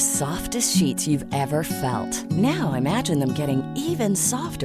Softest sheet you ever felt no imagining even soft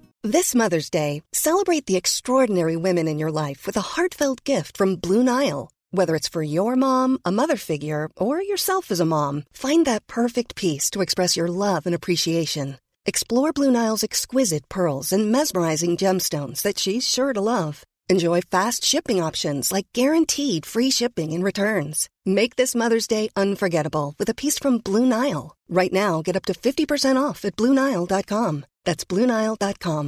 This mothers day celebrate the extra women in a life with Blue Nile whether for your mom other fair ours mothers day in fort about piece from Blue Nile right now get up to off them touch poor آؤ دام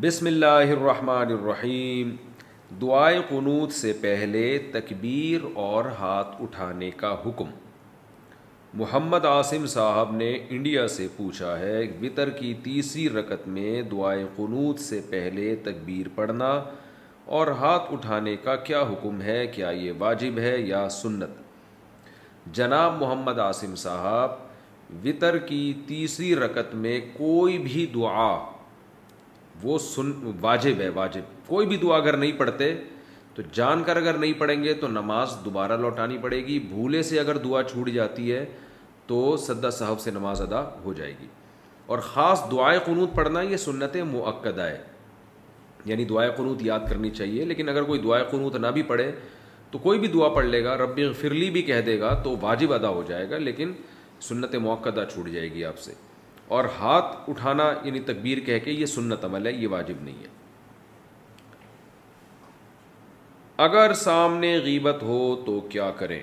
بسم اللہ الرحمن الرحیم دعائے قنوط سے پہلے تکبیر اور ہاتھ اٹھانے کا حکم محمد عاصم صاحب نے انڈیا سے پوچھا ہے وطر کی تیسری رکت میں دعائے قنوط سے پہلے تکبیر پڑھنا اور ہاتھ اٹھانے کا کیا حکم ہے کیا یہ واجب ہے یا سنت جناب محمد عاصم صاحب وطر کی تیسری رکت میں کوئی بھی دعا وہ سن واجب ہے واجب کوئی بھی دعا اگر نہیں پڑھتے تو جان کر اگر نہیں پڑھیں گے تو نماز دوبارہ لوٹانی پڑے گی بھولے سے اگر دعا چھوٹ جاتی ہے تو سدا صاحب سے نماز ادا ہو جائے گی اور خاص دعائیں قنوت پڑھنا یہ سنت معقدہ ہے یعنی دعائیں قنوت یاد کرنی چاہیے لیکن اگر کوئی دعائیں قنوت نہ بھی پڑھے تو کوئی بھی دعا پڑھ لے گا رب فرلی بھی کہہ دے گا تو واجب ادا ہو جائے گا لیکن سنت موقع چھوٹ جائے گی آپ سے اور ہاتھ اٹھانا یعنی تکبیر کہہ کے یہ سنت عمل ہے یہ واجب نہیں ہے اگر سامنے غیبت ہو تو کیا کریں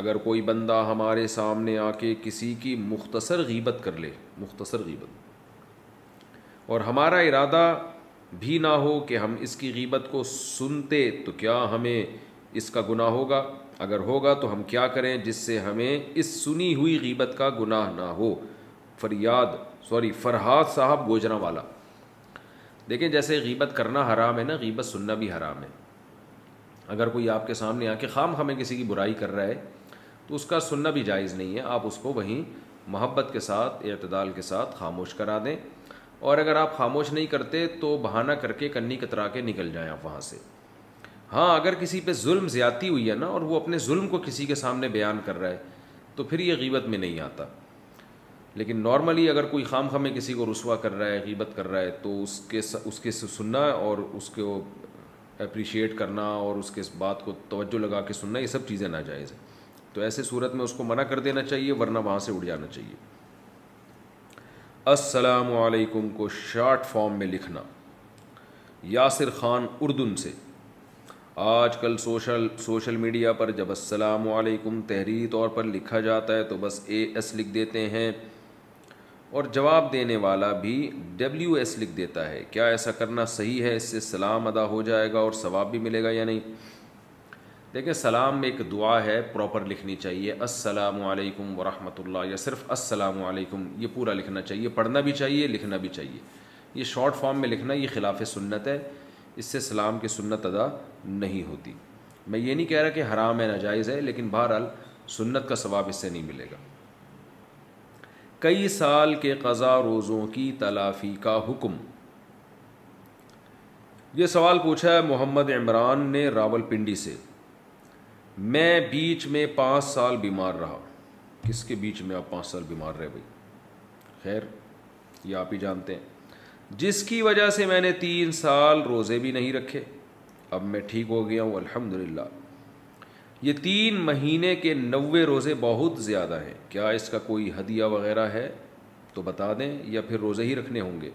اگر کوئی بندہ ہمارے سامنے آ کے کسی کی مختصر غیبت کر لے مختصر غیبت اور ہمارا ارادہ بھی نہ ہو کہ ہم اس کی غیبت کو سنتے تو کیا ہمیں اس کا گناہ ہوگا اگر ہوگا تو ہم کیا کریں جس سے ہمیں اس سنی ہوئی غیبت کا گناہ نہ ہو فریاد سوری فرحاد صاحب گوجرا والا دیکھیں جیسے غیبت کرنا حرام ہے نا غیبت سننا بھی حرام ہے اگر کوئی آپ کے سامنے آ کے خام خامیں کسی کی برائی کر رہا ہے تو اس کا سننا بھی جائز نہیں ہے آپ اس کو وہیں محبت کے ساتھ اعتدال کے ساتھ خاموش کرا دیں اور اگر آپ خاموش نہیں کرتے تو بہانہ کر کے کنی کترا کے نکل جائیں آپ وہاں سے ہاں اگر کسی پہ ظلم زیادتی ہوئی ہے نا اور وہ اپنے ظلم کو کسی کے سامنے بیان کر رہا ہے تو پھر یہ غیبت میں نہیں آتا لیکن نارملی اگر کوئی خام خام میں کسی کو رسوا کر رہا ہے غیبت کر رہا ہے تو اس کے اس کے سننا اور اس کو اپریشیٹ کرنا اور اس کے بات کو توجہ لگا کے سننا یہ سب چیزیں ناجائز ہیں تو ایسے صورت میں اس کو منع کر دینا چاہیے ورنہ وہاں سے اڑ جانا چاہیے السلام علیکم کو شارٹ فارم میں لکھنا یاسر خان اردن سے آج کل سوشل سوشل میڈیا پر جب السلام علیکم تحریری طور پر لکھا جاتا ہے تو بس اے ایس لکھ دیتے ہیں اور جواب دینے والا بھی ڈبلیو ایس لکھ دیتا ہے کیا ایسا کرنا صحیح ہے اس سے سلام ادا ہو جائے گا اور ثواب بھی ملے گا یا نہیں دیکھیں سلام میں ایک دعا ہے پراپر لکھنی چاہیے السلام علیکم ورحمۃ اللہ یا صرف السلام علیکم یہ پورا لکھنا چاہیے پڑھنا بھی چاہیے لکھنا بھی چاہیے یہ شارٹ فارم میں لکھنا یہ خلاف سنت ہے اس سے سلام کی سنت ادا نہیں ہوتی میں یہ نہیں کہہ رہا کہ حرام ہے ناجائز ہے لیکن بہرحال سنت کا ثواب اس سے نہیں ملے گا کئی سال کے قضا روزوں کی تلافی کا حکم یہ سوال پوچھا ہے محمد عمران نے راول پنڈی سے میں بیچ میں پانچ سال بیمار رہا کس کے بیچ میں آپ پانچ سال بیمار رہے بھائی خیر یہ آپ ہی جانتے ہیں جس کی وجہ سے میں نے تین سال روزے بھی نہیں رکھے اب میں ٹھیک ہو گیا ہوں الحمد للہ یہ تین مہینے کے نوے روزے بہت زیادہ ہیں کیا اس کا کوئی ہدیہ وغیرہ ہے تو بتا دیں یا پھر روزے ہی رکھنے ہوں گے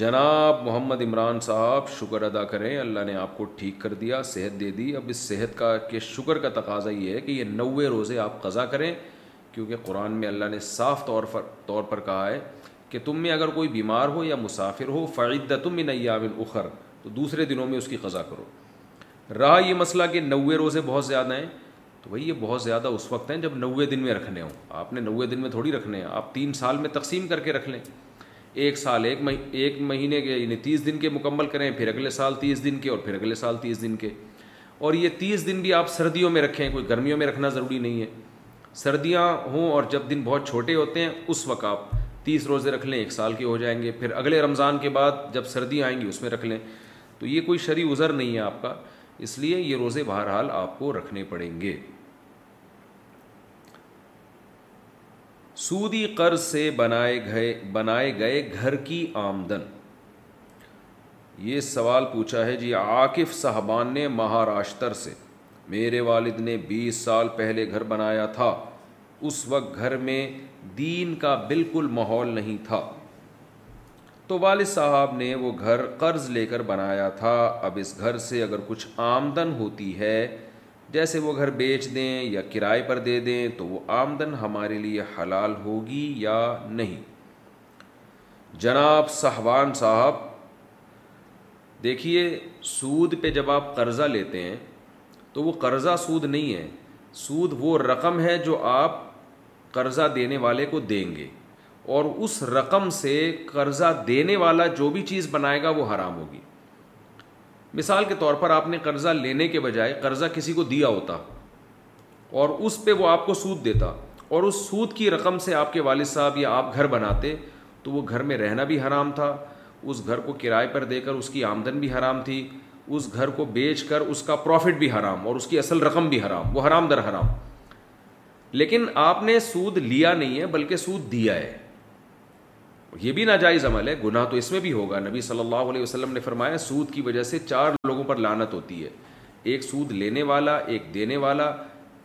جناب محمد عمران صاحب شکر ادا کریں اللہ نے آپ کو ٹھیک کر دیا صحت دے دی اب اس صحت کا کہ شکر کا تقاضا یہ ہے کہ یہ نوے روزے آپ قضا کریں کیونکہ قرآن میں اللہ نے صاف طور پر طور پر کہا ہے کہ تم میں اگر کوئی بیمار ہو یا مسافر ہو فعدہ تم انامل اخر تو دوسرے دنوں میں اس کی قضا کرو رہا یہ مسئلہ کہ نوے روزے بہت زیادہ ہیں تو بھائی یہ بہت زیادہ اس وقت ہیں جب نوے دن میں رکھنے ہوں آپ نے نوے دن میں تھوڑی رکھنے ہیں آپ تین سال میں تقسیم کر کے رکھ لیں ایک سال ایک ایک مہینے کے یعنی تیس دن کے مکمل کریں پھر اگلے سال تیس دن کے اور پھر اگلے سال تیس دن کے اور یہ تیس دن بھی آپ سردیوں میں رکھیں کوئی گرمیوں میں رکھنا ضروری نہیں ہے سردیاں ہوں اور جب دن بہت چھوٹے ہوتے ہیں اس وقت آپ تیس روزے رکھ لیں ایک سال کے ہو جائیں گے پھر اگلے رمضان کے بعد جب سردی آئیں گی اس میں رکھ لیں تو یہ کوئی شرع عذر نہیں ہے آپ کا اس لیے یہ روزے بہرحال آپ کو رکھنے پڑیں گے سودی قرض سے بنائے گئے بنائے گئے گھر کی آمدن یہ سوال پوچھا ہے جی عاقف صاحبان نے مہاراشٹر سے میرے والد نے بیس سال پہلے گھر بنایا تھا اس وقت گھر میں دین کا بالکل ماحول نہیں تھا تو والد صاحب نے وہ گھر قرض لے کر بنایا تھا اب اس گھر سے اگر کچھ آمدن ہوتی ہے جیسے وہ گھر بیچ دیں یا کرائے پر دے دیں تو وہ آمدن ہمارے لیے حلال ہوگی یا نہیں جناب صاحبان صاحب دیکھیے سود پہ جب آپ قرضہ لیتے ہیں تو وہ قرضہ سود نہیں ہے سود وہ رقم ہے جو آپ قرضہ دینے والے کو دیں گے اور اس رقم سے قرضہ دینے والا جو بھی چیز بنائے گا وہ حرام ہوگی مثال کے طور پر آپ نے قرضہ لینے کے بجائے قرضہ کسی کو دیا ہوتا اور اس پہ وہ آپ کو سود دیتا اور اس سود کی رقم سے آپ کے والد صاحب یا آپ گھر بناتے تو وہ گھر میں رہنا بھی حرام تھا اس گھر کو کرائے پر دے کر اس کی آمدن بھی حرام تھی اس گھر کو بیچ کر اس کا پروفٹ بھی حرام اور اس کی اصل رقم بھی حرام وہ حرام در حرام لیکن آپ نے سود لیا نہیں ہے بلکہ سود دیا ہے یہ بھی ناجائز عمل ہے گناہ تو اس میں بھی ہوگا نبی صلی اللہ علیہ وسلم نے فرمایا سود کی وجہ سے چار لوگوں پر لانت ہوتی ہے ایک سود لینے والا ایک دینے والا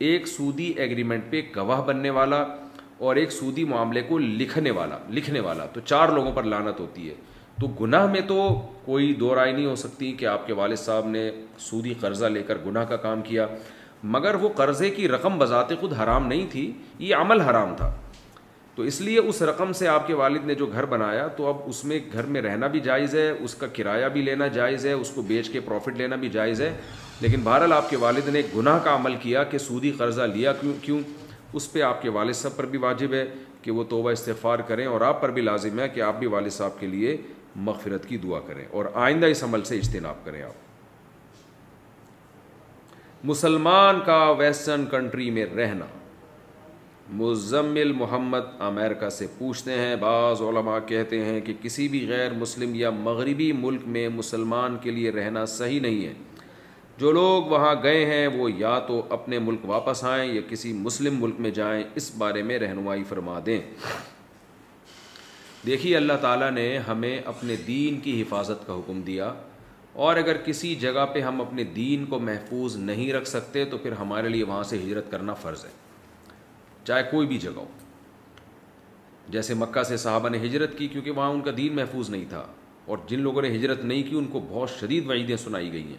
ایک سودی ایگریمنٹ پہ گواہ بننے والا اور ایک سودی معاملے کو لکھنے والا لکھنے والا تو چار لوگوں پر لانت ہوتی ہے تو گناہ میں تو کوئی دو رائے نہیں ہو سکتی کہ آپ کے والد صاحب نے سودی قرضہ لے کر گناہ کا کام کیا مگر وہ قرضے کی رقم بذات خود حرام نہیں تھی یہ عمل حرام تھا تو اس لیے اس رقم سے آپ کے والد نے جو گھر بنایا تو اب اس میں گھر میں رہنا بھی جائز ہے اس کا کرایہ بھی لینا جائز ہے اس کو بیچ کے پروفٹ لینا بھی جائز ہے لیکن بہرحال آپ کے والد نے گناہ کا عمل کیا کہ سودی قرضہ لیا کیوں کیوں اس پہ آپ کے والد صاحب پر بھی واجب ہے کہ وہ توبہ استغفار کریں اور آپ پر بھی لازم ہے کہ آپ بھی والد صاحب کے لیے مغفرت کی دعا کریں اور آئندہ اس عمل سے اجتناب کریں آپ مسلمان کا ویسٹرن کنٹری میں رہنا مزمل محمد امریکہ سے پوچھتے ہیں بعض علماء کہتے ہیں کہ کسی بھی غیر مسلم یا مغربی ملک میں مسلمان کے لیے رہنا صحیح نہیں ہے جو لوگ وہاں گئے ہیں وہ یا تو اپنے ملک واپس آئیں یا کسی مسلم ملک میں جائیں اس بارے میں رہنمائی فرما دیں دیکھیے اللہ تعالیٰ نے ہمیں اپنے دین کی حفاظت کا حکم دیا اور اگر کسی جگہ پہ ہم اپنے دین کو محفوظ نہیں رکھ سکتے تو پھر ہمارے لیے وہاں سے ہجرت کرنا فرض ہے چاہے کوئی بھی جگہ ہو جیسے مکہ سے صحابہ نے ہجرت کی کیونکہ وہاں ان کا دین محفوظ نہیں تھا اور جن لوگوں نے ہجرت نہیں کی ان کو بہت شدید وعیدیں سنائی گئی ہیں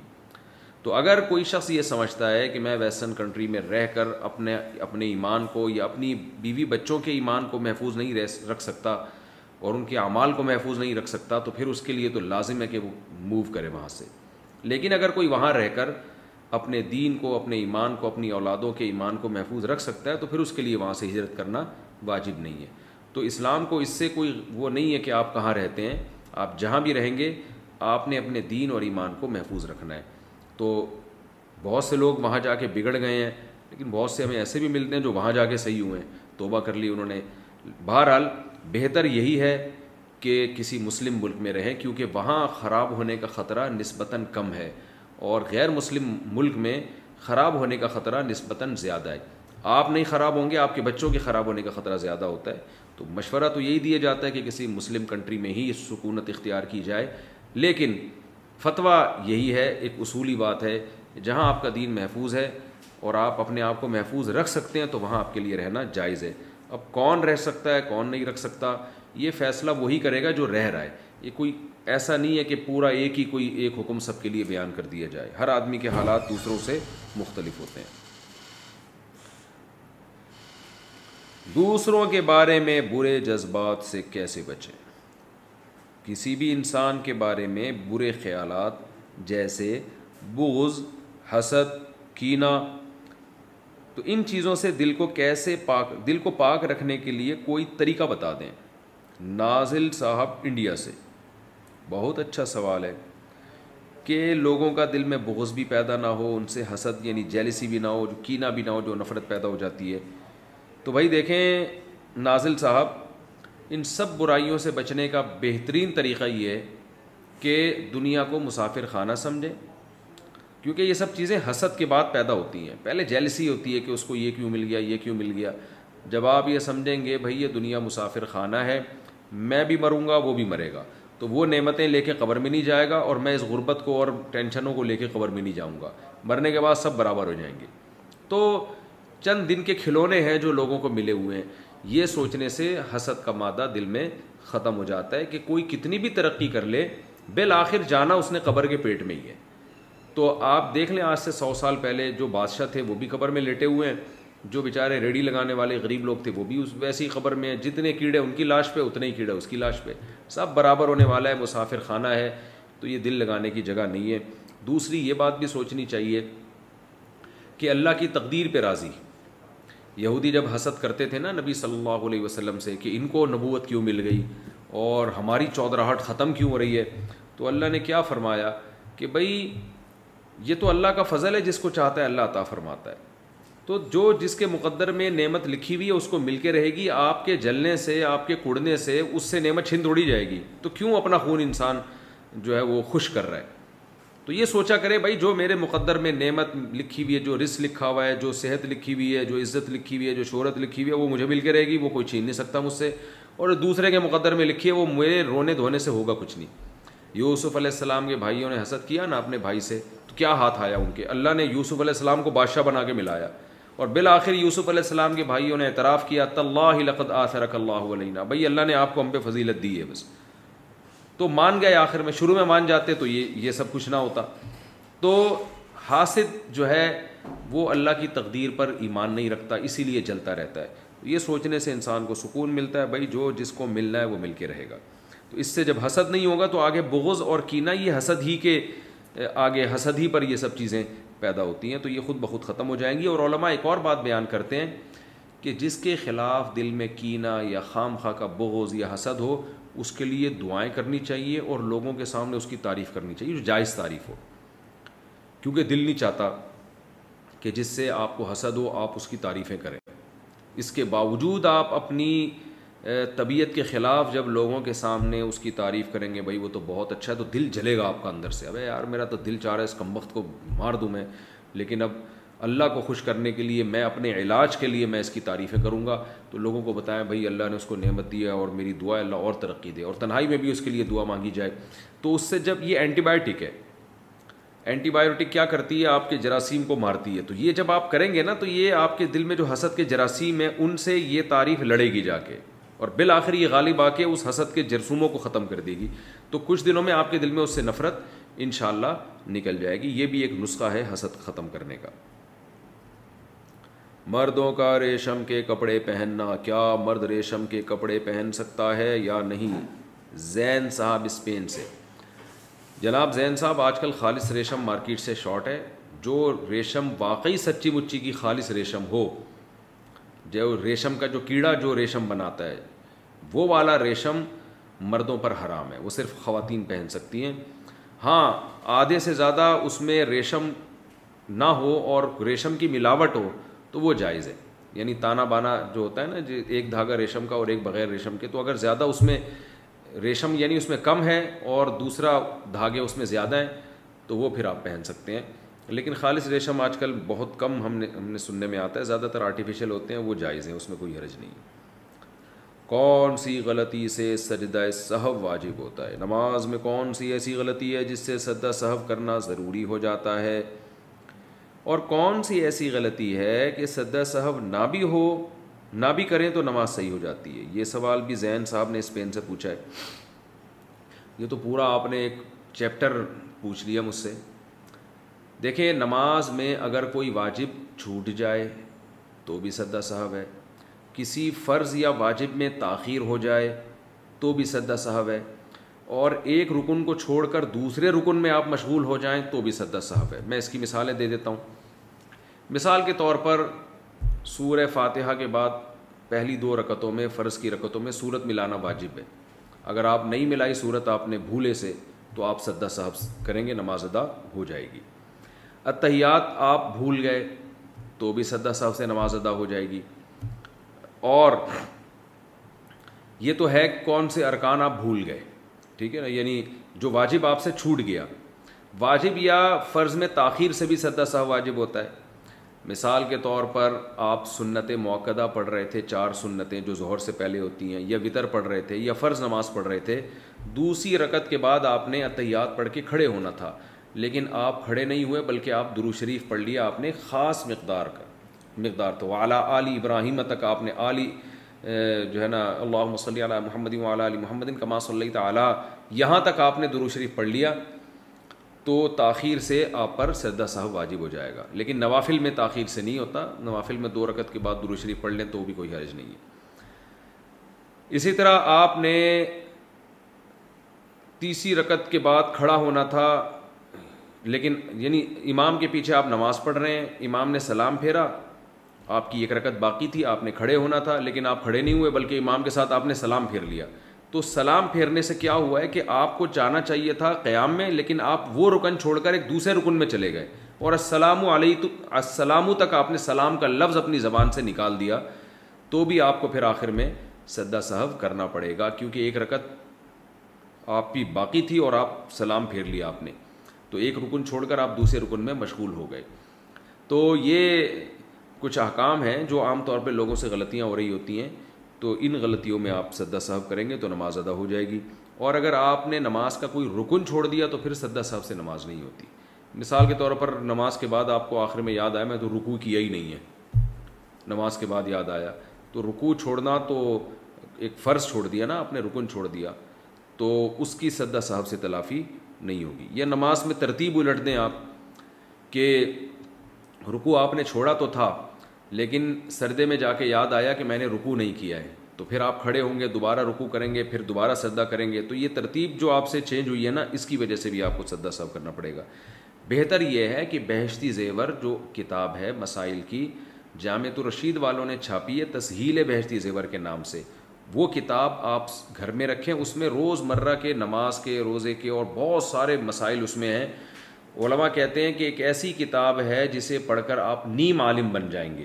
تو اگر کوئی شخص یہ سمجھتا ہے کہ میں ویسٹرن کنٹری میں رہ کر اپنے اپنے ایمان کو یا اپنی بیوی بچوں کے ایمان کو محفوظ نہیں رکھ سکتا اور ان کے اعمال کو محفوظ نہیں رکھ سکتا تو پھر اس کے لیے تو لازم ہے کہ وہ موو کرے وہاں سے لیکن اگر کوئی وہاں رہ کر اپنے دین کو اپنے ایمان کو اپنی اولادوں کے ایمان کو محفوظ رکھ سکتا ہے تو پھر اس کے لیے وہاں سے ہجرت کرنا واجب نہیں ہے تو اسلام کو اس سے کوئی وہ نہیں ہے کہ آپ کہاں رہتے ہیں آپ جہاں بھی رہیں گے آپ نے اپنے دین اور ایمان کو محفوظ رکھنا ہے تو بہت سے لوگ وہاں جا کے بگڑ گئے ہیں لیکن بہت سے ہمیں ایسے بھی ملتے ہیں جو وہاں جا کے صحیح ہوئے ہیں توبہ کر لی انہوں نے بہرحال بہتر یہی ہے کہ کسی مسلم ملک میں رہیں کیونکہ وہاں خراب ہونے کا خطرہ نسبتاً کم ہے اور غیر مسلم ملک میں خراب ہونے کا خطرہ نسبتاً زیادہ ہے آپ نہیں خراب ہوں گے آپ کے بچوں کے خراب ہونے کا خطرہ زیادہ ہوتا ہے تو مشورہ تو یہی دیا جاتا ہے کہ کسی مسلم کنٹری میں ہی سکونت اختیار کی جائے لیکن فتویٰ یہی ہے ایک اصولی بات ہے جہاں آپ کا دین محفوظ ہے اور آپ اپنے آپ کو محفوظ رکھ سکتے ہیں تو وہاں آپ کے لیے رہنا جائز ہے اب کون رہ سکتا ہے کون نہیں رکھ سکتا یہ فیصلہ وہی کرے گا جو رہ رہا ہے یہ کوئی ایسا نہیں ہے کہ پورا ایک ہی کوئی ایک حکم سب کے لیے بیان کر دیا جائے ہر آدمی کے حالات دوسروں سے مختلف ہوتے ہیں دوسروں کے بارے میں برے جذبات سے کیسے بچیں کسی بھی انسان کے بارے میں برے خیالات جیسے بغض حسد کینہ تو ان چیزوں سے دل کو کیسے پاک دل کو پاک رکھنے کے لیے کوئی طریقہ بتا دیں نازل صاحب انڈیا سے بہت اچھا سوال ہے کہ لوگوں کا دل میں بغض بھی پیدا نہ ہو ان سے حسد یعنی جیلسی بھی نہ ہو جو کینہ بھی نہ ہو جو نفرت پیدا ہو جاتی ہے تو بھائی دیکھیں نازل صاحب ان سب برائیوں سے بچنے کا بہترین طریقہ یہ ہے کہ دنیا کو مسافر خانہ سمجھیں کیونکہ یہ سب چیزیں حسد کے بعد پیدا ہوتی ہیں پہلے جیلسی ہوتی ہے کہ اس کو یہ کیوں مل گیا یہ کیوں مل گیا جب آپ یہ سمجھیں گے بھائی یہ دنیا مسافر خانہ ہے میں بھی مروں گا وہ بھی مرے گا تو وہ نعمتیں لے کے قبر میں نہیں جائے گا اور میں اس غربت کو اور ٹینشنوں کو لے کے قبر میں نہیں جاؤں گا مرنے کے بعد سب برابر ہو جائیں گے تو چند دن کے کھلونے ہیں جو لوگوں کو ملے ہوئے ہیں یہ سوچنے سے حسد کا مادہ دل میں ختم ہو جاتا ہے کہ کوئی کتنی بھی ترقی کر لے بالآخر جانا اس نے قبر کے پیٹ میں ہی ہے تو آپ دیکھ لیں آج سے سو سال پہلے جو بادشاہ تھے وہ بھی قبر میں لیٹے ہوئے ہیں جو بیچارے ریڈی لگانے والے غریب لوگ تھے وہ بھی اس ویسی خبر میں جتنے کیڑے ان کی لاش پہ اتنے ہی کیڑے اس کی لاش پہ سب برابر ہونے والا ہے مسافر خانہ ہے تو یہ دل لگانے کی جگہ نہیں ہے دوسری یہ بات بھی سوچنی چاہیے کہ اللہ کی تقدیر پہ راضی یہودی جب حسد کرتے تھے نا نبی صلی اللہ علیہ وسلم سے کہ ان کو نبوت کیوں مل گئی اور ہماری چودراہٹ ختم کیوں ہو رہی ہے تو اللہ نے کیا فرمایا کہ بھائی یہ تو اللہ کا فضل ہے جس کو چاہتا ہے اللہ عطا فرماتا ہے تو جو جس کے مقدر میں نعمت لکھی ہوئی ہے اس کو مل کے رہے گی آپ کے جلنے سے آپ کے کڑنے سے اس سے نعمت چھن دوڑی جائے گی تو کیوں اپنا خون انسان جو ہے وہ خوش کر رہا ہے تو یہ سوچا کرے بھائی جو میرے مقدر میں نعمت لکھی ہوئی ہے جو رس لکھا ہوا ہے جو صحت لکھی ہوئی ہے جو عزت لکھی ہوئی ہے جو شہرت لکھی ہوئی ہے وہ مجھے مل کے رہے گی وہ کوئی چھین نہیں سکتا مجھ سے اور دوسرے کے مقدر میں لکھی ہے وہ میرے رونے دھونے سے ہوگا کچھ نہیں یوسف علیہ السلام کے بھائیوں نے حسد کیا نا اپنے بھائی سے تو کیا ہاتھ آیا ان کے اللہ نے یوسف علیہ السلام کو بادشاہ بنا کے ملایا اور بالآخر یوسف علیہ السلام کے بھائیوں نے اعتراف کیا طلّہ لقد آثرک اللہ رکھنا بھائی اللہ نے آپ کو ہم پہ فضیلت دی ہے بس تو مان گئے آخر میں شروع میں مان جاتے تو یہ یہ سب کچھ نہ ہوتا تو حاصل جو ہے وہ اللہ کی تقدیر پر ایمان نہیں رکھتا اسی لیے چلتا رہتا ہے یہ سوچنے سے انسان کو سکون ملتا ہے بھائی جو جس کو ملنا ہے وہ مل کے رہے گا تو اس سے جب حسد نہیں ہوگا تو آگے بغض اور کینہ یہ حسد ہی کے آگے حسد ہی پر یہ سب چیزیں پیدا ہوتی ہیں تو یہ خود بخود ختم ہو جائیں گی اور علماء ایک اور بات بیان کرتے ہیں کہ جس کے خلاف دل میں کینہ یا خام خواہ کا بغض یا حسد ہو اس کے لیے دعائیں کرنی چاہیے اور لوگوں کے سامنے اس کی تعریف کرنی چاہیے جو جائز تعریف ہو کیونکہ دل نہیں چاہتا کہ جس سے آپ کو حسد ہو آپ اس کی تعریفیں کریں اس کے باوجود آپ اپنی طبیعت کے خلاف جب لوگوں کے سامنے اس کی تعریف کریں گے بھائی وہ تو بہت اچھا ہے تو دل جلے گا آپ کا اندر سے اب یار میرا تو دل چاہ رہا ہے اس کم وقت کو مار دوں میں لیکن اب اللہ کو خوش کرنے کے لیے میں اپنے علاج کے لیے میں اس کی تعریفیں کروں گا تو لوگوں کو بتائیں بھائی اللہ نے اس کو نعمت دی ہے اور میری دعا اللہ اور ترقی دے اور تنہائی میں بھی اس کے لیے دعا مانگی جائے تو اس سے جب یہ اینٹی بائیوٹک ہے اینٹی بائیوٹک کیا کرتی ہے آپ کے جراثیم کو مارتی ہے تو یہ جب آپ کریں گے نا تو یہ آپ کے دل میں جو حسد کے جراثیم ہیں ان سے یہ تعریف لڑے گی جا کے اور بالآخر یہ غالب آ کے اس حسد کے جرسوموں کو ختم کر دے گی تو کچھ دنوں میں آپ کے دل میں اس سے نفرت ان شاء اللہ نکل جائے گی یہ بھی ایک نسخہ ہے حسد ختم کرنے کا مردوں کا ریشم کے کپڑے پہننا کیا مرد ریشم کے کپڑے پہن سکتا ہے یا نہیں زین صاحب اسپین سے جناب زین صاحب آج کل خالص ریشم مارکیٹ سے شاٹ ہے جو ریشم واقعی سچی مچی کی خالص ریشم ہو جو ریشم کا جو کیڑا جو ریشم بناتا ہے وہ والا ریشم مردوں پر حرام ہے وہ صرف خواتین پہن سکتی ہیں ہاں آدھے سے زیادہ اس میں ریشم نہ ہو اور ریشم کی ملاوٹ ہو تو وہ جائز ہے یعنی تانا بانا جو ہوتا ہے نا جی ایک دھاگا ریشم کا اور ایک بغیر ریشم کے تو اگر زیادہ اس میں ریشم یعنی اس میں کم ہے اور دوسرا دھاگے اس میں زیادہ ہیں تو وہ پھر آپ پہن سکتے ہیں لیکن خالص ریشم آج کل بہت کم ہم نے ہم نے سننے میں آتا ہے زیادہ تر آرٹیفیشیل ہوتے ہیں وہ جائز ہیں اس میں کوئی حرج نہیں ہے کون سی غلطی سے سجدہ صحب واجب ہوتا ہے نماز میں کون سی ایسی غلطی ہے جس سے سجدہ صحب کرنا ضروری ہو جاتا ہے اور کون سی ایسی غلطی ہے کہ سجدہ صحب نہ بھی ہو نہ بھی کریں تو نماز صحیح ہو جاتی ہے یہ سوال بھی زین صاحب نے اسپین سے پوچھا ہے یہ تو پورا آپ نے ایک چیپٹر پوچھ لیا مجھ سے دیکھیں نماز میں اگر کوئی واجب چھوٹ جائے تو بھی سدا صاحب ہے کسی فرض یا واجب میں تاخیر ہو جائے تو بھی سدا صاحب ہے اور ایک رکن کو چھوڑ کر دوسرے رکن میں آپ مشغول ہو جائیں تو بھی سدا صاحب ہے میں اس کی مثالیں دے دیتا ہوں مثال کے طور پر سور فاتحہ کے بعد پہلی دو رکتوں میں فرض کی رکتوں میں صورت ملانا واجب ہے اگر آپ نہیں ملائی صورت آپ نے بھولے سے تو آپ سدا صاحب کریں گے نماز ادا ہو جائے گی اتحیات آپ بھول گئے تو بھی سدا صاحب سے نماز ادا ہو جائے گی اور یہ تو ہے کون سے ارکان آپ بھول گئے ٹھیک ہے نا یعنی جو واجب آپ سے چھوٹ گیا واجب یا فرض میں تاخیر سے بھی سدا سا واجب ہوتا ہے مثال کے طور پر آپ سنت موقع پڑھ رہے تھے چار سنتیں جو ظہر سے پہلے ہوتی ہیں یا وطر پڑھ رہے تھے یا فرض نماز پڑھ رہے تھے دوسری رکت کے بعد آپ نے اطیات پڑھ کے کھڑے ہونا تھا لیکن آپ کھڑے نہیں ہوئے بلکہ آپ دروشریف پڑھ لیا آپ نے خاص مقدار کا مقدار تو اعلیٰ علی ابراہیم تک آپ نے علی جو ہے نا اللہ مصلی محمد علی محمد کما صلی اللہ تعلیٰ یہاں تک آپ نے درو شریف پڑھ لیا تو تاخیر سے آپ پر سجدہ صاحب واجب ہو جائے گا لیکن نوافل میں تاخیر سے نہیں ہوتا نوافل میں دو رکعت کے بعد درو شریف پڑھ لیں تو بھی کوئی حرج نہیں ہے اسی طرح آپ نے تیسری رکعت کے بعد کھڑا ہونا تھا لیکن یعنی امام کے پیچھے آپ نماز پڑھ رہے ہیں امام نے سلام پھیرا آپ کی ایک رکت باقی تھی آپ نے کھڑے ہونا تھا لیکن آپ کھڑے نہیں ہوئے بلکہ امام کے ساتھ آپ نے سلام پھیر لیا تو سلام پھیرنے سے کیا ہوا ہے کہ آپ کو جانا چاہیے تھا قیام میں لیکن آپ وہ رکن چھوڑ کر ایک دوسرے رکن میں چلے گئے اور السلام علیہ السلام تک آپ نے سلام کا لفظ اپنی زبان سے نکال دیا تو بھی آپ کو پھر آخر میں سدا صاحب کرنا پڑے گا کیونکہ ایک رکت آپ کی باقی تھی اور آپ سلام پھیر لیا آپ نے تو ایک رکن چھوڑ کر آپ دوسرے رکن میں مشغول ہو گئے تو یہ کچھ احکام ہیں جو عام طور پہ لوگوں سے غلطیاں ہو رہی ہوتی ہیں تو ان غلطیوں میں آپ سدا صاحب کریں گے تو نماز ادا ہو جائے گی اور اگر آپ نے نماز کا کوئی رکن چھوڑ دیا تو پھر سدا صاحب سے نماز نہیں ہوتی مثال کے طور پر نماز کے بعد آپ کو آخر میں یاد آیا میں تو رکو کیا ہی نہیں ہے نماز کے بعد یاد آیا تو رکو چھوڑنا تو ایک فرض چھوڑ دیا نا آپ نے رکن چھوڑ دیا تو اس کی سدا صاحب سے تلافی نہیں ہوگی یا نماز میں ترتیب الٹ دیں آپ کہ رکو آپ نے چھوڑا تو تھا لیکن سردے میں جا کے یاد آیا کہ میں نے رکو نہیں کیا ہے تو پھر آپ کھڑے ہوں گے دوبارہ رکو کریں گے پھر دوبارہ سجدہ کریں گے تو یہ ترتیب جو آپ سے چینج ہوئی ہے نا اس کی وجہ سے بھی آپ کو سجدہ سب کرنا پڑے گا بہتر یہ ہے کہ بہشتی زیور جو کتاب ہے مسائل کی جامعۃ رشید والوں نے چھاپی ہے تسہیل بہشتی زیور کے نام سے وہ کتاب آپ گھر میں رکھیں اس میں روز مرہ کے نماز کے روزے کے اور بہت سارے مسائل اس میں ہیں علماء کہتے ہیں کہ ایک ایسی کتاب ہے جسے پڑھ کر آپ نیم عالم بن جائیں گے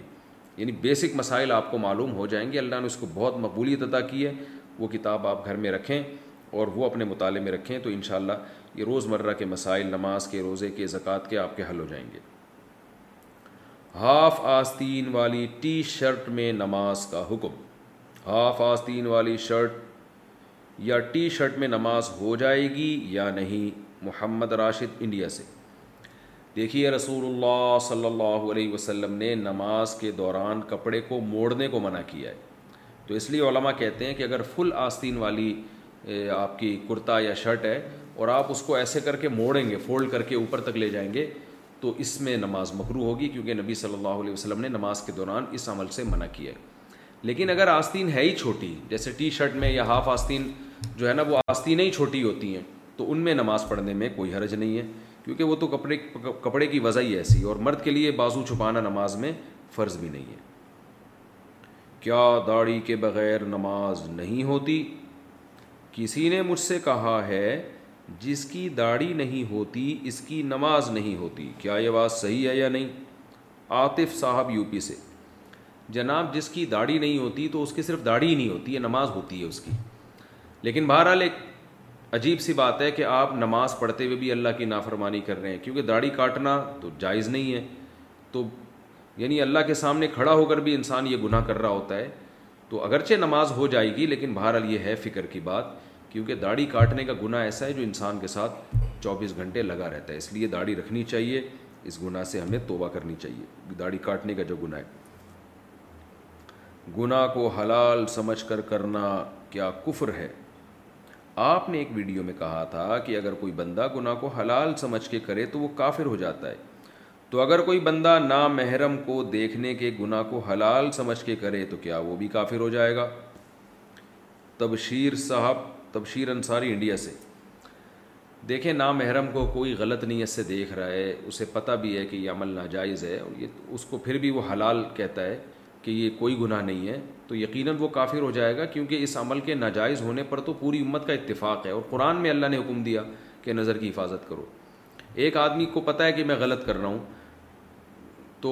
یعنی بیسک مسائل آپ کو معلوم ہو جائیں گے اللہ نے اس کو بہت مقبولیت عطا کی ہے وہ کتاب آپ گھر میں رکھیں اور وہ اپنے مطالعے میں رکھیں تو انشاءاللہ یہ روزمرہ کے مسائل نماز کے روزے کے زکوٰۃ کے آپ کے حل ہو جائیں گے ہاف آستین والی ٹی شرٹ میں نماز کا حکم ہاف آستین والی شرٹ یا ٹی شرٹ میں نماز ہو جائے گی یا نہیں محمد راشد انڈیا سے دیکھیے رسول اللہ صلی اللہ علیہ وسلم نے نماز کے دوران کپڑے کو موڑنے کو منع کیا ہے تو اس لیے علماء کہتے ہیں کہ اگر فل آستین والی آپ کی کرتا یا شرٹ ہے اور آپ اس کو ایسے کر کے موڑیں گے فولڈ کر کے اوپر تک لے جائیں گے تو اس میں نماز مکرو ہوگی کیونکہ نبی صلی اللہ علیہ وسلم نے نماز کے دوران اس عمل سے منع کیا ہے لیکن اگر آستین ہے ہی چھوٹی جیسے ٹی شرٹ میں یا ہاف آستین جو ہے نا وہ آستینیں ہی چھوٹی ہوتی ہیں تو ان میں نماز پڑھنے میں کوئی حرج نہیں ہے کیونکہ وہ تو کپڑے کپڑے کی وجہ ہی ایسی اور مرد کے لیے بازو چھپانا نماز میں فرض بھی نہیں ہے کیا داڑھی کے بغیر نماز نہیں ہوتی کسی نے مجھ سے کہا ہے جس کی داڑھی نہیں ہوتی اس کی نماز نہیں ہوتی کیا یہ بات صحیح ہے یا نہیں عاطف صاحب یو پی سے جناب جس کی داڑھی نہیں ہوتی تو اس کی صرف داڑھی ہی نہیں ہوتی یہ نماز ہوتی ہے اس کی لیکن بہرحال ایک عجیب سی بات ہے کہ آپ نماز پڑھتے ہوئے بھی اللہ کی نافرمانی کر رہے ہیں کیونکہ داڑھی کاٹنا تو جائز نہیں ہے تو یعنی اللہ کے سامنے کھڑا ہو کر بھی انسان یہ گناہ کر رہا ہوتا ہے تو اگرچہ نماز ہو جائے گی لیکن بہرحال یہ ہے فکر کی بات کیونکہ داڑھی کاٹنے کا گناہ ایسا ہے جو انسان کے ساتھ چوبیس گھنٹے لگا رہتا ہے اس لیے داڑھی رکھنی چاہیے اس گناہ سے ہمیں توبہ کرنی چاہیے داڑھی کاٹنے کا جو گناہ ہے گناہ کو حلال سمجھ کر کرنا کیا کفر ہے آپ نے ایک ویڈیو میں کہا تھا کہ اگر کوئی بندہ گناہ کو حلال سمجھ کے کرے تو وہ کافر ہو جاتا ہے تو اگر کوئی بندہ نامحرم کو دیکھنے کے گناہ کو حلال سمجھ کے کرے تو کیا وہ بھی کافر ہو جائے گا تبشیر صاحب تبشیر انصاری انڈیا سے دیکھیں نامحرم کو کوئی غلط نیت سے دیکھ رہا ہے اسے پتہ بھی ہے کہ یہ عمل ناجائز ہے اور یہ اس کو پھر بھی وہ حلال کہتا ہے کہ یہ کوئی گناہ نہیں ہے تو یقیناً وہ کافر ہو جائے گا کیونکہ اس عمل کے ناجائز ہونے پر تو پوری امت کا اتفاق ہے اور قرآن میں اللہ نے حکم دیا کہ نظر کی حفاظت کرو ایک آدمی کو پتہ ہے کہ میں غلط کر رہا ہوں تو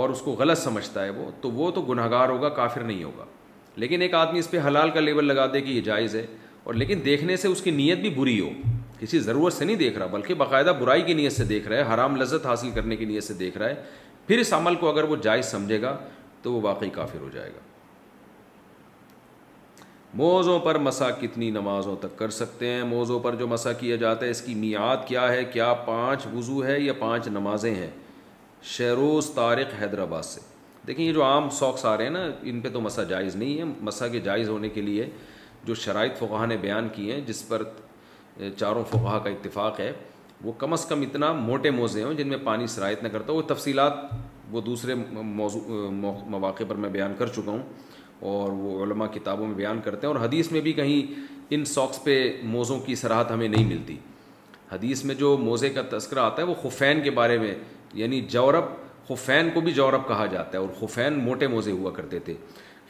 اور اس کو غلط سمجھتا ہے وہ تو وہ تو گناہ گار ہوگا کافر نہیں ہوگا لیکن ایک آدمی اس پہ حلال کا لیبل لگا دے کہ یہ جائز ہے اور لیکن دیکھنے سے اس کی نیت بھی بری ہو کسی ضرورت سے نہیں دیکھ رہا بلکہ باقاعدہ برائی کی نیت سے دیکھ رہا ہے حرام لذت حاصل کرنے کی نیت سے دیکھ رہا ہے پھر اس عمل کو اگر وہ جائز سمجھے گا تو وہ واقعی کافر ہو جائے گا موزوں پر مسا کتنی نمازوں تک کر سکتے ہیں موزوں پر جو مسا کیا جاتا ہے اس کی میعاد کیا ہے کیا پانچ وضو ہے یا پانچ نمازیں ہیں شہروز طارق حیدرآباد سے دیکھیں یہ جو عام سوکس آ رہے ہیں نا ان پہ تو مسا جائز نہیں ہے مسا کے جائز ہونے کے لیے جو شرائط فقہ نے بیان کی ہیں جس پر چاروں فقہ کا اتفاق ہے وہ کم از کم اتنا موٹے موزے ہوں جن میں پانی شرائط نہ کرتا وہ تفصیلات وہ دوسرے موضوع مواقع پر میں بیان کر چکا ہوں اور وہ علماء کتابوں میں بیان کرتے ہیں اور حدیث میں بھی کہیں ان ساکس پہ موزوں کی سراحت ہمیں نہیں ملتی حدیث میں جو موزے کا تذکرہ آتا ہے وہ خفین کے بارے میں یعنی جورب خفین کو بھی جورب کہا جاتا ہے اور خفین موٹے موزے ہوا کرتے تھے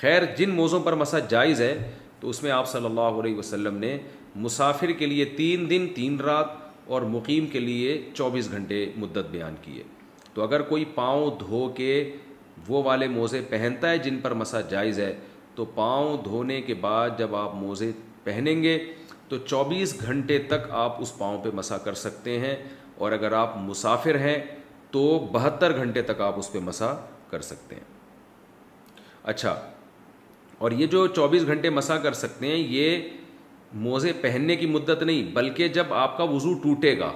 خیر جن موزوں پر مسا جائز ہے تو اس میں آپ صلی اللہ علیہ وسلم نے مسافر کے لیے تین دن تین رات اور مقیم کے لیے چوبیس گھنٹے مدت بیان کی ہے تو اگر کوئی پاؤں دھو کے وہ والے موزے پہنتا ہے جن پر مسا جائز ہے تو پاؤں دھونے کے بعد جب آپ موزے پہنیں گے تو چوبیس گھنٹے تک آپ اس پاؤں پہ مسا کر سکتے ہیں اور اگر آپ مسافر ہیں تو بہتر گھنٹے تک آپ اس پہ مسا کر سکتے ہیں اچھا اور یہ جو چوبیس گھنٹے مسا کر سکتے ہیں یہ موزے پہننے کی مدت نہیں بلکہ جب آپ کا وضو ٹوٹے گا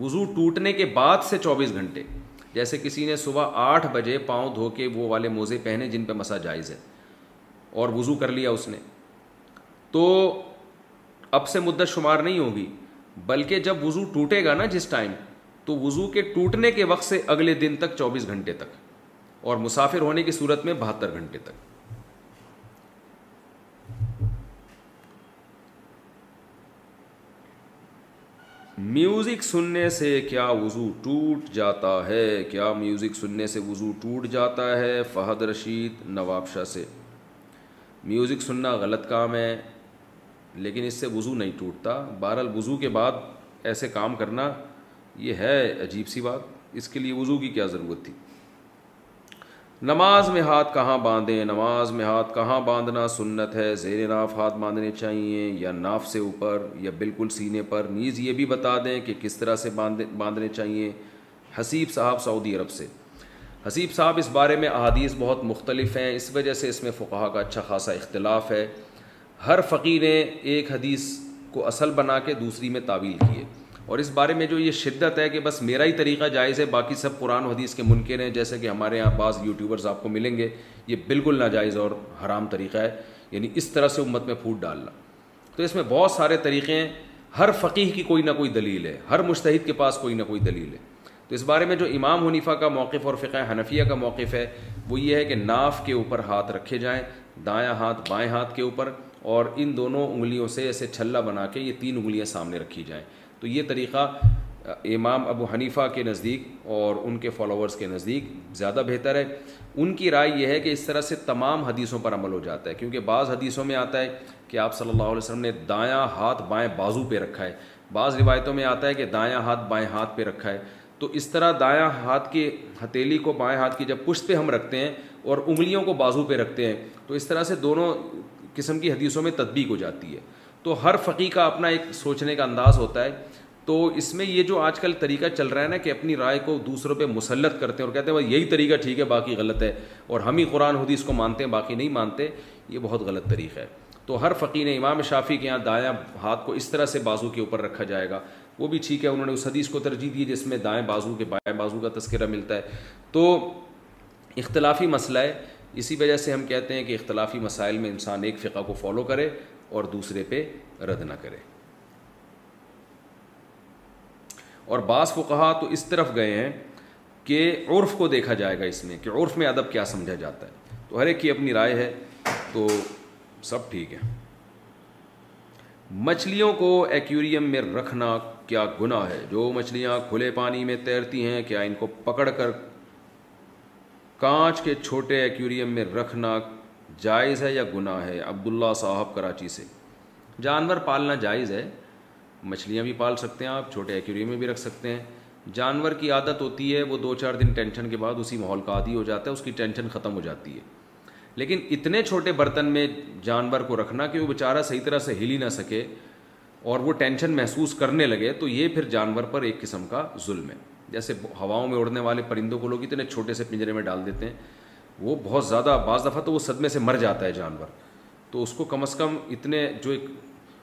وضو ٹوٹنے کے بعد سے چوبیس گھنٹے جیسے کسی نے صبح آٹھ بجے پاؤں دھو کے وہ والے موزے پہنے جن پہ مسا جائز ہے اور وضو کر لیا اس نے تو اب سے مدت شمار نہیں ہوگی بلکہ جب وضو ٹوٹے گا نا جس ٹائم تو وضو کے ٹوٹنے کے وقت سے اگلے دن تک چوبیس گھنٹے تک اور مسافر ہونے کی صورت میں بہتر گھنٹے تک میوزک سننے سے کیا وضو ٹوٹ جاتا ہے کیا میوزک سننے سے وضو ٹوٹ جاتا ہے فہد رشید نواب شاہ سے میوزک سننا غلط کام ہے لیکن اس سے وضو نہیں ٹوٹتا بہرحال وضو کے بعد ایسے کام کرنا یہ ہے عجیب سی بات اس کے لیے وضو کی کیا ضرورت تھی نماز میں ہاتھ کہاں باندھیں نماز میں ہاتھ کہاں باندھنا سنت ہے زیر ناف ہاتھ باندھنے چاہیے یا ناف سے اوپر یا بالکل سینے پر نیز یہ بھی بتا دیں کہ کس طرح سے باندھ باندھنے چاہیے حسیب صاحب سعودی عرب سے حسیب صاحب اس بارے میں احادیث بہت مختلف ہیں اس وجہ سے اس میں فقہ کا اچھا خاصا اختلاف ہے ہر فقیر نے ایک حدیث کو اصل بنا کے دوسری میں تعویل کیے اور اس بارے میں جو یہ شدت ہے کہ بس میرا ہی طریقہ جائز ہے باقی سب قرآن و حدیث کے منکر ہیں جیسے کہ ہمارے یہاں بعض یوٹیوبرز آپ کو ملیں گے یہ بالکل ناجائز اور حرام طریقہ ہے یعنی اس طرح سے امت میں پھوٹ ڈالنا تو اس میں بہت سارے طریقے ہیں ہر فقیح کی کوئی نہ کوئی دلیل ہے ہر مشتحد کے پاس کوئی نہ کوئی دلیل ہے تو اس بارے میں جو امام حنیفہ کا موقف اور فقہ حنفیہ کا موقف ہے وہ یہ ہے کہ ناف کے اوپر ہاتھ رکھے جائیں دائیں ہاتھ بائیں ہاتھ کے اوپر اور ان دونوں انگلیوں سے ایسے چھلا بنا کے یہ تین انگلیاں سامنے رکھی جائیں تو یہ طریقہ امام ابو حنیفہ کے نزدیک اور ان کے فالوورز کے نزدیک زیادہ بہتر ہے ان کی رائے یہ ہے کہ اس طرح سے تمام حدیثوں پر عمل ہو جاتا ہے کیونکہ بعض حدیثوں میں آتا ہے کہ آپ صلی اللہ علیہ وسلم نے دائیں ہاتھ بائیں بازو پہ رکھا ہے بعض روایتوں میں آتا ہے کہ دایاں ہاتھ بائیں ہاتھ پہ رکھا ہے تو اس طرح دایاں ہاتھ کی ہتیلی کو بائیں ہاتھ کی جب پشت پہ ہم رکھتے ہیں اور انگلیوں کو بازو پہ رکھتے ہیں تو اس طرح سے دونوں قسم کی حدیثوں میں تدبیق ہو جاتی ہے تو ہر فقی کا اپنا ایک سوچنے کا انداز ہوتا ہے تو اس میں یہ جو آج کل طریقہ چل رہا ہے نا کہ اپنی رائے کو دوسروں پہ مسلط کرتے ہیں اور کہتے ہیں بھائی یہی طریقہ ٹھیک ہے باقی غلط ہے اور ہم ہی قرآن حدیث کو مانتے ہیں باقی نہیں مانتے یہ بہت غلط طریقہ ہے تو ہر نے امام شافی کے یہاں دائیں ہاتھ کو اس طرح سے بازو کے اوپر رکھا جائے گا وہ بھی ٹھیک ہے انہوں نے اس حدیث کو ترجیح دی جس میں دائیں بازو کے بائیں بازو کا تذکرہ ملتا ہے تو اختلافی مسئلہ ہے اسی وجہ سے ہم کہتے ہیں کہ اختلافی مسائل میں انسان ایک فقہ کو فالو کرے اور دوسرے پہ رد نہ کرے اور بعض کو کہا تو اس طرف گئے ہیں کہ عرف کو دیکھا جائے گا اس میں کہ عرف میں ادب کیا سمجھا جاتا ہے تو ہر ایک کی اپنی رائے ہے تو سب ٹھیک ہے مچھلیوں کو ایکیوریم میں رکھنا کیا گناہ ہے جو مچھلیاں کھلے پانی میں تیرتی ہیں کیا ان کو پکڑ کر کانچ کے چھوٹے ایکیوریم میں رکھنا جائز ہے یا گناہ ہے عبداللہ صاحب کراچی سے جانور پالنا جائز ہے مچھلیاں بھی پال سکتے ہیں آپ چھوٹے اکیوڑیوں میں بھی رکھ سکتے ہیں جانور کی عادت ہوتی ہے وہ دو چار دن ٹینشن کے بعد اسی ماحول کا عادی ہو جاتا ہے اس کی ٹینشن ختم ہو جاتی ہے لیکن اتنے چھوٹے برتن میں جانور کو رکھنا کہ وہ بیچارہ صحیح طرح سے ہلی نہ سکے اور وہ ٹینشن محسوس کرنے لگے تو یہ پھر جانور پر ایک قسم کا ظلم ہے جیسے ہواؤں میں اڑنے والے پرندوں کو لوگ اتنے چھوٹے سے پنجرے میں ڈال دیتے ہیں وہ بہت زیادہ بعض دفعہ تو وہ صدمے سے مر جاتا ہے جانور تو اس کو کم از کم اتنے جو ایک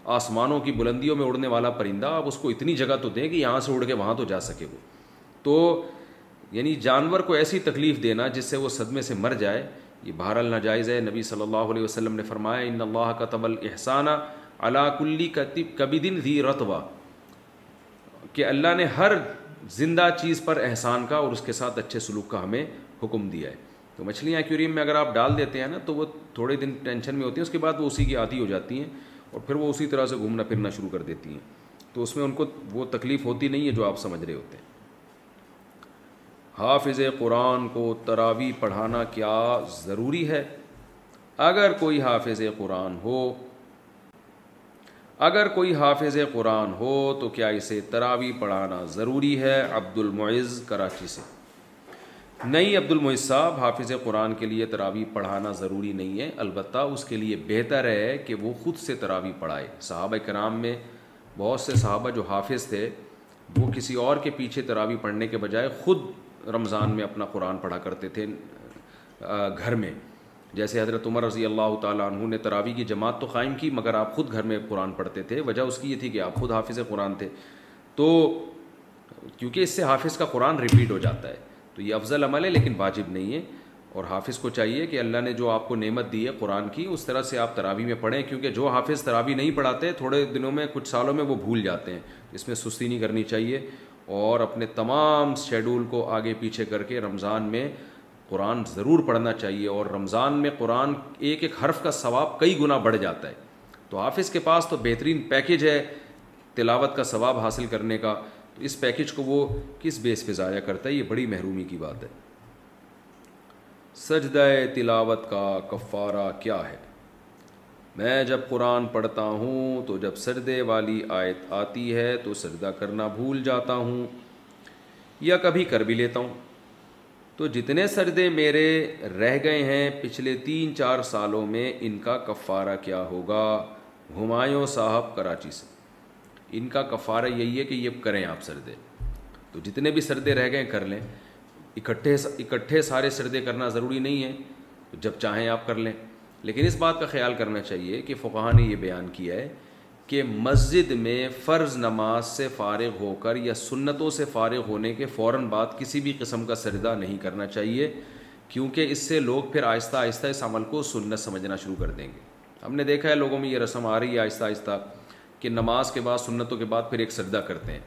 آسمانوں کی بلندیوں میں اڑنے والا پرندہ آپ اس کو اتنی جگہ تو دیں کہ یہاں سے اڑ کے وہاں تو جا سکے وہ تو یعنی جانور کو ایسی تکلیف دینا جس سے وہ صدمے سے مر جائے یہ بہرحال الناجائز ہے نبی صلی اللہ علیہ وسلم نے فرمایا ان اللہ کا طب احسانہ علا کلی کبھی دن ہی رتبہ کہ اللہ نے ہر زندہ چیز پر احسان کا اور اس کے ساتھ اچھے سلوک کا ہمیں حکم دیا ہے تو مچھلیاں ایکوریم میں اگر آپ ڈال دیتے ہیں نا تو وہ تھوڑے دن ٹینشن میں ہوتی ہیں اس کے بعد وہ اسی کی عادی ہو جاتی ہیں اور پھر وہ اسی طرح سے گھومنا پھرنا شروع کر دیتی ہیں تو اس میں ان کو وہ تکلیف ہوتی نہیں ہے جو آپ سمجھ رہے ہوتے ہیں حافظ قرآن کو تراوی پڑھانا کیا ضروری ہے اگر کوئی حافظ قرآن ہو اگر کوئی حافظ قرآن ہو تو کیا اسے تراوی پڑھانا ضروری ہے عبد المعز کراچی سے نہیں عبد المحیط صاحب حافظ قرآن کے لیے تراوی پڑھانا ضروری نہیں ہے البتہ اس کے لیے بہتر ہے کہ وہ خود سے تراوی پڑھائے صحابہ کرام میں بہت سے صحابہ جو حافظ تھے وہ کسی اور کے پیچھے تراوی پڑھنے کے بجائے خود رمضان میں اپنا قرآن پڑھا کرتے تھے گھر میں جیسے حضرت عمر رضی اللہ تعالیٰ عنہ نے تراوی کی جماعت تو قائم کی مگر آپ خود گھر میں قرآن پڑھتے تھے وجہ اس کی یہ تھی کہ آپ خود حافظ قرآن تھے تو کیونکہ اس سے حافظ کا قرآن ریپیٹ ہو جاتا ہے تو یہ افضل عمل ہے لیکن واجب نہیں ہے اور حافظ کو چاہیے کہ اللہ نے جو آپ کو نعمت دی ہے قرآن کی اس طرح سے آپ تراوی میں پڑھیں کیونکہ جو حافظ تراوی نہیں پڑھاتے تھوڑے دنوں میں کچھ سالوں میں وہ بھول جاتے ہیں اس میں سستی نہیں کرنی چاہیے اور اپنے تمام شیڈول کو آگے پیچھے کر کے رمضان میں قرآن ضرور پڑھنا چاہیے اور رمضان میں قرآن ایک ایک حرف کا ثواب کئی گنا بڑھ جاتا ہے تو حافظ کے پاس تو بہترین پیکیج ہے تلاوت کا ثواب حاصل کرنے کا تو اس پیکج کو وہ کس بیس پہ ضائع کرتا ہے یہ بڑی محرومی کی بات ہے سجدہ تلاوت کا کفارہ کیا ہے میں جب قرآن پڑھتا ہوں تو جب سردے والی آیت آتی ہے تو سردہ کرنا بھول جاتا ہوں یا کبھی کر بھی لیتا ہوں تو جتنے سردے میرے رہ گئے ہیں پچھلے تین چار سالوں میں ان کا کفارہ کیا ہوگا ہمایوں صاحب کراچی سے ان کا کفارہ یہی ہے کہ یہ کریں آپ سردے تو جتنے بھی سردے رہ گئے کر لیں اکٹھے اکٹھے سارے سردے کرنا ضروری نہیں ہے جب چاہیں آپ کر لیں لیکن اس بات کا خیال کرنا چاہیے کہ فقہ نے یہ بیان کیا ہے کہ مسجد میں فرض نماز سے فارغ ہو کر یا سنتوں سے فارغ ہونے کے فوراً بعد کسی بھی قسم کا سردہ نہیں کرنا چاہیے کیونکہ اس سے لوگ پھر آہستہ آہستہ اس عمل کو سنت سمجھنا شروع کر دیں گے ہم نے دیکھا ہے لوگوں میں یہ رسم آ رہی ہے آہستہ آہستہ کہ نماز کے بعد سنتوں کے بعد پھر ایک سجدہ کرتے ہیں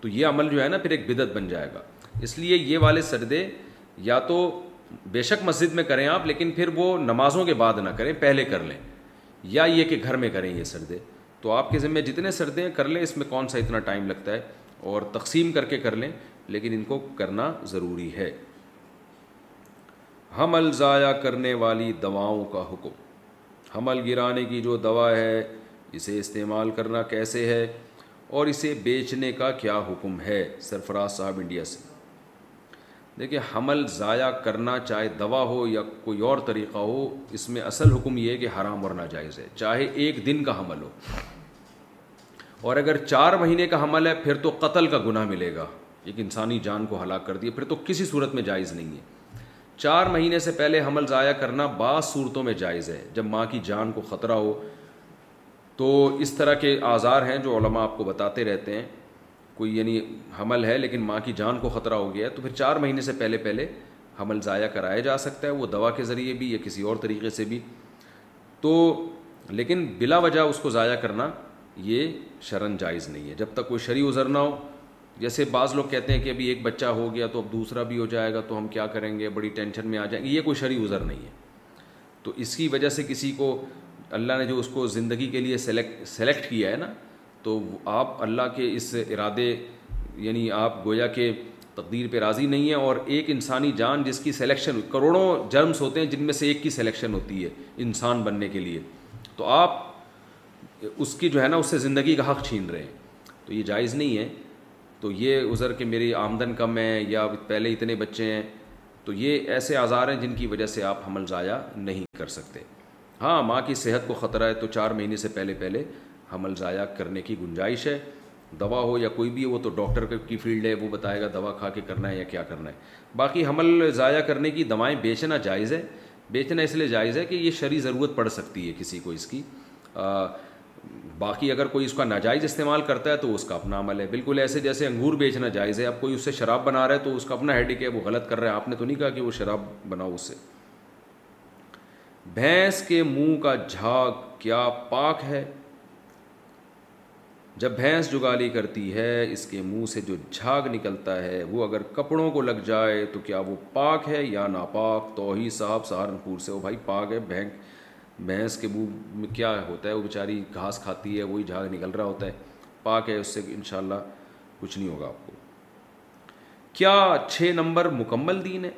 تو یہ عمل جو ہے نا پھر ایک بدعت بن جائے گا اس لیے یہ والے سردے یا تو بے شک مسجد میں کریں آپ لیکن پھر وہ نمازوں کے بعد نہ کریں پہلے کر لیں یا یہ کہ گھر میں کریں یہ سردے تو آپ کے ذمہ جتنے سردے ہیں کر لیں اس میں کون سا اتنا ٹائم لگتا ہے اور تقسیم کر کے کر لیں لیکن ان کو کرنا ضروری ہے حمل ضائع کرنے والی دواؤں کا حکم حمل گرانے کی جو دوا ہے اسے استعمال کرنا کیسے ہے اور اسے بیچنے کا کیا حکم ہے سرفراز صاحب انڈیا سے دیکھیں حمل ضائع کرنا چاہے دوا ہو یا کوئی اور طریقہ ہو اس میں اصل حکم یہ ہے کہ حرام اور ناجائز ہے چاہے ایک دن کا حمل ہو اور اگر چار مہینے کا حمل ہے پھر تو قتل کا گناہ ملے گا ایک انسانی جان کو ہلاک کر دیے پھر تو کسی صورت میں جائز نہیں ہے چار مہینے سے پہلے حمل ضائع کرنا بعض صورتوں میں جائز ہے جب ماں کی جان کو خطرہ ہو تو اس طرح کے آزار ہیں جو علماء آپ کو بتاتے رہتے ہیں کوئی یعنی حمل ہے لیکن ماں کی جان کو خطرہ ہو گیا ہے تو پھر چار مہینے سے پہلے پہلے حمل ضائع کرایا جا سکتا ہے وہ دوا کے ذریعے بھی یا کسی اور طریقے سے بھی تو لیکن بلا وجہ اس کو ضائع کرنا یہ شرن جائز نہیں ہے جب تک کوئی شرع ازر نہ ہو جیسے بعض لوگ کہتے ہیں کہ ابھی ایک بچہ ہو گیا تو اب دوسرا بھی ہو جائے گا تو ہم کیا کریں گے بڑی ٹینشن میں آ جائیں گے یہ کوئی شرع ازر نہیں ہے تو اس کی وجہ سے کسی کو اللہ نے جو اس کو زندگی کے لیے سلیکٹ سلیکٹ کیا ہے نا تو آپ اللہ کے اس ارادے یعنی آپ گویا کے تقدیر پہ راضی نہیں ہیں اور ایک انسانی جان جس کی سلیکشن کروڑوں جرمس ہوتے ہیں جن میں سے ایک کی سلیکشن ہوتی ہے انسان بننے کے لیے تو آپ اس کی جو ہے نا اس سے زندگی کا حق چھین رہے ہیں تو یہ جائز نہیں ہے تو یہ عذر کہ میری آمدن کم ہے یا پہلے اتنے بچے ہیں تو یہ ایسے آزار ہیں جن کی وجہ سے آپ حمل ضائع نہیں کر سکتے ہاں ماں کی صحت کو خطرہ ہے تو چار مہینے سے پہلے پہلے حمل ضائع کرنے کی گنجائش ہے دوا ہو یا کوئی بھی وہ تو ڈاکٹر کی فیلڈ ہے وہ بتائے گا دوا کھا کے کرنا ہے یا کیا کرنا ہے باقی حمل ضائع کرنے کی دوائیں بیچنا جائز ہے بیچنا اس لیے جائز ہے کہ یہ شرح ضرورت پڑ سکتی ہے کسی کو اس کی باقی اگر کوئی اس کا ناجائز استعمال کرتا ہے تو اس کا اپنا عمل ہے بالکل ایسے جیسے انگور بیچنا جائز ہے اب کوئی اس سے شراب بنا رہا ہے تو اس کا اپنا ہیڈک ہے وہ غلط کر رہا ہے آپ نے تو نہیں کہا کہ وہ شراب بناؤ اس سے بھینس کے منہ کا جھاگ کیا پاک ہے جب بھینس جگالی کرتی ہے اس کے منہ سے جو جھاگ نکلتا ہے وہ اگر کپڑوں کو لگ جائے تو کیا وہ پاک ہے یا ناپاک تو ہی صاحب سہارنپور سے وہ بھائی پاک ہے بھینس کے منہ میں کیا ہوتا ہے وہ بیچاری گھاس کھاتی ہے وہی جھاگ نکل رہا ہوتا ہے پاک ہے اس سے انشاءاللہ کچھ نہیں ہوگا آپ کو کیا چھ نمبر مکمل دین ہے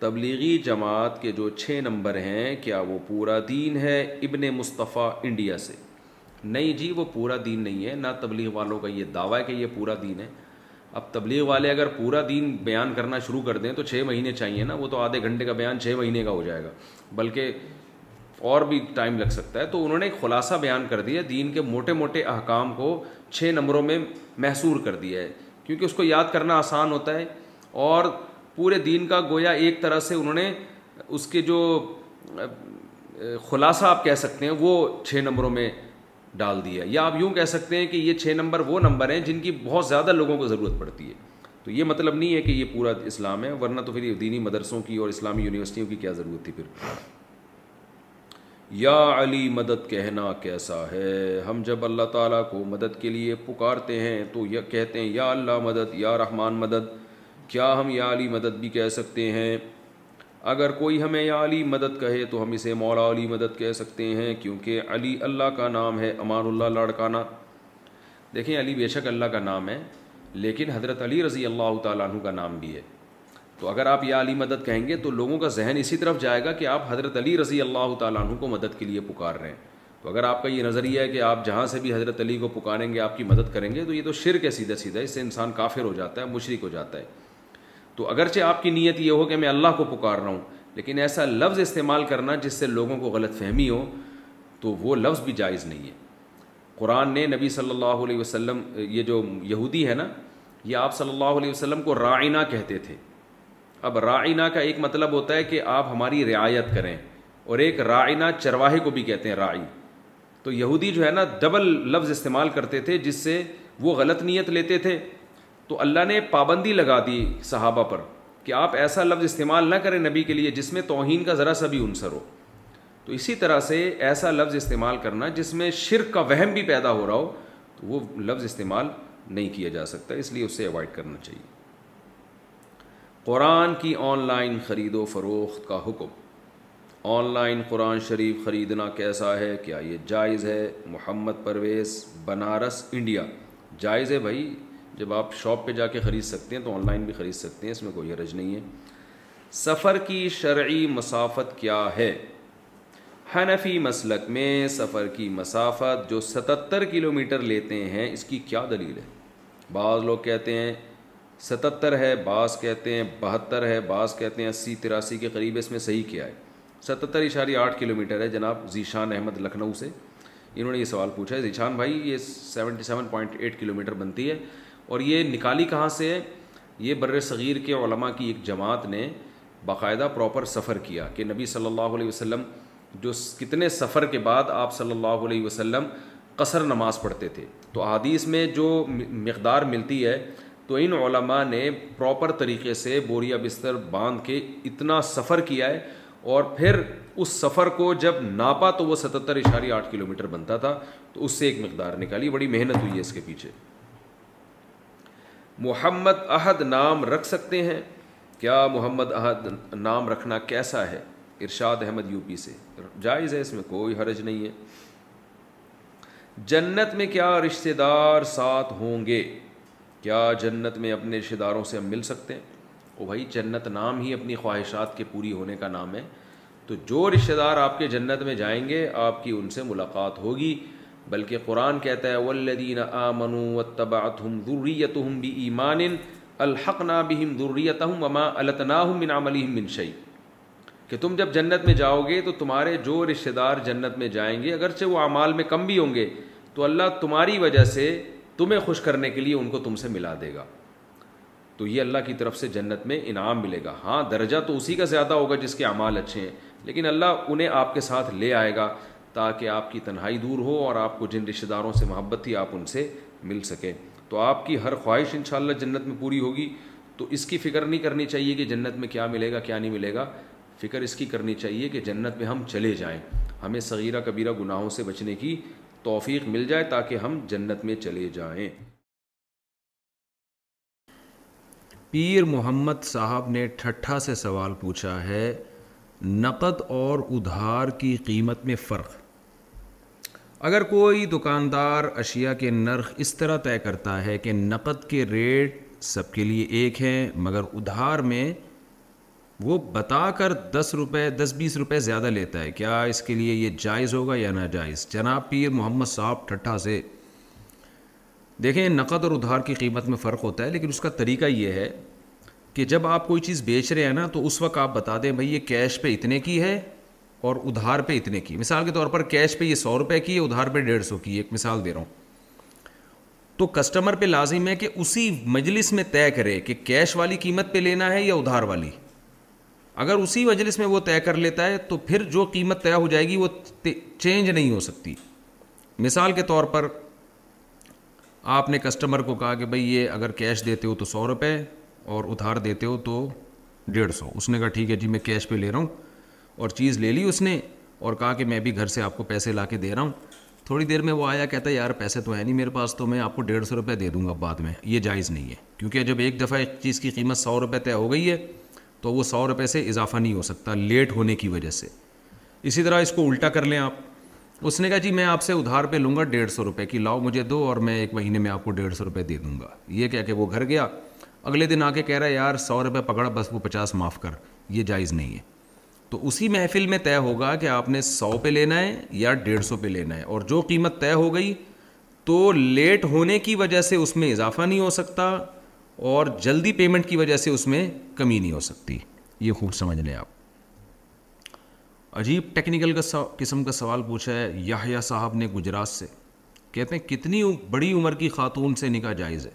تبلیغی جماعت کے جو چھ نمبر ہیں کیا وہ پورا دین ہے ابن مصطفیٰ انڈیا سے نہیں جی وہ پورا دین نہیں ہے نہ تبلیغ والوں کا یہ دعویٰ ہے کہ یہ پورا دین ہے اب تبلیغ والے اگر پورا دین بیان کرنا شروع کر دیں تو چھ مہینے چاہیے نا وہ تو آدھے گھنٹے کا بیان چھ مہینے کا ہو جائے گا بلکہ اور بھی ٹائم لگ سکتا ہے تو انہوں نے ایک خلاصہ بیان کر دیا دین کے موٹے موٹے احکام کو چھ نمبروں میں محصور کر دیا ہے کیونکہ اس کو یاد کرنا آسان ہوتا ہے اور پورے دین کا گویا ایک طرح سے انہوں نے اس کے جو خلاصہ آپ کہہ سکتے ہیں وہ چھ نمبروں میں ڈال دیا یا آپ یوں کہہ سکتے ہیں کہ یہ چھ نمبر وہ نمبر ہیں جن کی بہت زیادہ لوگوں کو ضرورت پڑتی ہے تو یہ مطلب نہیں ہے کہ یہ پورا اسلام ہے ورنہ تو پھر دینی مدرسوں کی اور اسلامی یونیورسٹیوں کی کیا ضرورت تھی پھر یا علی مدد کہنا کیسا ہے ہم جب اللہ تعالیٰ کو مدد کے لیے پکارتے ہیں تو یہ کہتے ہیں یا اللہ مدد یا رحمان مدد کیا ہم یا علی مدد بھی کہہ سکتے ہیں اگر کوئی ہمیں یا علی مدد کہے تو ہم اسے مولا علی مدد کہہ سکتے ہیں کیونکہ علی اللہ کا نام ہے امان اللہ لڑکانہ دیکھیں علی بے شک اللہ کا نام ہے لیکن حضرت علی رضی اللہ تعالیٰ عنہ کا نام بھی ہے تو اگر آپ یا علی مدد کہیں گے تو لوگوں کا ذہن اسی طرف جائے گا کہ آپ حضرت علی رضی اللہ تعالیٰ عنہ کو مدد کے لیے پکار رہے ہیں تو اگر آپ کا یہ نظریہ ہے کہ آپ جہاں سے بھی حضرت علی کو پکاریں گے آپ کی مدد کریں گے تو یہ تو شرک ہے سیدھا سیدھا اس سے انسان کافر ہو جاتا ہے مشرق ہو جاتا ہے تو اگرچہ آپ کی نیت یہ ہو کہ میں اللہ کو پکار رہا ہوں لیکن ایسا لفظ استعمال کرنا جس سے لوگوں کو غلط فہمی ہو تو وہ لفظ بھی جائز نہیں ہے قرآن نے نبی صلی اللہ علیہ وسلم یہ جو یہودی ہے نا یہ آپ صلی اللہ علیہ وسلم کو رائنہ کہتے تھے اب رائنہ کا ایک مطلب ہوتا ہے کہ آپ ہماری رعایت کریں اور ایک رائنہ چرواہے کو بھی کہتے ہیں رائی تو یہودی جو ہے نا ڈبل لفظ استعمال کرتے تھے جس سے وہ غلط نیت لیتے تھے تو اللہ نے پابندی لگا دی صحابہ پر کہ آپ ایسا لفظ استعمال نہ کریں نبی کے لیے جس میں توہین کا ذرا سا بھی عنصر ہو تو اسی طرح سے ایسا لفظ استعمال کرنا جس میں شرک کا وہم بھی پیدا ہو رہا ہو تو وہ لفظ استعمال نہیں کیا جا سکتا اس لیے اسے اوائڈ کرنا چاہیے قرآن کی آن لائن خرید و فروخت کا حکم آن لائن قرآن شریف خریدنا کیسا ہے کیا یہ جائز ہے محمد پرویز بنارس انڈیا جائز ہے بھائی جب آپ شاپ پہ جا کے خرید سکتے ہیں تو آن لائن بھی خرید سکتے ہیں اس میں کوئی حرج نہیں ہے سفر کی شرعی مسافت کیا ہے حنفی مسلک میں سفر کی مسافت جو ستتر کلو میٹر لیتے ہیں اس کی کیا دلیل ہے بعض لوگ کہتے ہیں ستتر ہے بعض کہتے ہیں بہتر ہے بعض کہتے ہیں اسی تراسی کے قریب اس میں صحیح کیا ہے ستتر اشاریہ آٹھ کلو میٹر ہے جناب ذیشان احمد لکھنؤ سے انہوں نے یہ سوال پوچھا ہے ذیشان بھائی یہ seventy seven point eight kilometre بنتی ہے اور یہ نکالی کہاں سے یہ بر صغیر کے علماء کی ایک جماعت نے باقاعدہ پراپر سفر کیا کہ نبی صلی اللہ علیہ وسلم جو کتنے سفر کے بعد آپ صلی اللہ علیہ وسلم قصر نماز پڑھتے تھے تو حدیث میں جو مقدار ملتی ہے تو ان علماء نے پراپر طریقے سے بوریا بستر باندھ کے اتنا سفر کیا ہے اور پھر اس سفر کو جب ناپا تو وہ ستتر اشاری آٹھ کلو میٹر بنتا تھا تو اس سے ایک مقدار نکالی بڑی محنت ہوئی ہے اس کے پیچھے محمد عہد نام رکھ سکتے ہیں کیا محمد عہد نام رکھنا کیسا ہے ارشاد احمد یو پی سے جائز ہے اس میں کوئی حرج نہیں ہے جنت میں کیا رشتہ دار ساتھ ہوں گے کیا جنت میں اپنے رشتہ داروں سے ہم مل سکتے ہیں او بھائی جنت نام ہی اپنی خواہشات کے پوری ہونے کا نام ہے تو جو رشتہ دار آپ کے جنت میں جائیں گے آپ کی ان سے ملاقات ہوگی بلکہ قرآن کہتا ہے کہ تم جب جنت میں جاؤ گے تو تمہارے جو رشتہ دار جنت میں جائیں گے اگرچہ وہ اعمال میں کم بھی ہوں گے تو اللہ تمہاری وجہ سے تمہیں خوش کرنے کے لیے ان کو تم سے ملا دے گا تو یہ اللہ کی طرف سے جنت میں انعام ملے گا ہاں درجہ تو اسی کا زیادہ ہوگا جس کے اعمال اچھے ہیں لیکن اللہ انہیں آپ کے ساتھ لے آئے گا تاکہ آپ کی تنہائی دور ہو اور آپ کو جن رشتہ داروں سے محبت تھی آپ ان سے مل سکیں تو آپ کی ہر خواہش انشاءاللہ جنت میں پوری ہوگی تو اس کی فکر نہیں کرنی چاہیے کہ جنت میں کیا ملے گا کیا نہیں ملے گا فکر اس کی کرنی چاہیے کہ جنت میں ہم چلے جائیں ہمیں صغیرہ کبیرہ گناہوں سے بچنے کی توفیق مل جائے تاکہ ہم جنت میں چلے جائیں پیر محمد صاحب نے ٹھٹھا سے سوال پوچھا ہے نقد اور ادھار کی قیمت میں فرق اگر کوئی دکاندار اشیاء کے نرخ اس طرح طے کرتا ہے کہ نقد کے ریٹ سب کے لیے ایک ہیں مگر ادھار میں وہ بتا کر دس روپے دس بیس روپے زیادہ لیتا ہے کیا اس کے لیے یہ جائز ہوگا یا ناجائز جناب پیر محمد صاحب ٹھٹھا سے دیکھیں نقد اور ادھار کی قیمت میں فرق ہوتا ہے لیکن اس کا طریقہ یہ ہے کہ جب آپ کوئی چیز بیچ رہے ہیں نا تو اس وقت آپ بتا دیں بھائی یہ کیش پہ اتنے کی ہے اور ادھار پہ اتنے کی مثال کے طور پر کیش پہ یہ سو روپے کی ادھار پہ ڈیڑھ سو کی ایک مثال دے رہا ہوں تو کسٹمر پہ لازم ہے کہ اسی مجلس میں طے کرے کہ کیش والی قیمت پہ لینا ہے یا ادھار والی اگر اسی مجلس میں وہ طے کر لیتا ہے تو پھر جو قیمت طے ہو جائے گی وہ چینج نہیں ہو سکتی مثال کے طور پر آپ نے کسٹمر کو کہا کہ بھائی یہ اگر کیش دیتے ہو تو سو روپے اور ادھار دیتے ہو تو ڈیڑھ سو اس نے کہا ٹھیک ہے جی میں کیش پہ لے رہا ہوں اور چیز لے لی اس نے اور کہا کہ میں بھی گھر سے آپ کو پیسے لا کے دے رہا ہوں تھوڑی دیر میں وہ آیا کہتا ہے یار پیسے تو ہیں نہیں میرے پاس تو میں آپ کو ڈیڑھ سو روپے دے دوں گا بعد میں یہ جائز نہیں ہے کیونکہ جب ایک دفعہ ایک چیز کی قیمت سو روپے طے ہو گئی ہے تو وہ سو روپے سے اضافہ نہیں ہو سکتا لیٹ ہونے کی وجہ سے اسی طرح اس کو الٹا کر لیں آپ اس نے کہا جی میں آپ سے ادھار پہ لوں گا ڈیڑھ سو روپے کی لاؤ مجھے دو اور میں ایک مہینے میں آپ کو ڈیڑھ سو روپے دے دوں گا یہ کہہ کے وہ گھر گیا اگلے دن آ کے کہہ رہا ہے یار سو روپے پکڑا بس وہ پچاس معاف کر یہ جائز نہیں ہے تو اسی محفل میں طے ہوگا کہ آپ نے سو پہ لینا ہے یا ڈیڑھ سو پہ لینا ہے اور جو قیمت طے ہو گئی تو لیٹ ہونے کی وجہ سے اس میں اضافہ نہیں ہو سکتا اور جلدی پیمنٹ کی وجہ سے اس میں کمی نہیں ہو سکتی یہ خوب سمجھ لیں آپ عجیب ٹیکنیکل کا قسم کا سوال پوچھا ہے یاہیا صاحب نے گجرات سے کہتے ہیں کتنی بڑی عمر کی خاتون سے نکاح جائز ہے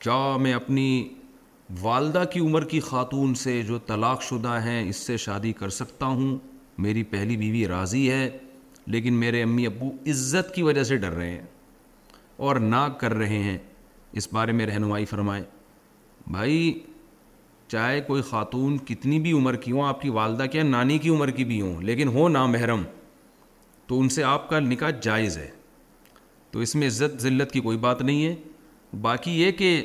کیا میں اپنی والدہ کی عمر کی خاتون سے جو طلاق شدہ ہیں اس سے شادی کر سکتا ہوں میری پہلی بیوی راضی ہے لیکن میرے امی ابو عزت کی وجہ سے ڈر رہے ہیں اور نہ کر رہے ہیں اس بارے میں رہنمائی فرمائے بھائی چاہے کوئی خاتون کتنی بھی عمر کی ہوں آپ کی والدہ کیا نانی کی عمر کی بھی ہوں لیکن ہو نا محرم تو ان سے آپ کا نکاح جائز ہے تو اس میں عزت ذلت کی کوئی بات نہیں ہے باقی یہ کہ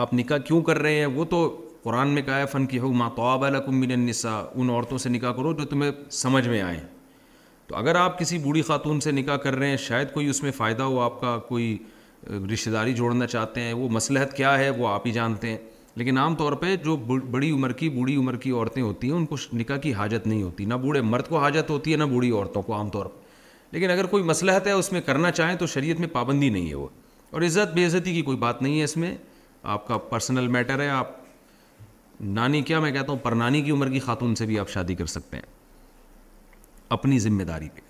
آپ نکاح کیوں کر رہے ہیں وہ تو قرآن میں کہا ہے فن کی ہو ماں تو من النساء ان عورتوں سے نکاح کرو جو تمہیں سمجھ میں آئیں تو اگر آپ کسی بوڑھی خاتون سے نکاح کر رہے ہیں شاید کوئی اس میں فائدہ ہو آپ کا کوئی رشتہ داری جوڑنا چاہتے ہیں وہ مصلحت کیا ہے وہ آپ ہی جانتے ہیں لیکن عام طور پہ جو بڑی عمر کی بوڑھی عمر کی عورتیں ہوتی ہیں ان کو نکاح کی حاجت نہیں ہوتی نہ بوڑھے مرد کو حاجت ہوتی ہے نہ بوڑھی عورتوں کو عام طور پر لیکن اگر کوئی مصلحت ہے اس میں کرنا چاہیں تو شریعت میں پابندی نہیں ہے وہ اور عزت بے عزتی کی کوئی بات نہیں ہے اس میں آپ کا پرسنل میٹر ہے آپ نانی کیا میں کہتا ہوں پرنانی کی عمر کی خاتون سے بھی آپ شادی کر سکتے ہیں اپنی ذمہ داری پہ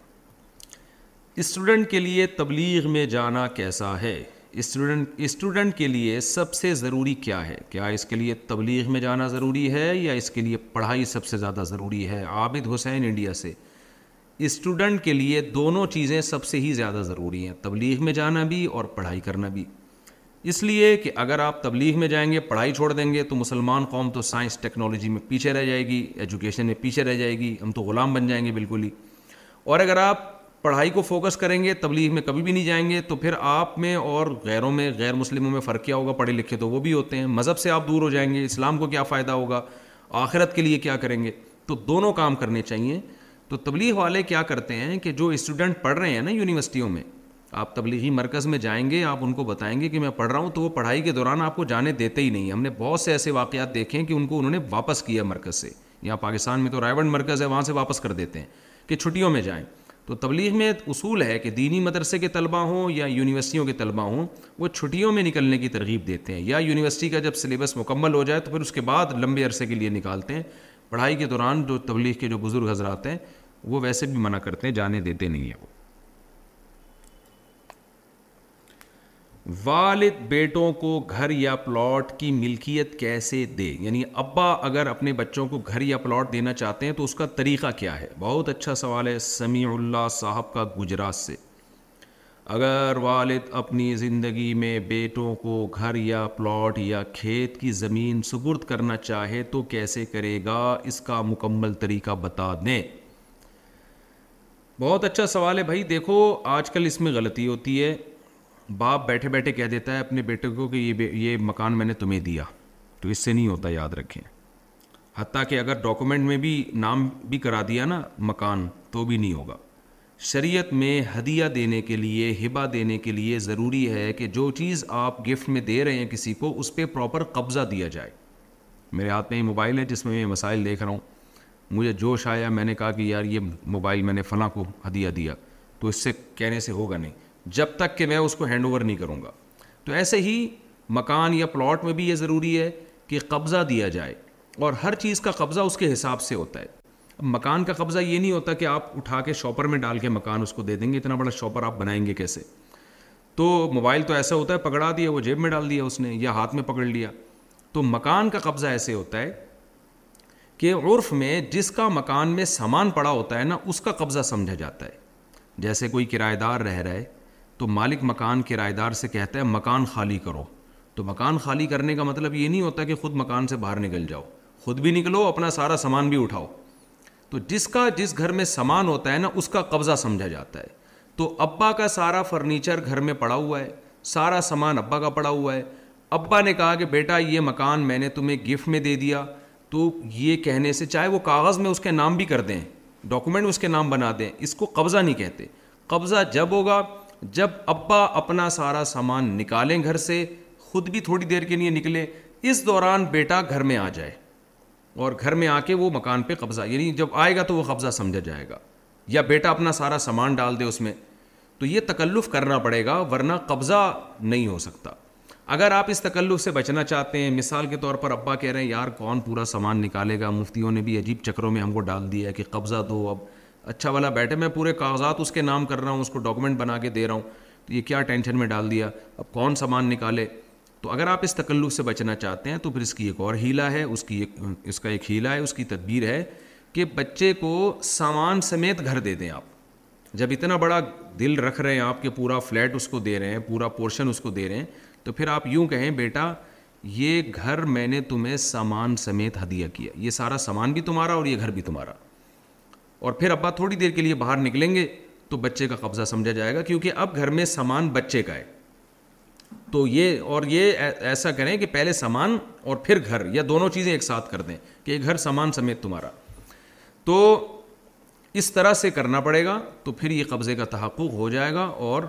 اسٹوڈنٹ کے لیے تبلیغ میں جانا کیسا ہے اسٹوڈنٹ اسٹوڈنٹ کے لیے سب سے ضروری کیا ہے کیا اس کے لیے تبلیغ میں جانا ضروری ہے یا اس کے لیے پڑھائی سب سے زیادہ ضروری ہے عابد حسین انڈیا سے اسٹوڈنٹ کے لیے دونوں چیزیں سب سے ہی زیادہ ضروری ہیں تبلیغ میں جانا بھی اور پڑھائی کرنا بھی اس لیے کہ اگر آپ تبلیغ میں جائیں گے پڑھائی چھوڑ دیں گے تو مسلمان قوم تو سائنس ٹیکنالوجی میں پیچھے رہ جائے گی ایجوکیشن میں پیچھے رہ جائے گی ہم تو غلام بن جائیں گے بالکل ہی اور اگر آپ پڑھائی کو فوکس کریں گے تبلیغ میں کبھی بھی نہیں جائیں گے تو پھر آپ میں اور غیروں میں غیر مسلموں میں فرق کیا ہوگا پڑھے لکھے تو وہ بھی ہوتے ہیں مذہب سے آپ دور ہو جائیں گے اسلام کو کیا فائدہ ہوگا آخرت کے لیے کیا کریں گے تو دونوں کام کرنے چاہیے تو تبلیغ والے کیا کرتے ہیں کہ جو اسٹوڈنٹ پڑھ رہے ہیں نا یونیورسٹیوں میں آپ تبلیغی مرکز میں جائیں گے آپ ان کو بتائیں گے کہ میں پڑھ رہا ہوں تو وہ پڑھائی کے دوران آپ کو جانے دیتے ہی نہیں ہم نے بہت سے ایسے واقعات دیکھیں کہ ان کو انہوں نے واپس کیا مرکز سے یہاں پاکستان میں تو رائےونڈ مرکز ہے وہاں سے واپس کر دیتے ہیں کہ چھٹیوں میں جائیں تو تبلیغ میں اصول ہے کہ دینی مدرسے کے طلبہ ہوں یا یونیورسٹیوں کے طلبہ ہوں وہ چھٹیوں میں نکلنے کی ترغیب دیتے ہیں یا یونیورسٹی کا جب سلیبس مکمل ہو جائے تو پھر اس کے بعد لمبے عرصے کے لیے نکالتے ہیں پڑھائی کے دوران جو تبلیغ کے جو بزرگ حضرات ہیں وہ ویسے بھی منع کرتے ہیں جانے دیتے نہیں ہیں وہ والد بیٹوں کو گھر یا پلاٹ کی ملکیت کیسے دے یعنی ابا اگر اپنے بچوں کو گھر یا پلاٹ دینا چاہتے ہیں تو اس کا طریقہ کیا ہے بہت اچھا سوال ہے سمیع اللہ صاحب کا گجرات سے اگر والد اپنی زندگی میں بیٹوں کو گھر یا پلاٹ یا کھیت کی زمین سپرد کرنا چاہے تو کیسے کرے گا اس کا مکمل طریقہ بتا دیں بہت اچھا سوال ہے بھائی دیکھو آج کل اس میں غلطی ہوتی ہے باپ بیٹھے بیٹھے کہہ دیتا ہے اپنے بیٹے کو کہ یہ یہ مکان میں نے تمہیں دیا تو اس سے نہیں ہوتا یاد رکھیں حتیٰ کہ اگر ڈاکومنٹ میں بھی نام بھی کرا دیا نا مکان تو بھی نہیں ہوگا شریعت میں ہدیہ دینے کے لیے ہبا دینے کے لیے ضروری ہے کہ جو چیز آپ گفٹ میں دے رہے ہیں کسی کو اس پہ پراپر قبضہ دیا جائے میرے ہاتھ میں یہ موبائل ہے جس میں میں مسائل دیکھ رہا ہوں مجھے جوش آیا میں نے کہا کہ یار یہ موبائل میں نے فلاں کو ہدیہ دیا تو اس سے کہنے سے ہوگا نہیں جب تک کہ میں اس کو ہینڈ اوور نہیں کروں گا تو ایسے ہی مکان یا پلاٹ میں بھی یہ ضروری ہے کہ قبضہ دیا جائے اور ہر چیز کا قبضہ اس کے حساب سے ہوتا ہے اب مکان کا قبضہ یہ نہیں ہوتا کہ آپ اٹھا کے شاپر میں ڈال کے مکان اس کو دے دیں گے اتنا بڑا شاپر آپ بنائیں گے کیسے تو موبائل تو ایسا ہوتا ہے پکڑا دیا وہ جیب میں ڈال دیا اس نے یا ہاتھ میں پکڑ لیا تو مکان کا قبضہ ایسے ہوتا ہے کہ عرف میں جس کا مکان میں سامان پڑا ہوتا ہے نا اس کا قبضہ سمجھا جاتا ہے جیسے کوئی کرایہ دار رہ رہا ہے تو مالک مکان کرایہ دار سے کہتا ہے مکان خالی کرو تو مکان خالی کرنے کا مطلب یہ نہیں ہوتا کہ خود مکان سے باہر نکل جاؤ خود بھی نکلو اپنا سارا سامان بھی اٹھاؤ تو جس کا جس گھر میں سامان ہوتا ہے نا اس کا قبضہ سمجھا جاتا ہے تو ابا کا سارا فرنیچر گھر میں پڑا ہوا ہے سارا سامان ابا کا پڑا ہوا ہے ابا نے کہا کہ بیٹا یہ مکان میں نے تمہیں گفٹ میں دے دیا تو یہ کہنے سے چاہے وہ کاغذ میں اس کے نام بھی کر دیں ڈاکومنٹ اس کے نام بنا دیں اس کو قبضہ نہیں کہتے قبضہ جب ہوگا جب ابا اپنا سارا سامان نکالیں گھر سے خود بھی تھوڑی دیر کے لیے نکلیں اس دوران بیٹا گھر میں آ جائے اور گھر میں آ کے وہ مکان پہ قبضہ یعنی جب آئے گا تو وہ قبضہ سمجھا جائے گا یا بیٹا اپنا سارا سامان ڈال دے اس میں تو یہ تکلف کرنا پڑے گا ورنہ قبضہ نہیں ہو سکتا اگر آپ اس تکلف سے بچنا چاہتے ہیں مثال کے طور پر ابا کہہ رہے ہیں یار کون پورا سامان نکالے گا مفتیوں نے بھی عجیب چکروں میں ہم کو ڈال دیا ہے کہ قبضہ دو اب اچھا والا بیٹھے میں پورے کاغذات اس کے نام کر رہا ہوں اس کو ڈاکومنٹ بنا کے دے رہا ہوں تو یہ کیا ٹینشن میں ڈال دیا اب کون سامان نکالے تو اگر آپ اس تکلف سے بچنا چاہتے ہیں تو پھر اس کی ایک اور ہیلا ہے اس کی ایک اس کا ایک ہیلا ہے اس کی تدبیر ہے کہ بچے کو سامان سمیت گھر دے دیں آپ جب اتنا بڑا دل رکھ رہے ہیں آپ کہ پورا فلیٹ اس کو دے رہے ہیں پورا پورشن اس کو دے رہے ہیں تو پھر آپ یوں کہیں بیٹا یہ گھر میں نے تمہیں سامان سمیت ہدیہ کیا یہ سارا سامان بھی تمہارا اور یہ گھر بھی تمہارا اور پھر ابا تھوڑی دیر کے لیے باہر نکلیں گے تو بچے کا قبضہ سمجھا جائے گا کیونکہ اب گھر میں سامان بچے کا ہے تو یہ اور یہ ایسا کریں کہ پہلے سامان اور پھر گھر یا دونوں چیزیں ایک ساتھ کر دیں کہ گھر سامان سمیت تمہارا تو اس طرح سے کرنا پڑے گا تو پھر یہ قبضے کا تحقق ہو جائے گا اور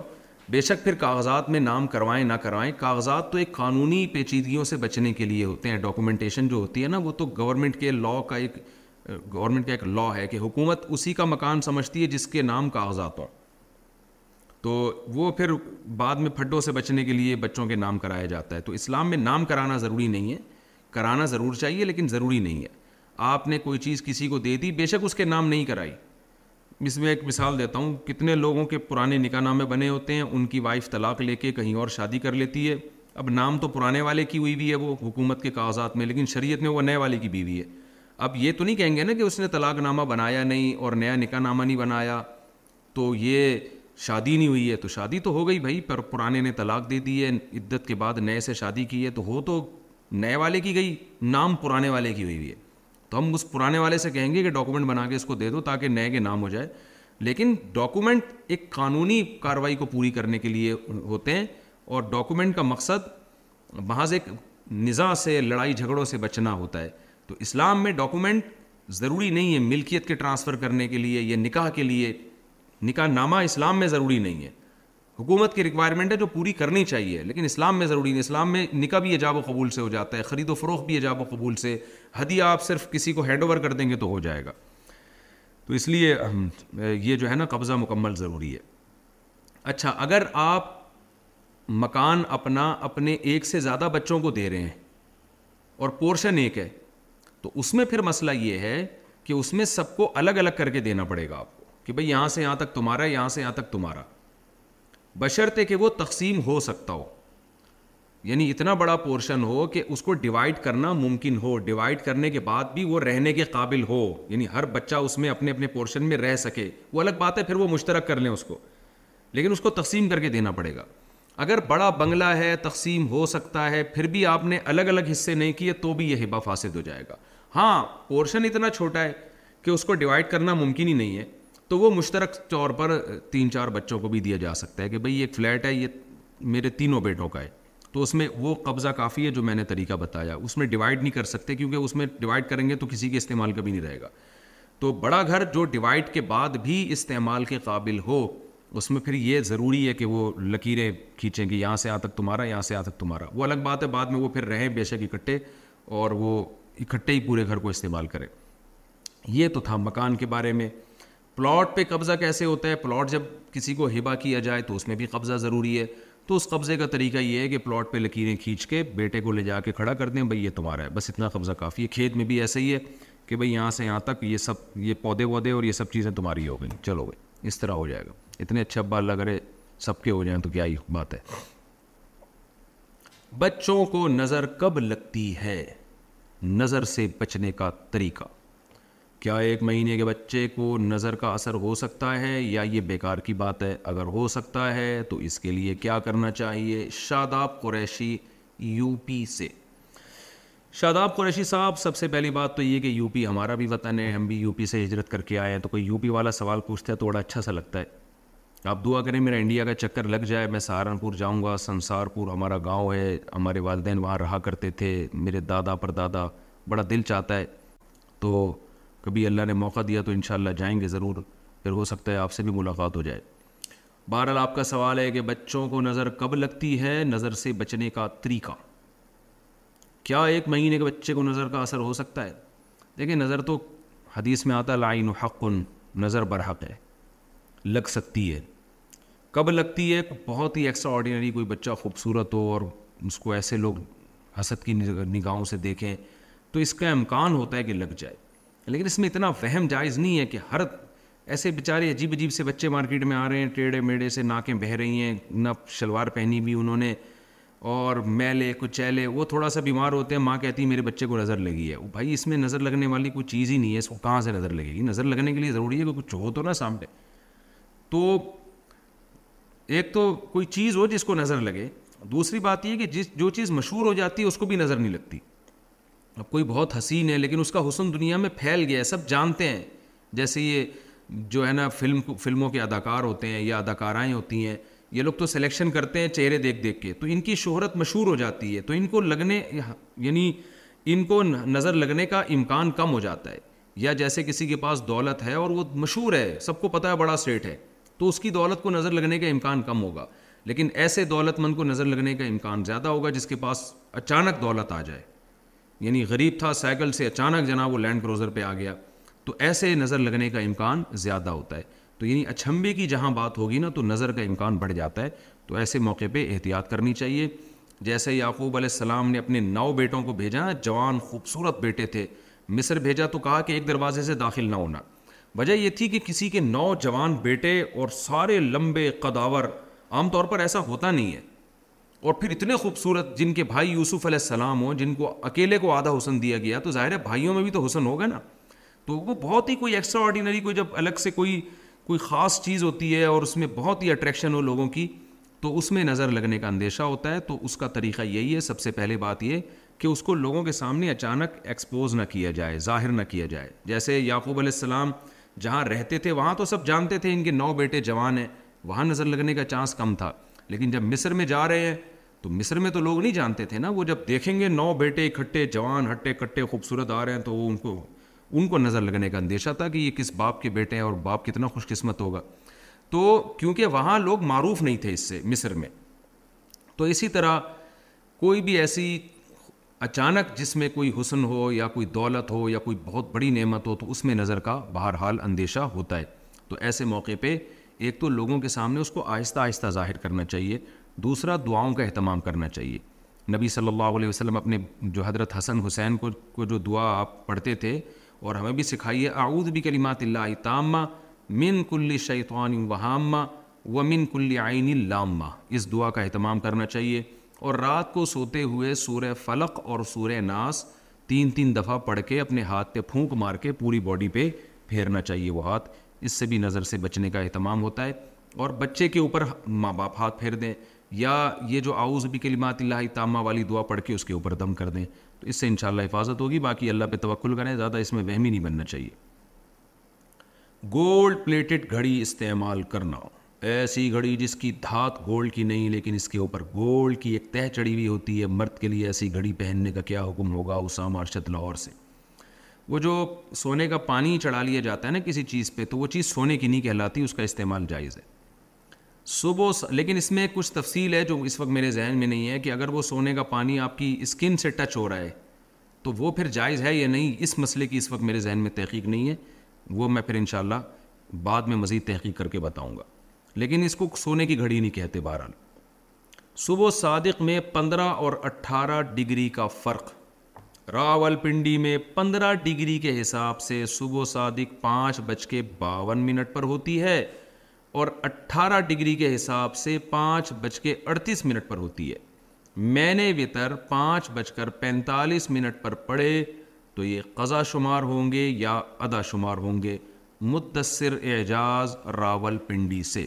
بے شک پھر کاغذات میں نام کروائیں نہ کروائیں کاغذات تو ایک قانونی پیچیدگیوں سے بچنے کے لیے ہوتے ہیں ڈاکومنٹیشن جو ہوتی ہے نا وہ تو گورنمنٹ کے لاء کا ایک گورنمنٹ کا ایک لا ہے کہ حکومت اسی کا مکان سمجھتی ہے جس کے نام کاغذات ہوں تو وہ پھر بعد میں پھڈوں سے بچنے کے لیے بچوں کے نام کرایا جاتا ہے تو اسلام میں نام کرانا ضروری نہیں ہے کرانا ضرور چاہیے لیکن ضروری نہیں ہے آپ نے کوئی چیز کسی کو دے دی بے شک اس کے نام نہیں کرائی اس میں ایک مثال دیتا ہوں کتنے لوگوں کے پرانے نکاح نامے بنے ہوتے ہیں ان کی وائف طلاق لے کے کہیں اور شادی کر لیتی ہے اب نام تو پرانے والے کی ہوئی بھی ہے وہ حکومت کے کاغذات میں لیکن شریعت میں وہ نئے والے کی بیوی ہے اب یہ تو نہیں کہیں گے نا کہ اس نے طلاق نامہ بنایا نہیں اور نیا نکاح نامہ نہیں بنایا تو یہ شادی نہیں ہوئی ہے تو شادی تو ہو گئی بھائی پر پرانے نے طلاق دے دی ہے عدت کے بعد نئے سے شادی کی ہے تو ہو تو نئے والے کی گئی نام پرانے والے کی ہوئی ہے تو ہم اس پرانے والے سے کہیں گے کہ ڈاکومنٹ بنا کے اس کو دے دو تاکہ نئے کے نام ہو جائے لیکن ڈاکومنٹ ایک قانونی کاروائی کو پوری کرنے کے لیے ہوتے ہیں اور ڈاکومنٹ کا مقصد وہاں سے ایک نظام سے لڑائی جھگڑوں سے بچنا ہوتا ہے تو اسلام میں ڈاکومنٹ ضروری نہیں ہے ملکیت کے ٹرانسفر کرنے کے لیے یا نکاح کے لیے نکاح نامہ اسلام میں ضروری نہیں ہے حکومت کی ریکوائرمنٹ ہے جو پوری کرنی چاہیے لیکن اسلام میں ضروری نہیں اسلام میں نکاح بھی ایجاب و قبول سے ہو جاتا ہے خرید و فروخت بھی ایجاب و قبول سے ہدیہ آپ صرف کسی کو ہینڈ اوور کر دیں گے تو ہو جائے گا تو اس لیے یہ جو ہے نا قبضہ مکمل ضروری ہے اچھا اگر آپ مکان اپنا اپنے ایک سے زیادہ بچوں کو دے رہے ہیں اور پورشن ایک ہے تو اس میں پھر مسئلہ یہ ہے کہ اس میں سب کو الگ الگ کر کے دینا پڑے گا آپ کو کہ بھائی یہاں سے یہاں تک تمہارا یہاں سے یہاں تک تمہارا بشرطے کہ وہ تقسیم ہو سکتا ہو یعنی اتنا بڑا پورشن ہو کہ اس کو ڈیوائیڈ کرنا ممکن ہو ڈیوائڈ کرنے کے بعد بھی وہ رہنے کے قابل ہو یعنی ہر بچہ اس میں اپنے اپنے پورشن میں رہ سکے وہ الگ بات ہے پھر وہ مشترک کر لیں اس کو لیکن اس کو تقسیم کر کے دینا پڑے گا اگر بڑا بنگلہ ہے تقسیم ہو سکتا ہے پھر بھی آپ نے الگ الگ حصے نہیں کیے تو بھی یہ حبا فاسد ہو جائے گا ہاں پورشن اتنا چھوٹا ہے کہ اس کو ڈیوائڈ کرنا ممکن ہی نہیں ہے تو وہ مشترک طور پر تین چار بچوں کو بھی دیا جا سکتا ہے کہ بھئی یہ فلیٹ ہے یہ میرے تینوں بیٹوں کا ہے تو اس میں وہ قبضہ کافی ہے جو میں نے طریقہ بتایا اس میں ڈیوائڈ نہیں کر سکتے کیونکہ اس میں ڈیوائڈ کریں گے تو کسی کے استعمال کبھی نہیں رہے گا تو بڑا گھر جو ڈیوائیڈ کے بعد بھی استعمال کے قابل ہو اس میں پھر یہ ضروری ہے کہ وہ لکیریں کھینچیں گے یہاں سے آ تک تمہارا یہاں سے آ تک تمہارا وہ الگ بات ہے بعد میں وہ پھر رہیں بے شک اکٹھے اور وہ اکٹھے ہی پورے گھر کو استعمال کرے یہ تو تھا مکان کے بارے میں پلاٹ پہ قبضہ کیسے ہوتا ہے پلاٹ جب کسی کو ہبا کیا جائے تو اس میں بھی قبضہ ضروری ہے تو اس قبضے کا طریقہ یہ ہے کہ پلاٹ پہ لکیریں کھینچ کے بیٹے کو لے جا کے کھڑا کر دیں بھائی یہ تمہارا ہے بس اتنا قبضہ کافی ہے کھیت میں بھی ایسا ہی ہے کہ بھائی یہاں سے یہاں تک یہ سب یہ پودے وودے اور یہ سب چیزیں تمہاری ہو گئیں چلو بھائی اس طرح ہو جائے گا اتنے اچھے ابا لگ رہے سب کے ہو جائیں تو کیا ہی بات ہے بچوں کو نظر کب لگتی ہے نظر سے بچنے کا طریقہ کیا ایک مہینے کے بچے کو نظر کا اثر ہو سکتا ہے یا یہ بیکار کی بات ہے اگر ہو سکتا ہے تو اس کے لیے کیا کرنا چاہیے شاداب قریشی یو پی سے شاداب قریشی صاحب سب سے پہلی بات تو یہ کہ یو پی ہمارا بھی وطن ہے ہم بھی یو پی سے ہجرت کر کے آئے ہیں تو کوئی یو پی والا سوال پوچھتا ہے تو بڑا اچھا سا لگتا ہے آپ دعا کریں میرا انڈیا کا چکر لگ جائے میں سہارنپور جاؤں گا سنسار پور ہمارا گاؤں ہے ہمارے والدین وہاں رہا کرتے تھے میرے دادا پر دادا بڑا دل چاہتا ہے تو کبھی اللہ نے موقع دیا تو انشاءاللہ جائیں گے ضرور پھر ہو سکتا ہے آپ سے بھی ملاقات ہو جائے بہرحال آپ کا سوال ہے کہ بچوں کو نظر کب لگتی ہے نظر سے بچنے کا طریقہ کیا ایک مہینے کے بچے کو نظر کا اثر ہو سکتا ہے دیکھیں نظر تو حدیث میں آتا لائن حق نظر برحق ہے لگ سکتی ہے کب لگتی ہے بہت ہی ایکسٹرا آرڈینری کوئی بچہ خوبصورت ہو اور اس کو ایسے لوگ حسد کی نگاہوں سے دیکھیں تو اس کا امکان ہوتا ہے کہ لگ جائے لیکن اس میں اتنا فہم جائز نہیں ہے کہ ہر ایسے بیچارے عجیب عجیب سے بچے مارکیٹ میں آ رہے ہیں ٹیڑھے میڑے سے ناکیں بہہ رہی ہیں نہ شلوار پہنی بھی انہوں نے اور میلے کچیلے کچھ وہ تھوڑا سا بیمار ہوتے ہیں ماں کہتی میرے بچے کو نظر لگی ہے بھائی اس میں نظر لگنے والی کوئی چیز ہی نہیں ہے اس کو کہاں سے نظر لگے گی نظر لگنے کے لیے ضروری ہے کہ کچھ ہو تو نہ سامنے تو ایک تو کوئی چیز ہو جس کو نظر لگے دوسری بات یہ کہ جس جو چیز مشہور ہو جاتی ہے اس کو بھی نظر نہیں لگتی اب کوئی بہت حسین ہے لیکن اس کا حسن دنیا میں پھیل گیا ہے سب جانتے ہیں جیسے یہ جو ہے نا فلم فلموں کے اداکار ہوتے ہیں یا اداکارائیں ہوتی ہیں یہ لوگ تو سلیکشن کرتے ہیں چہرے دیکھ دیکھ کے تو ان کی شہرت مشہور ہو جاتی ہے تو ان کو لگنے یعنی ان کو نظر لگنے کا امکان کم ہو جاتا ہے یا جیسے کسی کے پاس دولت ہے اور وہ مشہور ہے سب کو پتہ ہے بڑا سیٹ ہے تو اس کی دولت کو نظر لگنے کا امکان کم ہوگا لیکن ایسے دولت مند کو نظر لگنے کا امکان زیادہ ہوگا جس کے پاس اچانک دولت آ جائے یعنی غریب تھا سائیکل سے اچانک جنا وہ لینڈ کروزر پہ آ گیا تو ایسے نظر لگنے کا امکان زیادہ ہوتا ہے تو یعنی اچھمبے کی جہاں بات ہوگی نا تو نظر کا امکان بڑھ جاتا ہے تو ایسے موقع پہ احتیاط کرنی چاہیے جیسے یعقوب علیہ السلام نے اپنے نو بیٹوں کو بھیجا جوان خوبصورت بیٹے تھے مصر بھیجا تو کہا کہ ایک دروازے سے داخل نہ ہونا وجہ یہ تھی کہ کسی کے نوجوان بیٹے اور سارے لمبے قداور عام طور پر ایسا ہوتا نہیں ہے اور پھر اتنے خوبصورت جن کے بھائی یوسف علیہ السلام ہوں جن کو اکیلے کو آدھا حسن دیا گیا تو ظاہر ہے بھائیوں میں بھی تو حسن ہوگا نا تو وہ بہت ہی کوئی ایکسٹرا آرڈینری کوئی جب الگ سے کوئی کوئی خاص چیز ہوتی ہے اور اس میں بہت ہی اٹریکشن ہو لوگوں کی تو اس میں نظر لگنے کا اندیشہ ہوتا ہے تو اس کا طریقہ یہی ہے سب سے پہلے بات یہ کہ اس کو لوگوں کے سامنے اچانک ایکسپوز نہ کیا جائے ظاہر نہ کیا جائے جیسے یعقوب علیہ السلام جہاں رہتے تھے وہاں تو سب جانتے تھے ان کے نو بیٹے جوان ہیں وہاں نظر لگنے کا چانس کم تھا لیکن جب مصر میں جا رہے ہیں تو مصر میں تو لوگ نہیں جانتے تھے نا وہ جب دیکھیں گے نو بیٹے اکٹھے جوان ہٹے کٹے خوبصورت آ رہے ہیں تو وہ ان کو ان کو نظر لگنے کا اندیشہ تھا کہ یہ کس باپ کے بیٹے ہیں اور باپ کتنا خوش قسمت ہوگا تو کیونکہ وہاں لوگ معروف نہیں تھے اس سے مصر میں تو اسی طرح کوئی بھی ایسی اچانک جس میں کوئی حسن ہو یا کوئی دولت ہو یا کوئی بہت بڑی نعمت ہو تو اس میں نظر کا بہرحال اندیشہ ہوتا ہے تو ایسے موقع پہ ایک تو لوگوں کے سامنے اس کو آہستہ آہستہ ظاہر کرنا چاہیے دوسرا دعاؤں کا اہتمام کرنا چاہیے نبی صلی اللہ علیہ وسلم اپنے جو حضرت حسن حسین کو کو جو دعا آپ پڑھتے تھے اور ہمیں بھی سکھائیے اعوذ بھی کلیمات اللہ تامہ من کلِ شیطان وہامہ و من کلِ آئین اللامہ اس دعا کا اہتمام کرنا چاہیے اور رات کو سوتے ہوئے سورہ فلق اور سورہ ناس تین تین دفعہ پڑھ کے اپنے ہاتھ پہ پھونک مار کے پوری باڈی پہ پھیرنا چاہیے وہ ہاتھ اس سے بھی نظر سے بچنے کا اہتمام ہوتا ہے اور بچے کے اوپر ماں باپ ہاتھ پھیر دیں یا یہ جو آؤز بھی کلمات اللہ تامہ والی دعا پڑھ کے اس کے اوپر دم کر دیں تو اس سے انشاءاللہ حفاظت ہوگی باقی اللہ پہ توقل کریں زیادہ اس میں وہمی نہیں بننا چاہیے گولڈ پلیٹڈ گھڑی استعمال کرنا ایسی گھڑی جس کی دھات گولڈ کی نہیں لیکن اس کے اوپر گولڈ کی ایک تہ چڑی ہوئی ہوتی ہے مرد کے لیے ایسی گھڑی پہننے کا کیا حکم ہوگا اسامہ ارشد لاہور سے وہ جو سونے کا پانی چڑھا لیا جاتا ہے نا کسی چیز پہ تو وہ چیز سونے کی نہیں کہلاتی اس کا استعمال جائز ہے صبح س... لیکن اس میں کچھ تفصیل ہے جو اس وقت میرے ذہن میں نہیں ہے کہ اگر وہ سونے کا پانی آپ کی اسکن سے ٹچ ہو رہا ہے تو وہ پھر جائز ہے یا نہیں اس مسئلے کی اس وقت میرے ذہن میں تحقیق نہیں ہے وہ میں پھر انشاءاللہ بعد میں مزید تحقیق کر کے بتاؤں گا لیکن اس کو سونے کی گھڑی نہیں کہتے بہرحال صبح صادق میں پندرہ اور اٹھارہ ڈگری کا فرق راول پنڈی میں پندرہ ڈگری کے حساب سے صبح و صادق پانچ بج کے باون منٹ پر ہوتی ہے اور اٹھارہ ڈگری کے حساب سے پانچ بج کے اڑتیس منٹ پر ہوتی ہے میں نے وطر پانچ بج کر پینتالیس منٹ پر پڑھے تو یہ قضا شمار ہوں گے یا ادا شمار ہوں گے متصر اعجاز راول پنڈی سے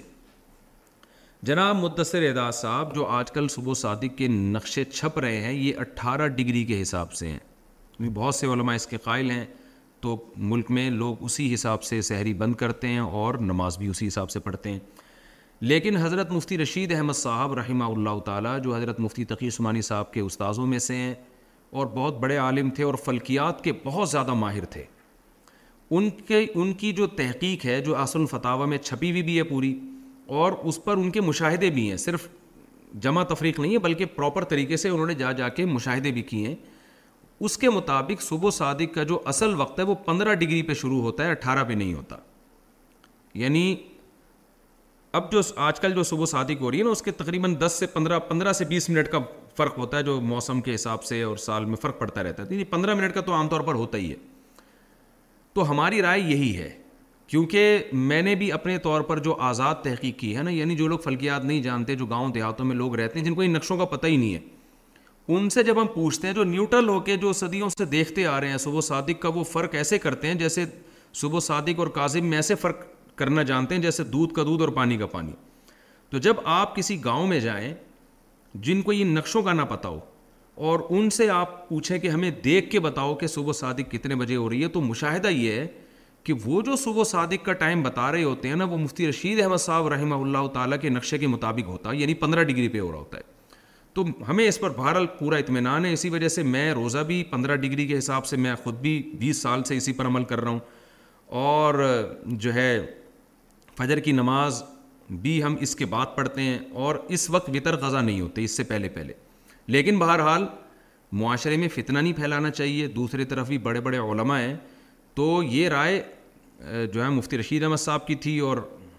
جناب مدثر اعداد صاحب جو آج کل صبح صادق کے نقشے چھپ رہے ہیں یہ اٹھارہ ڈگری کے حساب سے ہیں بہت سے علماء اس کے قائل ہیں تو ملک میں لوگ اسی حساب سے سحری بند کرتے ہیں اور نماز بھی اسی حساب سے پڑھتے ہیں لیکن حضرت مفتی رشید احمد صاحب رحمہ اللہ تعالیٰ جو حضرت مفتی تقی عثمانی صاحب کے استاذوں میں سے ہیں اور بہت بڑے عالم تھے اور فلکیات کے بہت زیادہ ماہر تھے ان کے ان کی جو تحقیق ہے جو آسن فتح میں چھپی ہوئی بھی ہے پوری اور اس پر ان کے مشاہدے بھی ہیں صرف جمع تفریق نہیں ہے بلکہ پراپر طریقے سے انہوں نے جا جا کے مشاہدے بھی کیے ہیں اس کے مطابق صبح و صادق کا جو اصل وقت ہے وہ پندرہ ڈگری پہ شروع ہوتا ہے اٹھارہ پہ نہیں ہوتا یعنی اب جو آج کل جو صبح و صادق ہو رہی ہے نا اس کے تقریباً دس سے پندرہ پندرہ سے بیس منٹ کا فرق ہوتا ہے جو موسم کے حساب سے اور سال میں فرق پڑتا رہتا ہے پندرہ منٹ کا تو عام طور پر ہوتا ہی ہے تو ہماری رائے یہی ہے کیونکہ میں نے بھی اپنے طور پر جو آزاد تحقیق کی ہے نا یعنی جو لوگ فلکیات نہیں جانتے جو گاؤں دیہاتوں میں لوگ رہتے ہیں جن کو ان نقشوں کا پتہ ہی نہیں ہے ان سے جب ہم پوچھتے ہیں جو نیوٹرل ہو کے جو صدیوں سے دیکھتے آ رہے ہیں صبح و صادق کا وہ فرق ایسے کرتے ہیں جیسے صبح و صادق اور کاظم میں ایسے فرق کرنا جانتے ہیں جیسے دودھ کا دودھ اور پانی کا پانی تو جب آپ کسی گاؤں میں جائیں جن کو یہ نقشوں کا نہ پتہ ہو اور ان سے آپ پوچھیں کہ ہمیں دیکھ کے بتاؤ کہ صبح و صادق کتنے بجے ہو رہی ہے تو مشاہدہ یہ ہے کہ وہ جو صبح و صادق کا ٹائم بتا رہے ہوتے ہیں نا وہ مفتی رشید احمد صاحب رحمہ اللہ تعالیٰ کے نقشے کے مطابق ہوتا ہے یعنی پندرہ ڈگری پہ ہو رہا ہوتا ہے تو ہمیں اس پر بہرحال پورا اطمینان ہے اسی وجہ سے میں روزہ بھی پندرہ ڈگری کے حساب سے میں خود بھی بیس سال سے اسی پر عمل کر رہا ہوں اور جو ہے فجر کی نماز بھی ہم اس کے بعد پڑھتے ہیں اور اس وقت وطر غذا نہیں ہوتے اس سے پہلے پہلے لیکن بہرحال معاشرے میں فتنہ نہیں پھیلانا چاہیے دوسری طرف بھی بڑے بڑے علماء ہیں تو یہ رائے جو ہے مفتی رشید احمد صاحب کی تھی اور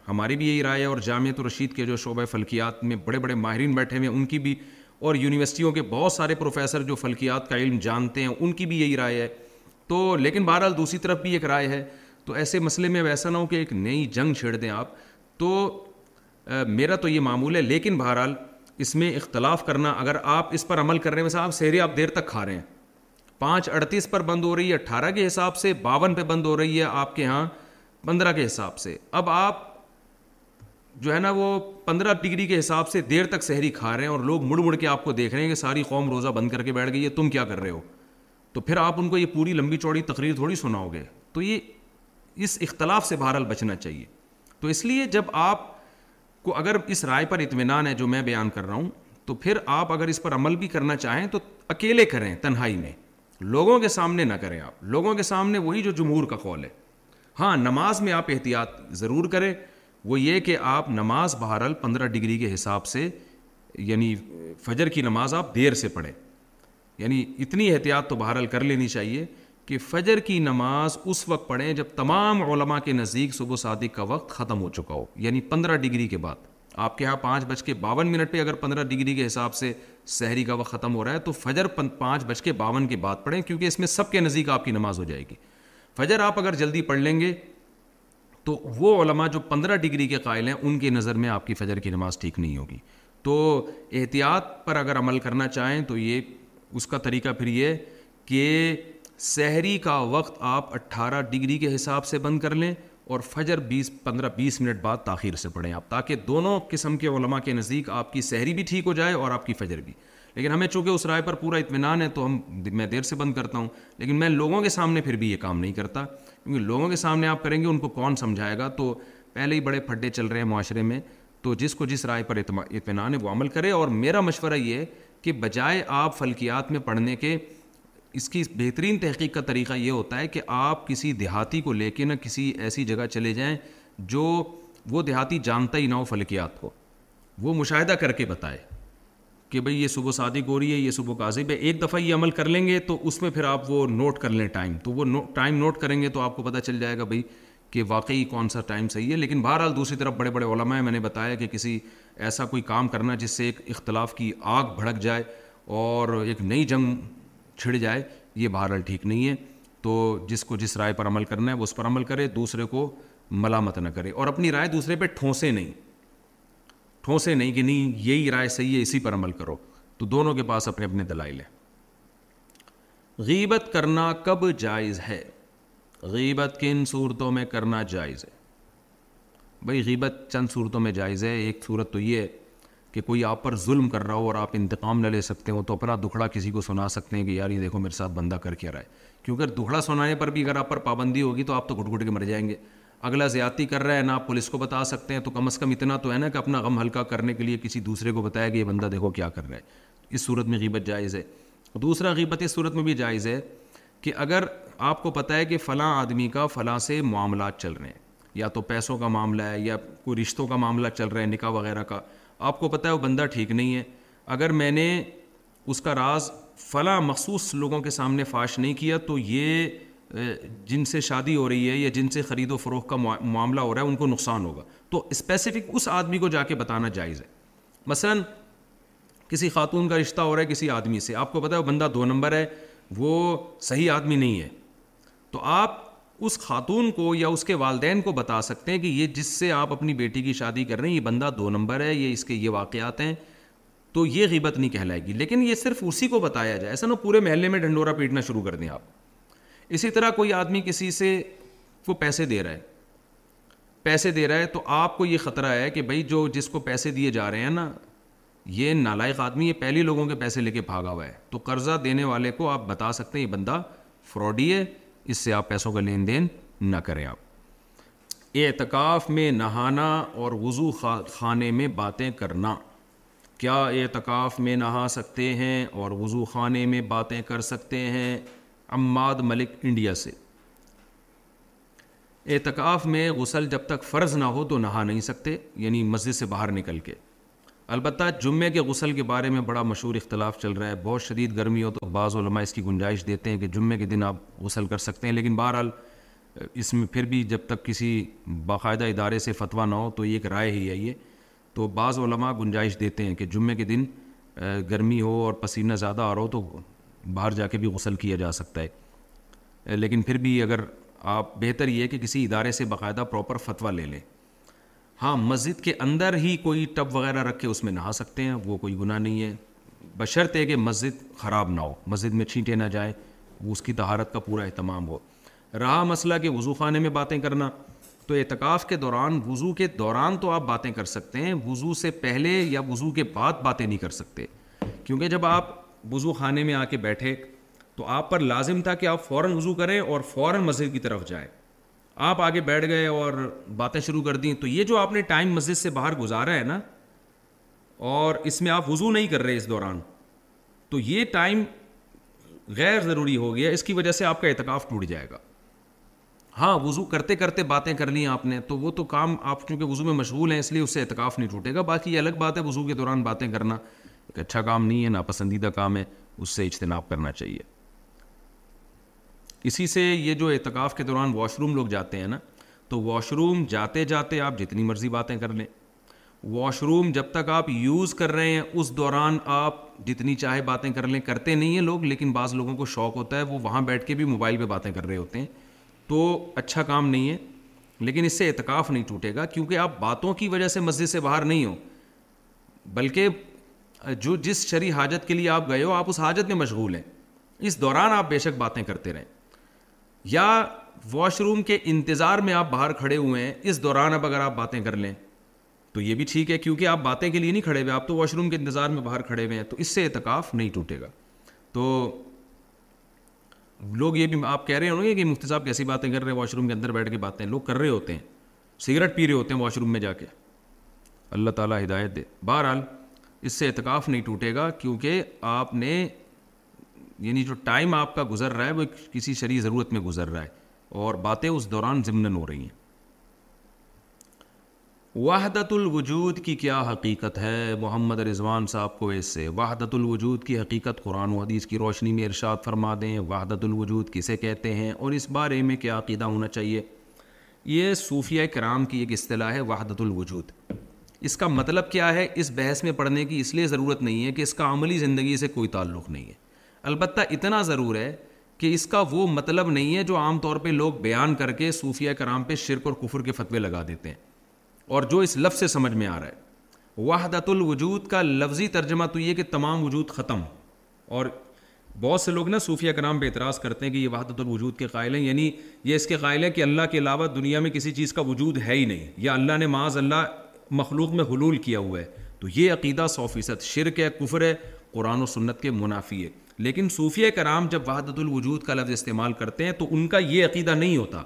ہماری بھی یہی رائے ہے اور جامعہ رشید کے جو شعبہ فلکیات میں بڑے بڑے ماہرین بیٹھے ہوئے ہیں ان کی بھی اور یونیورسٹیوں کے بہت سارے پروفیسر جو فلکیات کا علم جانتے ہیں ان کی بھی یہی رائے ہے تو لیکن بہرحال دوسری طرف بھی ایک رائے ہے تو ایسے مسئلے میں ویسا نہ ہو کہ ایک نئی جنگ چھیڑ دیں آپ تو میرا تو یہ معمول ہے لیکن بہرحال اس میں اختلاف کرنا اگر آپ اس پر عمل کر رہے ہیں مثلا آپ سہری آپ دیر تک کھا رہے ہیں پانچ اڑتیس پر بند ہو رہی ہے اٹھارہ کے حساب سے باون پہ بند ہو رہی ہے آپ کے ہاں پندرہ کے حساب سے اب آپ جو ہے نا وہ پندرہ ڈگری کے حساب سے دیر تک سحری کھا رہے ہیں اور لوگ مڑ مڑ کے آپ کو دیکھ رہے ہیں کہ ساری قوم روزہ بند کر کے بیٹھ گئی ہے تم کیا کر رہے ہو تو پھر آپ ان کو یہ پوری لمبی چوڑی تقریر تھوڑی سناؤ گے تو یہ اس اختلاف سے بہرحال بچنا چاہیے تو اس لیے جب آپ کو اگر اس رائے پر اطمینان ہے جو میں بیان کر رہا ہوں تو پھر آپ اگر اس پر عمل بھی کرنا چاہیں تو اکیلے کریں تنہائی میں لوگوں کے سامنے نہ کریں آپ لوگوں کے سامنے وہی جو جمہور کا قول ہے ہاں نماز میں آپ احتیاط ضرور کریں وہ یہ کہ آپ نماز بہرحال پندرہ ڈگری کے حساب سے یعنی فجر کی نماز آپ دیر سے پڑھیں یعنی اتنی احتیاط تو بہرحال کر لینی چاہیے کہ فجر کی نماز اس وقت پڑھیں جب تمام علماء کے نزدیک صبح و کا وقت ختم ہو چکا ہو یعنی پندرہ ڈگری کے بعد آپ کے یہاں پانچ بج کے باون منٹ پہ اگر پندرہ ڈگری کے حساب سے سہری کا وقت ختم ہو رہا ہے تو فجر پانچ بج کے باون کے بعد پڑھیں کیونکہ اس میں سب کے نزدیک آپ کی نماز ہو جائے گی فجر آپ اگر جلدی پڑھ لیں گے تو وہ علماء جو پندرہ ڈگری کے قائل ہیں ان کے نظر میں آپ کی فجر کی نماز ٹھیک نہیں ہوگی تو احتیاط پر اگر عمل کرنا چاہیں تو یہ اس کا طریقہ پھر یہ کہ سحری کا وقت آپ اٹھارہ ڈگری کے حساب سے بند کر لیں اور فجر بیس پندرہ بیس منٹ بعد تاخیر سے پڑھیں آپ تاکہ دونوں قسم کے علماء کے نزدیک آپ کی سحری بھی ٹھیک ہو جائے اور آپ کی فجر بھی لیکن ہمیں چونکہ اس رائے پر پورا اطمینان ہے تو ہم میں دیر سے بند کرتا ہوں لیکن میں لوگوں کے سامنے پھر بھی یہ کام نہیں کرتا کیونکہ لوگوں کے سامنے آپ کریں گے ان کو کون سمجھائے گا تو پہلے ہی بڑے پھڈے چل رہے ہیں معاشرے میں تو جس کو جس رائے پر اطمینان ہے وہ عمل کرے اور میرا مشورہ یہ کہ بجائے آپ فلکیات میں پڑھنے کے اس کی بہترین تحقیق کا طریقہ یہ ہوتا ہے کہ آپ کسی دیہاتی کو لے کے نہ کسی ایسی جگہ چلے جائیں جو وہ دیہاتی جانتا ہی نہ ہو فلکیات کو وہ مشاہدہ کر کے بتائے کہ بھئی یہ صبح سادی گوری ہے یہ صبح کاذب ہے ایک دفعہ یہ عمل کر لیں گے تو اس میں پھر آپ وہ نوٹ کر لیں ٹائم تو وہ ٹائم نوٹ کریں گے تو آپ کو پتہ چل جائے گا بھئی کہ واقعی کون سا ٹائم صحیح ہے لیکن بہرحال دوسری طرف بڑے بڑے علماء ہیں میں نے بتایا کہ کسی ایسا کوئی کام کرنا جس سے ایک اختلاف کی آگ بھڑک جائے اور ایک نئی جنگ چھڑ جائے یہ بہرحال ٹھیک نہیں ہے تو جس کو جس رائے پر عمل کرنا ہے وہ اس پر عمل کرے دوسرے کو ملامت نہ کرے اور اپنی رائے دوسرے پہ ٹھونسے نہیں ٹھونسے نہیں کہ نہیں یہی رائے صحیح ہے اسی پر عمل کرو تو دونوں کے پاس اپنے اپنے دلائل ہیں غیبت کرنا کب جائز ہے غیبت کن صورتوں میں کرنا جائز ہے بھائی غیبت چند صورتوں میں جائز ہے ایک صورت تو یہ ہے کہ کوئی آپ پر ظلم کر رہا ہو اور آپ انتقام نہ لے سکتے ہو تو اپنا دکھڑا کسی کو سنا سکتے ہیں کہ یار یہ دیکھو میرے ساتھ بندہ کر کے رہا ہے کیونکہ دکھڑا سنانے پر بھی اگر آپ پر پابندی ہوگی تو آپ تو گھٹ گھٹ کے مر جائیں گے اگلا زیادتی کر رہا ہے نہ آپ پولیس کو بتا سکتے ہیں تو کم از کم اتنا تو ہے نا کہ اپنا غم ہلکا کرنے کے لیے کسی دوسرے کو بتایا کہ یہ بندہ دیکھو کیا کر رہا ہے اس صورت میں غیبت جائز ہے دوسرا غیبت اس صورت میں بھی جائز ہے کہ اگر آپ کو پتہ ہے کہ فلاں آدمی کا فلاں سے معاملات چل رہے ہیں یا تو پیسوں کا معاملہ ہے یا کوئی رشتوں کا معاملہ چل رہا ہے نکاح وغیرہ کا آپ کو پتہ ہے وہ بندہ ٹھیک نہیں ہے اگر میں نے اس کا راز فلاں مخصوص لوگوں کے سامنے فاش نہیں کیا تو یہ جن سے شادی ہو رہی ہے یا جن سے خرید و فروغ کا معاملہ ہو رہا ہے ان کو نقصان ہوگا تو اسپیسیفک اس آدمی کو جا کے بتانا جائز ہے مثلا کسی خاتون کا رشتہ ہو رہا ہے کسی آدمی سے آپ کو پتہ ہے وہ بندہ دو نمبر ہے وہ صحیح آدمی نہیں ہے تو آپ اس خاتون کو یا اس کے والدین کو بتا سکتے ہیں کہ یہ جس سے آپ اپنی بیٹی کی شادی کر رہے ہیں یہ بندہ دو نمبر ہے یہ اس کے یہ واقعات ہیں تو یہ غیبت نہیں کہلائے گی لیکن یہ صرف اسی کو بتایا جائے ایسا نہ پورے محلے میں ڈھنڈورا پیٹنا شروع کر دیں آپ اسی طرح کوئی آدمی کسی سے وہ پیسے دے رہا ہے پیسے دے رہا ہے تو آپ کو یہ خطرہ ہے کہ بھائی جو جس کو پیسے دیے جا رہے ہیں نا یہ نالائق آدمی یہ پہلے لوگوں کے پیسے لے کے بھاگا ہوا ہے تو قرضہ دینے والے کو آپ بتا سکتے ہیں یہ بندہ فراڈی ہے اس سے آپ پیسوں کا لین دین نہ کریں آپ اعتکاف میں نہانا اور وضو خانے میں باتیں کرنا کیا اعتکاف میں نہا سکتے ہیں اور وضو خانے میں باتیں کر سکتے ہیں عماد ملک انڈیا سے اعتکاف میں غسل جب تک فرض نہ ہو تو نہا نہیں سکتے یعنی مسجد سے باہر نکل کے البتہ جمعے کے غسل کے بارے میں بڑا مشہور اختلاف چل رہا ہے بہت شدید گرمی ہو تو بعض علماء اس کی گنجائش دیتے ہیں کہ جمعے کے دن آپ غسل کر سکتے ہیں لیکن بہرحال اس میں پھر بھی جب تک کسی باقاعدہ ادارے سے فتویٰ نہ ہو تو یہ ایک رائے ہی ہے یہ تو بعض علماء گنجائش دیتے ہیں کہ جمعے کے دن گرمی ہو اور پسینہ زیادہ آ رہا ہو تو باہر جا کے بھی غسل کیا جا سکتا ہے لیکن پھر بھی اگر آپ بہتر یہ ہے کہ کسی ادارے سے باقاعدہ پراپر فتویٰ لے لیں ہاں مسجد کے اندر ہی کوئی ٹب وغیرہ رکھ کے اس میں نہا سکتے ہیں وہ کوئی گناہ نہیں ہے بشرط ہے کہ مسجد خراب نہ ہو مسجد میں چھینٹے نہ جائیں وہ اس کی طہارت کا پورا اہتمام ہو رہا مسئلہ کہ وضو خانے میں باتیں کرنا تو اعتکاف کے دوران وضو کے دوران تو آپ باتیں کر سکتے ہیں وضو سے پہلے یا وضو کے بعد باتیں نہیں کر سکتے کیونکہ جب آپ وضو خانے میں آ کے بیٹھے تو آپ پر لازم تھا کہ آپ فوراً وضو کریں اور فوراً مسجد کی طرف جائیں آپ آگے بیٹھ گئے اور باتیں شروع کر دیں تو یہ جو آپ نے ٹائم مسجد سے باہر گزارا ہے نا اور اس میں آپ وضو نہیں کر رہے اس دوران تو یہ ٹائم غیر ضروری ہو گیا اس کی وجہ سے آپ کا اعتکاف ٹوٹ جائے گا ہاں وضو کرتے کرتے باتیں کر لیں آپ نے تو وہ تو کام آپ کیونکہ وضو میں مشغول ہیں اس لیے اس سے اعتکاف نہیں ٹوٹے گا باقی یہ الگ بات ہے وضو کے دوران باتیں کرنا ایک اچھا کام نہیں ہے ناپسندیدہ کام ہے اس سے اجتناب کرنا چاہیے اسی سے یہ جو اعتکاف کے دوران واش روم لوگ جاتے ہیں نا تو واش روم جاتے جاتے آپ جتنی مرضی باتیں کر لیں واش روم جب تک آپ یوز کر رہے ہیں اس دوران آپ جتنی چاہے باتیں کر لیں کرتے نہیں ہیں لوگ لیکن بعض لوگوں کو شوق ہوتا ہے وہ وہاں بیٹھ کے بھی موبائل پہ باتیں کر رہے ہوتے ہیں تو اچھا کام نہیں ہے لیکن اس سے اعتکاف نہیں ٹوٹے گا کیونکہ آپ باتوں کی وجہ سے مسجد سے باہر نہیں ہو بلکہ جو جس شرح حاجت کے لیے آپ گئے ہو آپ اس حاجت میں مشغول ہیں اس دوران آپ بے شک باتیں کرتے رہیں یا واش روم کے انتظار میں آپ باہر کھڑے ہوئے ہیں اس دوران اب اگر آپ باتیں کر لیں تو یہ بھی ٹھیک ہے کیونکہ آپ باتیں کے لیے نہیں کھڑے ہوئے آپ تو واش روم کے انتظار میں باہر کھڑے ہوئے ہیں تو اس سے اعتکاف نہیں ٹوٹے گا تو لوگ یہ بھی آپ کہہ رہے ہوں گے کہ مفتی صاحب کیسی باتیں کر رہے ہیں واش روم کے اندر بیٹھ کے باتیں لوگ کر رہے ہوتے ہیں سگریٹ پی رہے ہوتے ہیں واش روم میں جا کے اللہ تعالیٰ ہدایت دے بہرحال اس سے اعتکاف نہیں ٹوٹے گا کیونکہ آپ نے یعنی جو ٹائم آپ کا گزر رہا ہے وہ کسی شرعی ضرورت میں گزر رہا ہے اور باتیں اس دوران ضمن ہو رہی ہیں وحدت الوجود کی کیا حقیقت ہے محمد رضوان صاحب کو اس سے وحدت الوجود کی حقیقت قرآن و حدیث کی روشنی میں ارشاد فرما دیں وحدت الوجود کسے کہتے ہیں اور اس بارے میں کیا عقیدہ ہونا چاہیے یہ صوفیہ کرام کی ایک اصطلاح ہے وحدت الوجود اس کا مطلب کیا ہے اس بحث میں پڑھنے کی اس لیے ضرورت نہیں ہے کہ اس کا عملی زندگی سے کوئی تعلق نہیں ہے البتہ اتنا ضرور ہے کہ اس کا وہ مطلب نہیں ہے جو عام طور پہ لوگ بیان کر کے صوفیہ کرام پہ شرک اور کفر کے فتوے لگا دیتے ہیں اور جو اس لفظ سے سمجھ میں آ رہا ہے وحدت الوجود کا لفظی ترجمہ تو یہ کہ تمام وجود ختم اور بہت سے لوگ نا صوفیہ کرام پہ اعتراض کرتے ہیں کہ یہ وحدت الوجود کے قائل ہیں یعنی یہ اس کے قائل ہیں کہ اللہ کے علاوہ دنیا میں کسی چیز کا وجود ہے ہی نہیں یا اللہ نے معاذ اللہ مخلوق میں حلول کیا ہوا ہے تو یہ عقیدہ سو فیصد شرک ہے کفر ہے قرآن و سنت کے منافی ہے لیکن صوفیہ کرام جب وحدت الوجود کا لفظ استعمال کرتے ہیں تو ان کا یہ عقیدہ نہیں ہوتا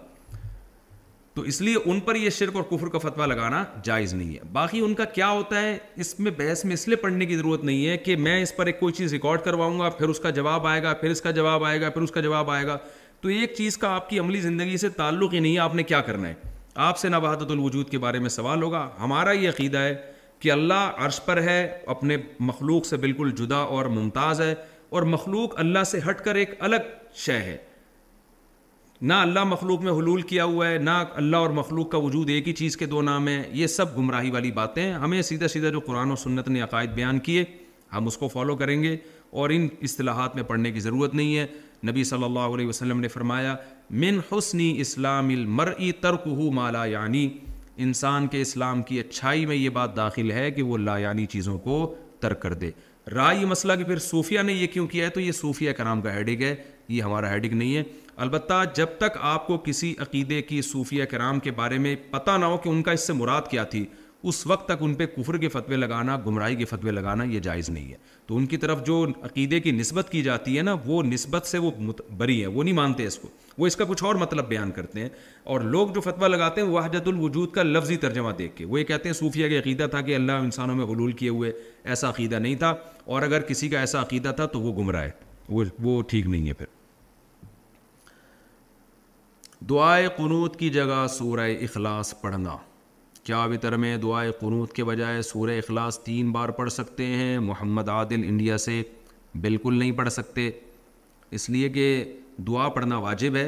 تو اس لیے ان پر یہ شرک اور کفر کا فتویٰ لگانا جائز نہیں ہے باقی ان کا کیا ہوتا ہے اس میں بحث میں اس لیے پڑھنے کی ضرورت نہیں ہے کہ میں اس پر ایک کوئی چیز ریکارڈ کرواؤں گا پھر اس کا جواب آئے گا پھر اس کا جواب آئے گا پھر اس کا جواب آئے گا تو ایک چیز کا آپ کی عملی زندگی سے تعلق ہی نہیں ہے آپ نے کیا کرنا ہے آپ سے نہ الوجود کے بارے میں سوال ہوگا ہمارا یہ عقیدہ ہے کہ اللہ عرش پر ہے اپنے مخلوق سے بالکل جدا اور ممتاز ہے اور مخلوق اللہ سے ہٹ کر ایک الگ شے ہے نہ اللہ مخلوق میں حلول کیا ہوا ہے نہ اللہ اور مخلوق کا وجود ایک ہی چیز کے دو نام ہیں یہ سب گمراہی والی باتیں ہیں ہمیں سیدھا سیدھا جو قرآن و سنت نے عقائد بیان کیے ہم اس کو فالو کریں گے اور ان اصطلاحات میں پڑھنے کی ضرورت نہیں ہے نبی صلی اللہ علیہ وسلم نے فرمایا من حسنی اسلام المر ترک مالا یعنی انسان کے اسلام کی اچھائی میں یہ بات داخل ہے کہ وہ لا یعنی چیزوں کو ترک کر دے رائے یہ مسئلہ کہ پھر صوفیہ نے یہ کیوں کیا ہے تو یہ صوفیہ کرام کا ہیڈک ہے یہ ہمارا ہیڈک نہیں ہے البتہ جب تک آپ کو کسی عقیدے کی صوفیہ کرام کے بارے میں پتہ نہ ہو کہ ان کا اس سے مراد کیا تھی اس وقت تک ان پہ کفر کے فتوے لگانا گمرائی کے فتوے لگانا یہ جائز نہیں ہے تو ان کی طرف جو عقیدے کی نسبت کی جاتی ہے نا وہ نسبت سے وہ بری ہے وہ نہیں مانتے اس کو وہ اس کا کچھ اور مطلب بیان کرتے ہیں اور لوگ جو فتویٰ لگاتے ہیں وہ الوجود کا لفظی ترجمہ دیکھ کے وہ یہ کہتے ہیں صوفیہ کے عقیدہ تھا کہ اللہ انسانوں میں غلول کیے ہوئے ایسا عقیدہ نہیں تھا اور اگر کسی کا ایسا عقیدہ تھا تو وہ گمراہ ہے وہ وہ ٹھیک نہیں ہے پھر دعائے قنوت کی جگہ سورہ اخلاص پڑھنا کیا وطر میں دعا قنوت کے بجائے سورہ اخلاص تین بار پڑھ سکتے ہیں محمد عادل انڈیا سے بالکل نہیں پڑھ سکتے اس لیے کہ دعا پڑھنا واجب ہے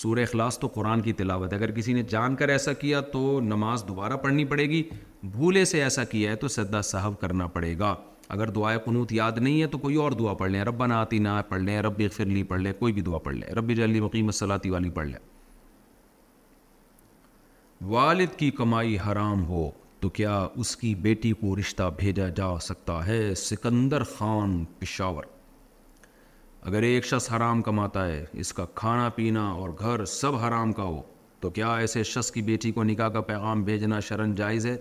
سورہ اخلاص تو قرآن کی تلاوت ہے اگر کسی نے جان کر ایسا کیا تو نماز دوبارہ پڑھنی پڑے گی بھولے سے ایسا کیا ہے تو سدا صاحب کرنا پڑے گا اگر دعائے قنوت یاد نہیں ہے تو کوئی اور دعا پڑھ لیں رب نہ پڑھ لیں رب فرلی پڑھ لیں کوئی بھی دعا پڑھ لیں رب جلی مقیم الصلاحی والی پڑھ لیں والد کی کمائی حرام ہو تو کیا اس کی بیٹی کو رشتہ بھیجا جا سکتا ہے سکندر خان پشاور اگر ایک شخص حرام کماتا ہے اس کا کھانا پینا اور گھر سب حرام کا ہو تو کیا ایسے شخص کی بیٹی کو نکاح کا پیغام بھیجنا شرن جائز ہے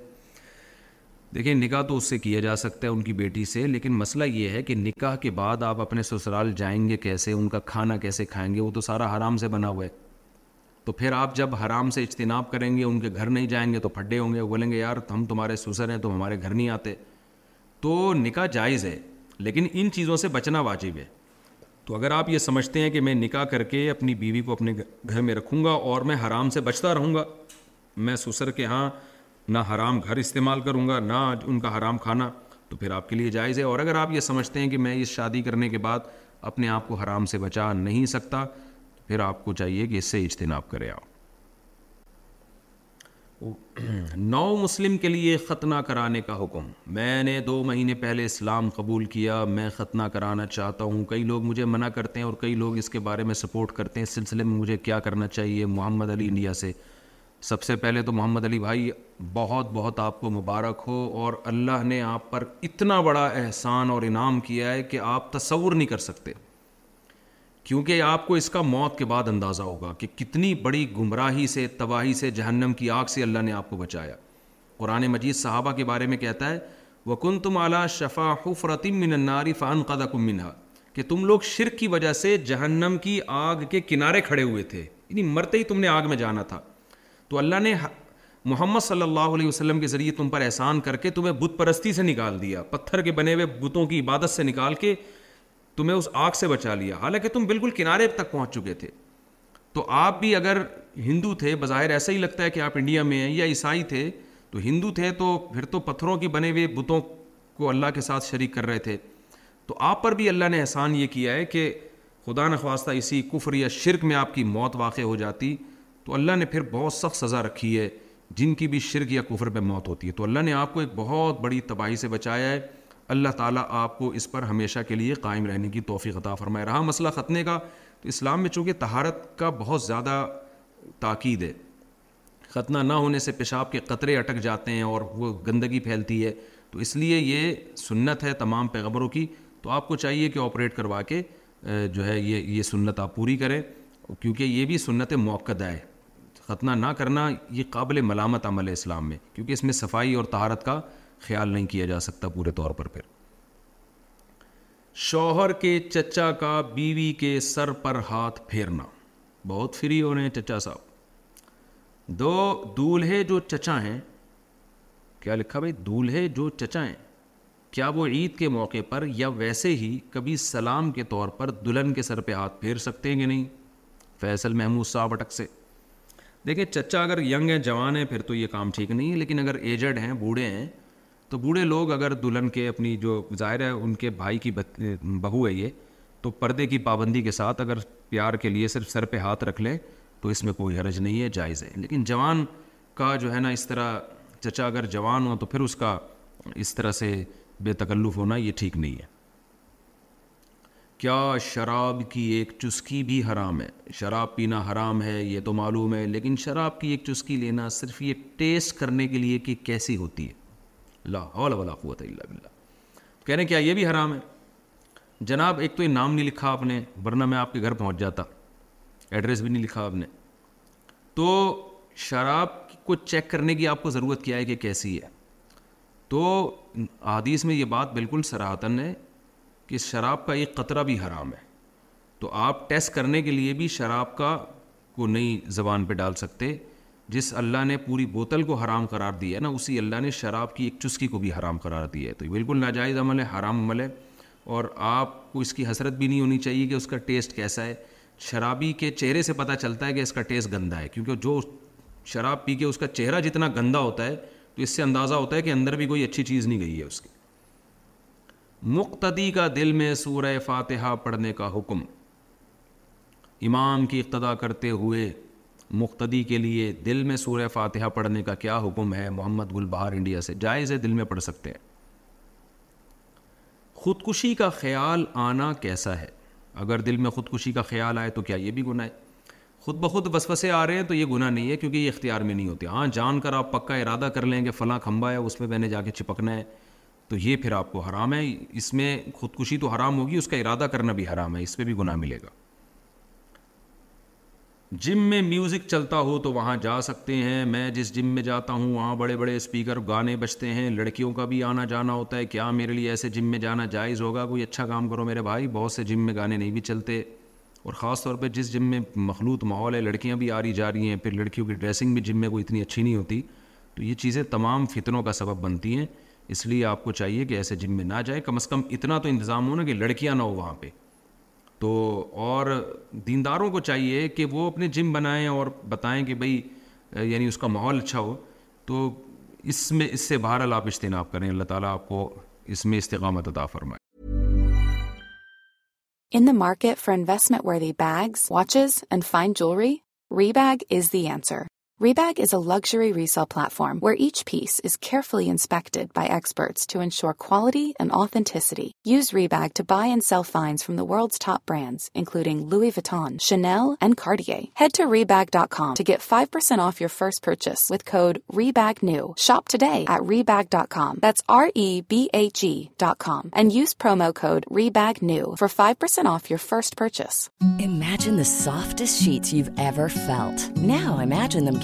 دیکھیں نکاح تو اس سے کیا جا سکتا ہے ان کی بیٹی سے لیکن مسئلہ یہ ہے کہ نکاح کے بعد آپ اپنے سسرال جائیں گے کیسے ان کا کھانا کیسے کھائیں گے وہ تو سارا حرام سے بنا ہوا ہے تو پھر آپ جب حرام سے اجتناب کریں گے ان کے گھر نہیں جائیں گے تو پھڈے ہوں گے وہ بولیں گے یار ہم تمہارے سسر ہیں تم ہمارے گھر نہیں آتے تو نکاح جائز ہے لیکن ان چیزوں سے بچنا واجب ہے تو اگر آپ یہ سمجھتے ہیں کہ میں نکاح کر کے اپنی بیوی کو اپنے گھر میں رکھوں گا اور میں حرام سے بچتا رہوں گا میں سسر کے ہاں نہ حرام گھر استعمال کروں گا نہ ان کا حرام کھانا تو پھر آپ کے لیے جائز ہے اور اگر آپ یہ سمجھتے ہیں کہ میں اس شادی کرنے کے بعد اپنے آپ کو حرام سے بچا نہیں سکتا پھر آپ کو چاہیے کہ اس سے اجتناب کرے آپ نو مسلم کے لیے ختنہ کرانے کا حکم میں نے دو مہینے پہلے اسلام قبول کیا میں ختنہ کرانا چاہتا ہوں کئی لوگ مجھے منع کرتے ہیں اور کئی لوگ اس کے بارے میں سپورٹ کرتے ہیں اس سلسلے میں مجھے کیا کرنا چاہیے محمد علی انڈیا سے سب سے پہلے تو محمد علی بھائی بہت بہت آپ کو مبارک ہو اور اللہ نے آپ پر اتنا بڑا احسان اور انعام کیا ہے کہ آپ تصور نہیں کر سکتے کیونکہ آپ کو اس کا موت کے بعد اندازہ ہوگا کہ کتنی بڑی گمراہی سے تباہی سے جہنم کی آگ سے اللہ نے آپ کو بچایا قرآن مجید صحابہ کے بارے میں کہتا ہے وکن کن تم اعلیٰ شفا من حفرت قدا قدما کہ تم لوگ شرک کی وجہ سے جہنم کی آگ کے کنارے کھڑے ہوئے تھے یعنی مرتے ہی تم نے آگ میں جانا تھا تو اللہ نے محمد صلی اللہ علیہ وسلم کے ذریعے تم پر احسان کر کے تمہیں بت پرستی سے نکال دیا پتھر کے بنے ہوئے بتوں کی عبادت سے نکال کے تمہیں اس آگ سے بچا لیا حالانکہ تم بالکل کنارے تک پہنچ چکے تھے تو آپ بھی اگر ہندو تھے بظاہر ایسا ہی لگتا ہے کہ آپ انڈیا میں ہیں یا عیسائی تھے تو ہندو تھے تو پھر تو پتھروں کی بنے ہوئے بتوں کو اللہ کے ساتھ شریک کر رہے تھے تو آپ پر بھی اللہ نے احسان یہ کیا ہے کہ خدا نخواستہ اسی کفر یا شرک میں آپ کی موت واقع ہو جاتی تو اللہ نے پھر بہت سخت سزا رکھی ہے جن کی بھی شرک یا کفر پہ موت ہوتی ہے تو اللہ نے آپ کو ایک بہت بڑی تباہی سے بچایا ہے اللہ تعالیٰ آپ کو اس پر ہمیشہ کے لیے قائم رہنے کی توفیق عطا فرمائے رہا مسئلہ ختنے کا تو اسلام میں چونکہ تہارت کا بہت زیادہ تاکید ہے ختنہ نہ ہونے سے پیشاب کے قطرے اٹک جاتے ہیں اور وہ گندگی پھیلتی ہے تو اس لیے یہ سنت ہے تمام پیغبروں کی تو آپ کو چاہیے کہ آپریٹ کروا کے جو ہے یہ یہ سنت آپ پوری کریں کیونکہ یہ بھی سنت موقع ہے ختنہ نہ کرنا یہ قابل ملامت عمل ہے اسلام میں کیونکہ اس میں صفائی اور تہارت کا خیال نہیں کیا جا سکتا پورے طور پر پھر شوہر کے چچا کا بیوی کے سر پر ہاتھ پھیرنا بہت فری ہو رہے ہیں چچا صاحب دو دولہے جو چچا ہیں کیا لکھا بھائی دولہے جو چچا ہیں کیا وہ عید کے موقع پر یا ویسے ہی کبھی سلام کے طور پر دلہن کے سر پہ ہاتھ پھیر سکتے ہیں کہ نہیں فیصل محمود صاحب اٹک سے دیکھیں چچا اگر ینگ ہیں جوان ہیں پھر تو یہ کام ٹھیک نہیں ہے لیکن اگر ایجڈ ہیں بوڑھے ہیں تو بوڑھے لوگ اگر دلہن کے اپنی جو ظاہر ہے ان کے بھائی کی بہو ہے یہ تو پردے کی پابندی کے ساتھ اگر پیار کے لیے صرف سر پہ ہاتھ رکھ لیں تو اس میں کوئی حرج نہیں ہے جائز ہے لیکن جوان کا جو ہے نا اس طرح چچا اگر جوان ہو تو پھر اس کا اس طرح سے بے تکلف ہونا یہ ٹھیک نہیں ہے کیا شراب کی ایک چسکی بھی حرام ہے شراب پینا حرام ہے یہ تو معلوم ہے لیکن شراب کی ایک چسکی لینا صرف یہ ٹیسٹ کرنے کے لیے کہ کیسی ہوتی ہے لا ولا قوت اللہ کہہ رہے ہیں کیا یہ بھی حرام ہے جناب ایک تو یہ نام نہیں لکھا آپ نے ورنہ میں آپ کے گھر پہنچ جاتا ایڈریس بھی نہیں لکھا آپ نے تو شراب کو چیک کرنے کی آپ کو ضرورت کیا ہے کہ کیسی ہے تو حدیث میں یہ بات بالکل سراہتن ہے کہ شراب کا ایک قطرہ بھی حرام ہے تو آپ ٹیسٹ کرنے کے لیے بھی شراب کا کو نئی زبان پہ ڈال سکتے جس اللہ نے پوری بوتل کو حرام قرار دی ہے نا اسی اللہ نے شراب کی ایک چسکی کو بھی حرام قرار دی ہے تو یہ بالکل ناجائز عمل ہے حرام عمل ہے اور آپ کو اس کی حسرت بھی نہیں ہونی چاہیے کہ اس کا ٹیسٹ کیسا ہے شرابی کے چہرے سے پتہ چلتا ہے کہ اس کا ٹیسٹ گندا ہے کیونکہ جو شراب پی کے اس کا چہرہ جتنا گندا ہوتا ہے تو اس سے اندازہ ہوتا ہے کہ اندر بھی کوئی اچھی چیز نہیں گئی ہے اس کی مقتدی کا دل میں سورہ فاتحہ پڑھنے کا حکم امام کی اقتدا کرتے ہوئے مقتدی کے لیے دل میں سورہ فاتحہ پڑھنے کا کیا حکم ہے محمد گل بہار انڈیا سے جائز ہے دل میں پڑھ سکتے ہیں خودکشی کا خیال آنا کیسا ہے اگر دل میں خودکشی کا خیال آئے تو کیا یہ بھی گناہ ہے خود بخود وسوسے آ رہے ہیں تو یہ گناہ نہیں ہے کیونکہ یہ اختیار میں نہیں ہوتے ہاں جان کر آپ پکا ارادہ کر لیں کہ فلاں کھمبا ہے اس میں میں نے جا کے چپکنا ہے تو یہ پھر آپ کو حرام ہے اس میں خودکشی تو حرام ہوگی اس کا ارادہ کرنا بھی حرام ہے اس پہ بھی گناہ ملے گا جم میں میوزک چلتا ہو تو وہاں جا سکتے ہیں میں جس جم میں جاتا ہوں وہاں بڑے بڑے اسپیکر گانے بجتے ہیں لڑکیوں کا بھی آنا جانا ہوتا ہے کیا میرے لیے ایسے جم میں جانا جائز ہوگا کوئی اچھا کام کرو میرے بھائی بہت سے جم میں گانے نہیں بھی چلتے اور خاص طور پہ جس جم میں مخلوط ماحول ہے لڑکیاں بھی آ رہی جا رہی ہیں پھر لڑکیوں کی ڈریسنگ بھی جم میں کوئی اتنی اچھی نہیں ہوتی تو یہ چیزیں تمام فتنوں کا سبب بنتی ہیں اس لیے آپ کو چاہیے کہ ایسے جم میں نہ جائے کم از کم اتنا تو انتظام ہونا کہ لڑکیاں نہ ہو وہاں پہ تو اور دینداروں کو چاہیے کہ وہ اپنے جم بنائیں اور بتائیں کہ بھئی یعنی اس کا ماحول اچھا ہو تو اس میں اس سے باہر آپ اجتناب کریں اللہ تعالیٰ آپ کو اس میں استقامت عطا فرمائے in the market for investment very bags watches and fine jewellery Rebag is the answer Rebag is a luxury research platform where each piece stud بائیسری ورلڈنگ review percent purchases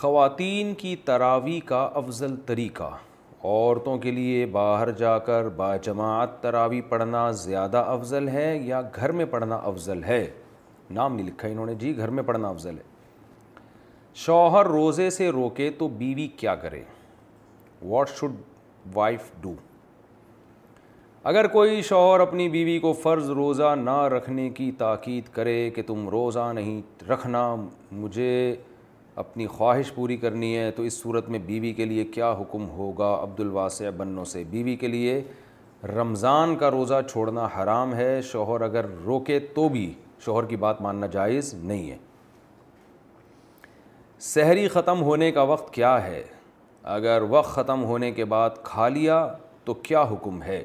خواتین کی تراوی کا افضل طریقہ عورتوں کے لیے باہر جا کر با جماعت تراوی پڑھنا زیادہ افضل ہے یا گھر میں پڑھنا افضل ہے نام نہیں لکھا انہوں نے جی گھر میں پڑھنا افضل ہے شوہر روزے سے روکے تو بیوی کیا کرے واٹ شوڈ وائف ڈو اگر کوئی شوہر اپنی بیوی کو فرض روزہ نہ رکھنے کی تاکید کرے کہ تم روزہ نہیں رکھنا مجھے اپنی خواہش پوری کرنی ہے تو اس صورت میں بیوی کے لیے کیا حکم ہوگا عبد الواسع بنو سے بیوی کے لیے رمضان کا روزہ چھوڑنا حرام ہے شوہر اگر روکے تو بھی شوہر کی بات ماننا جائز نہیں ہے سحری ختم ہونے کا وقت کیا ہے اگر وقت ختم ہونے کے بعد کھا لیا تو کیا حکم ہے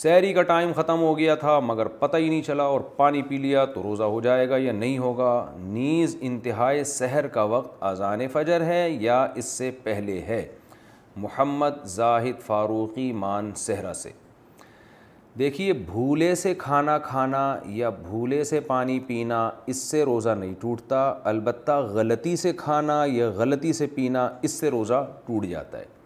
سحری کا ٹائم ختم ہو گیا تھا مگر پتہ ہی نہیں چلا اور پانی پی لیا تو روزہ ہو جائے گا یا نہیں ہوگا نیز انتہائے سحر کا وقت اذان فجر ہے یا اس سے پہلے ہے محمد زاہد فاروقی مان صحرا سے دیکھیے بھولے سے کھانا کھانا یا بھولے سے پانی پینا اس سے روزہ نہیں ٹوٹتا البتہ غلطی سے کھانا یا غلطی سے پینا اس سے روزہ ٹوٹ جاتا ہے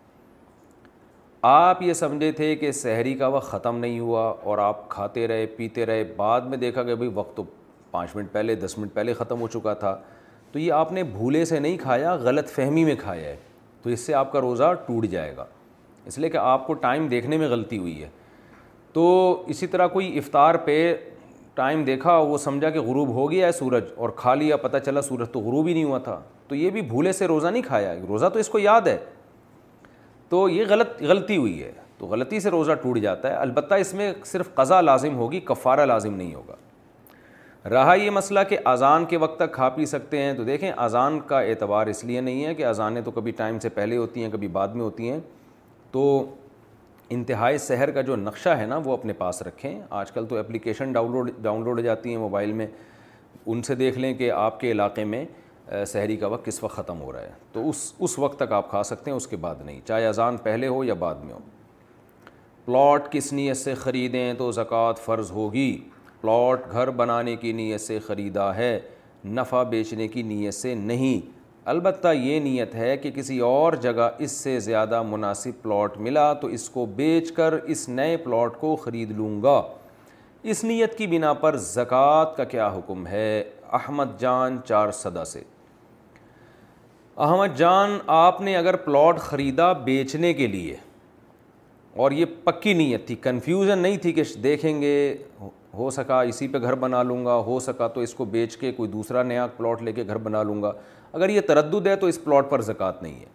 آپ یہ سمجھے تھے کہ سحری کا وقت ختم نہیں ہوا اور آپ کھاتے رہے پیتے رہے بعد میں دیکھا کہ بھائی وقت تو پانچ منٹ پہلے دس منٹ پہلے ختم ہو چکا تھا تو یہ آپ نے بھولے سے نہیں کھایا غلط فہمی میں کھایا ہے تو اس سے آپ کا روزہ ٹوٹ جائے گا اس لیے کہ آپ کو ٹائم دیکھنے میں غلطی ہوئی ہے تو اسی طرح کوئی افطار پہ ٹائم دیکھا وہ سمجھا کہ غروب ہو گیا ہے سورج اور کھا لیا پتہ چلا سورج تو غروب ہی نہیں ہوا تھا تو یہ بھی بھولے سے روزہ نہیں کھایا روزہ تو اس کو یاد ہے تو یہ غلط غلطی ہوئی ہے تو غلطی سے روزہ ٹوٹ جاتا ہے البتہ اس میں صرف قضا لازم ہوگی کفارہ لازم نہیں ہوگا رہا یہ مسئلہ کہ اذان کے وقت تک کھا پی سکتے ہیں تو دیکھیں اذان کا اعتبار اس لیے نہیں ہے کہ اذانیں تو کبھی ٹائم سے پہلے ہوتی ہیں کبھی بعد میں ہوتی ہیں تو انتہائی سحر کا جو نقشہ ہے نا وہ اپنے پاس رکھیں آج کل تو application download download ہو جاتی ہیں موبائل میں ان سے دیکھ لیں کہ آپ کے علاقے میں سحری کا وقت کس وقت ختم ہو رہا ہے تو اس اس وقت تک آپ کھا سکتے ہیں اس کے بعد نہیں چاہے اذان پہلے ہو یا بعد میں ہو پلاٹ کس نیت سے خریدیں تو زکوٰۃ فرض ہوگی پلاٹ گھر بنانے کی نیت سے خریدا ہے نفع بیچنے کی نیت سے نہیں البتہ یہ نیت ہے کہ کسی اور جگہ اس سے زیادہ مناسب پلاٹ ملا تو اس کو بیچ کر اس نئے پلاٹ کو خرید لوں گا اس نیت کی بنا پر زکوٰۃ کا کیا حکم ہے احمد جان چار صدا سے احمد جان آپ نے اگر پلاٹ خریدا بیچنے کے لیے اور یہ پکی نیت تھی کنفیوژن نہیں تھی کہ دیکھیں گے ہو سکا اسی پہ گھر بنا لوں گا ہو سکا تو اس کو بیچ کے کوئی دوسرا نیا پلاٹ لے کے گھر بنا لوں گا اگر یہ تردد ہے تو اس پلاٹ پر زکوٰۃ نہیں ہے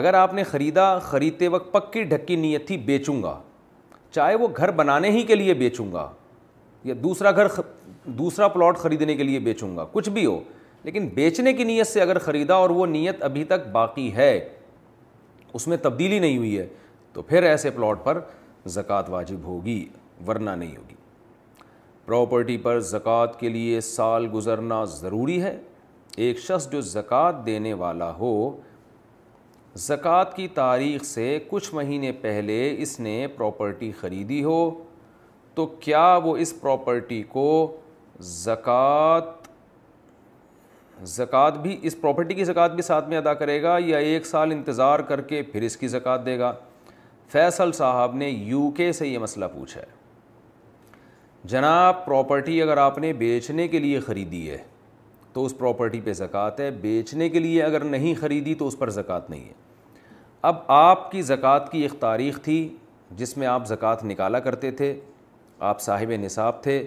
اگر آپ نے خریدا خریدتے وقت پکی ڈھکی نیت تھی بیچوں گا چاہے وہ گھر بنانے ہی کے لیے بیچوں گا یا دوسرا گھر دوسرا پلاٹ خریدنے کے لیے بیچوں گا کچھ بھی ہو لیکن بیچنے کی نیت سے اگر خریدا اور وہ نیت ابھی تک باقی ہے اس میں تبدیلی نہیں ہوئی ہے تو پھر ایسے پلاٹ پر زکوٰۃ واجب ہوگی ورنہ نہیں ہوگی پراپرٹی پر زکوٰۃ کے لیے سال گزرنا ضروری ہے ایک شخص جو زکوٰۃ دینے والا ہو زکوٰۃ کی تاریخ سے کچھ مہینے پہلے اس نے پراپرٹی خریدی ہو تو کیا وہ اس پراپرٹی کو زکوٰۃ زکوٰۃ بھی اس پراپرٹی کی زکوٰۃ بھی ساتھ میں ادا کرے گا یا ایک سال انتظار کر کے پھر اس کی زکوٰۃ دے گا فیصل صاحب نے یو کے سے یہ مسئلہ پوچھا ہے جناب پراپرٹی اگر آپ نے بیچنے کے لیے خریدی ہے تو اس پراپرٹی پہ زکوٰۃ ہے بیچنے کے لیے اگر نہیں خریدی تو اس پر زکوٰۃ نہیں ہے اب آپ کی زکوٰۃ کی ایک تاریخ تھی جس میں آپ زکوٰۃ نکالا کرتے تھے آپ صاحب نصاب تھے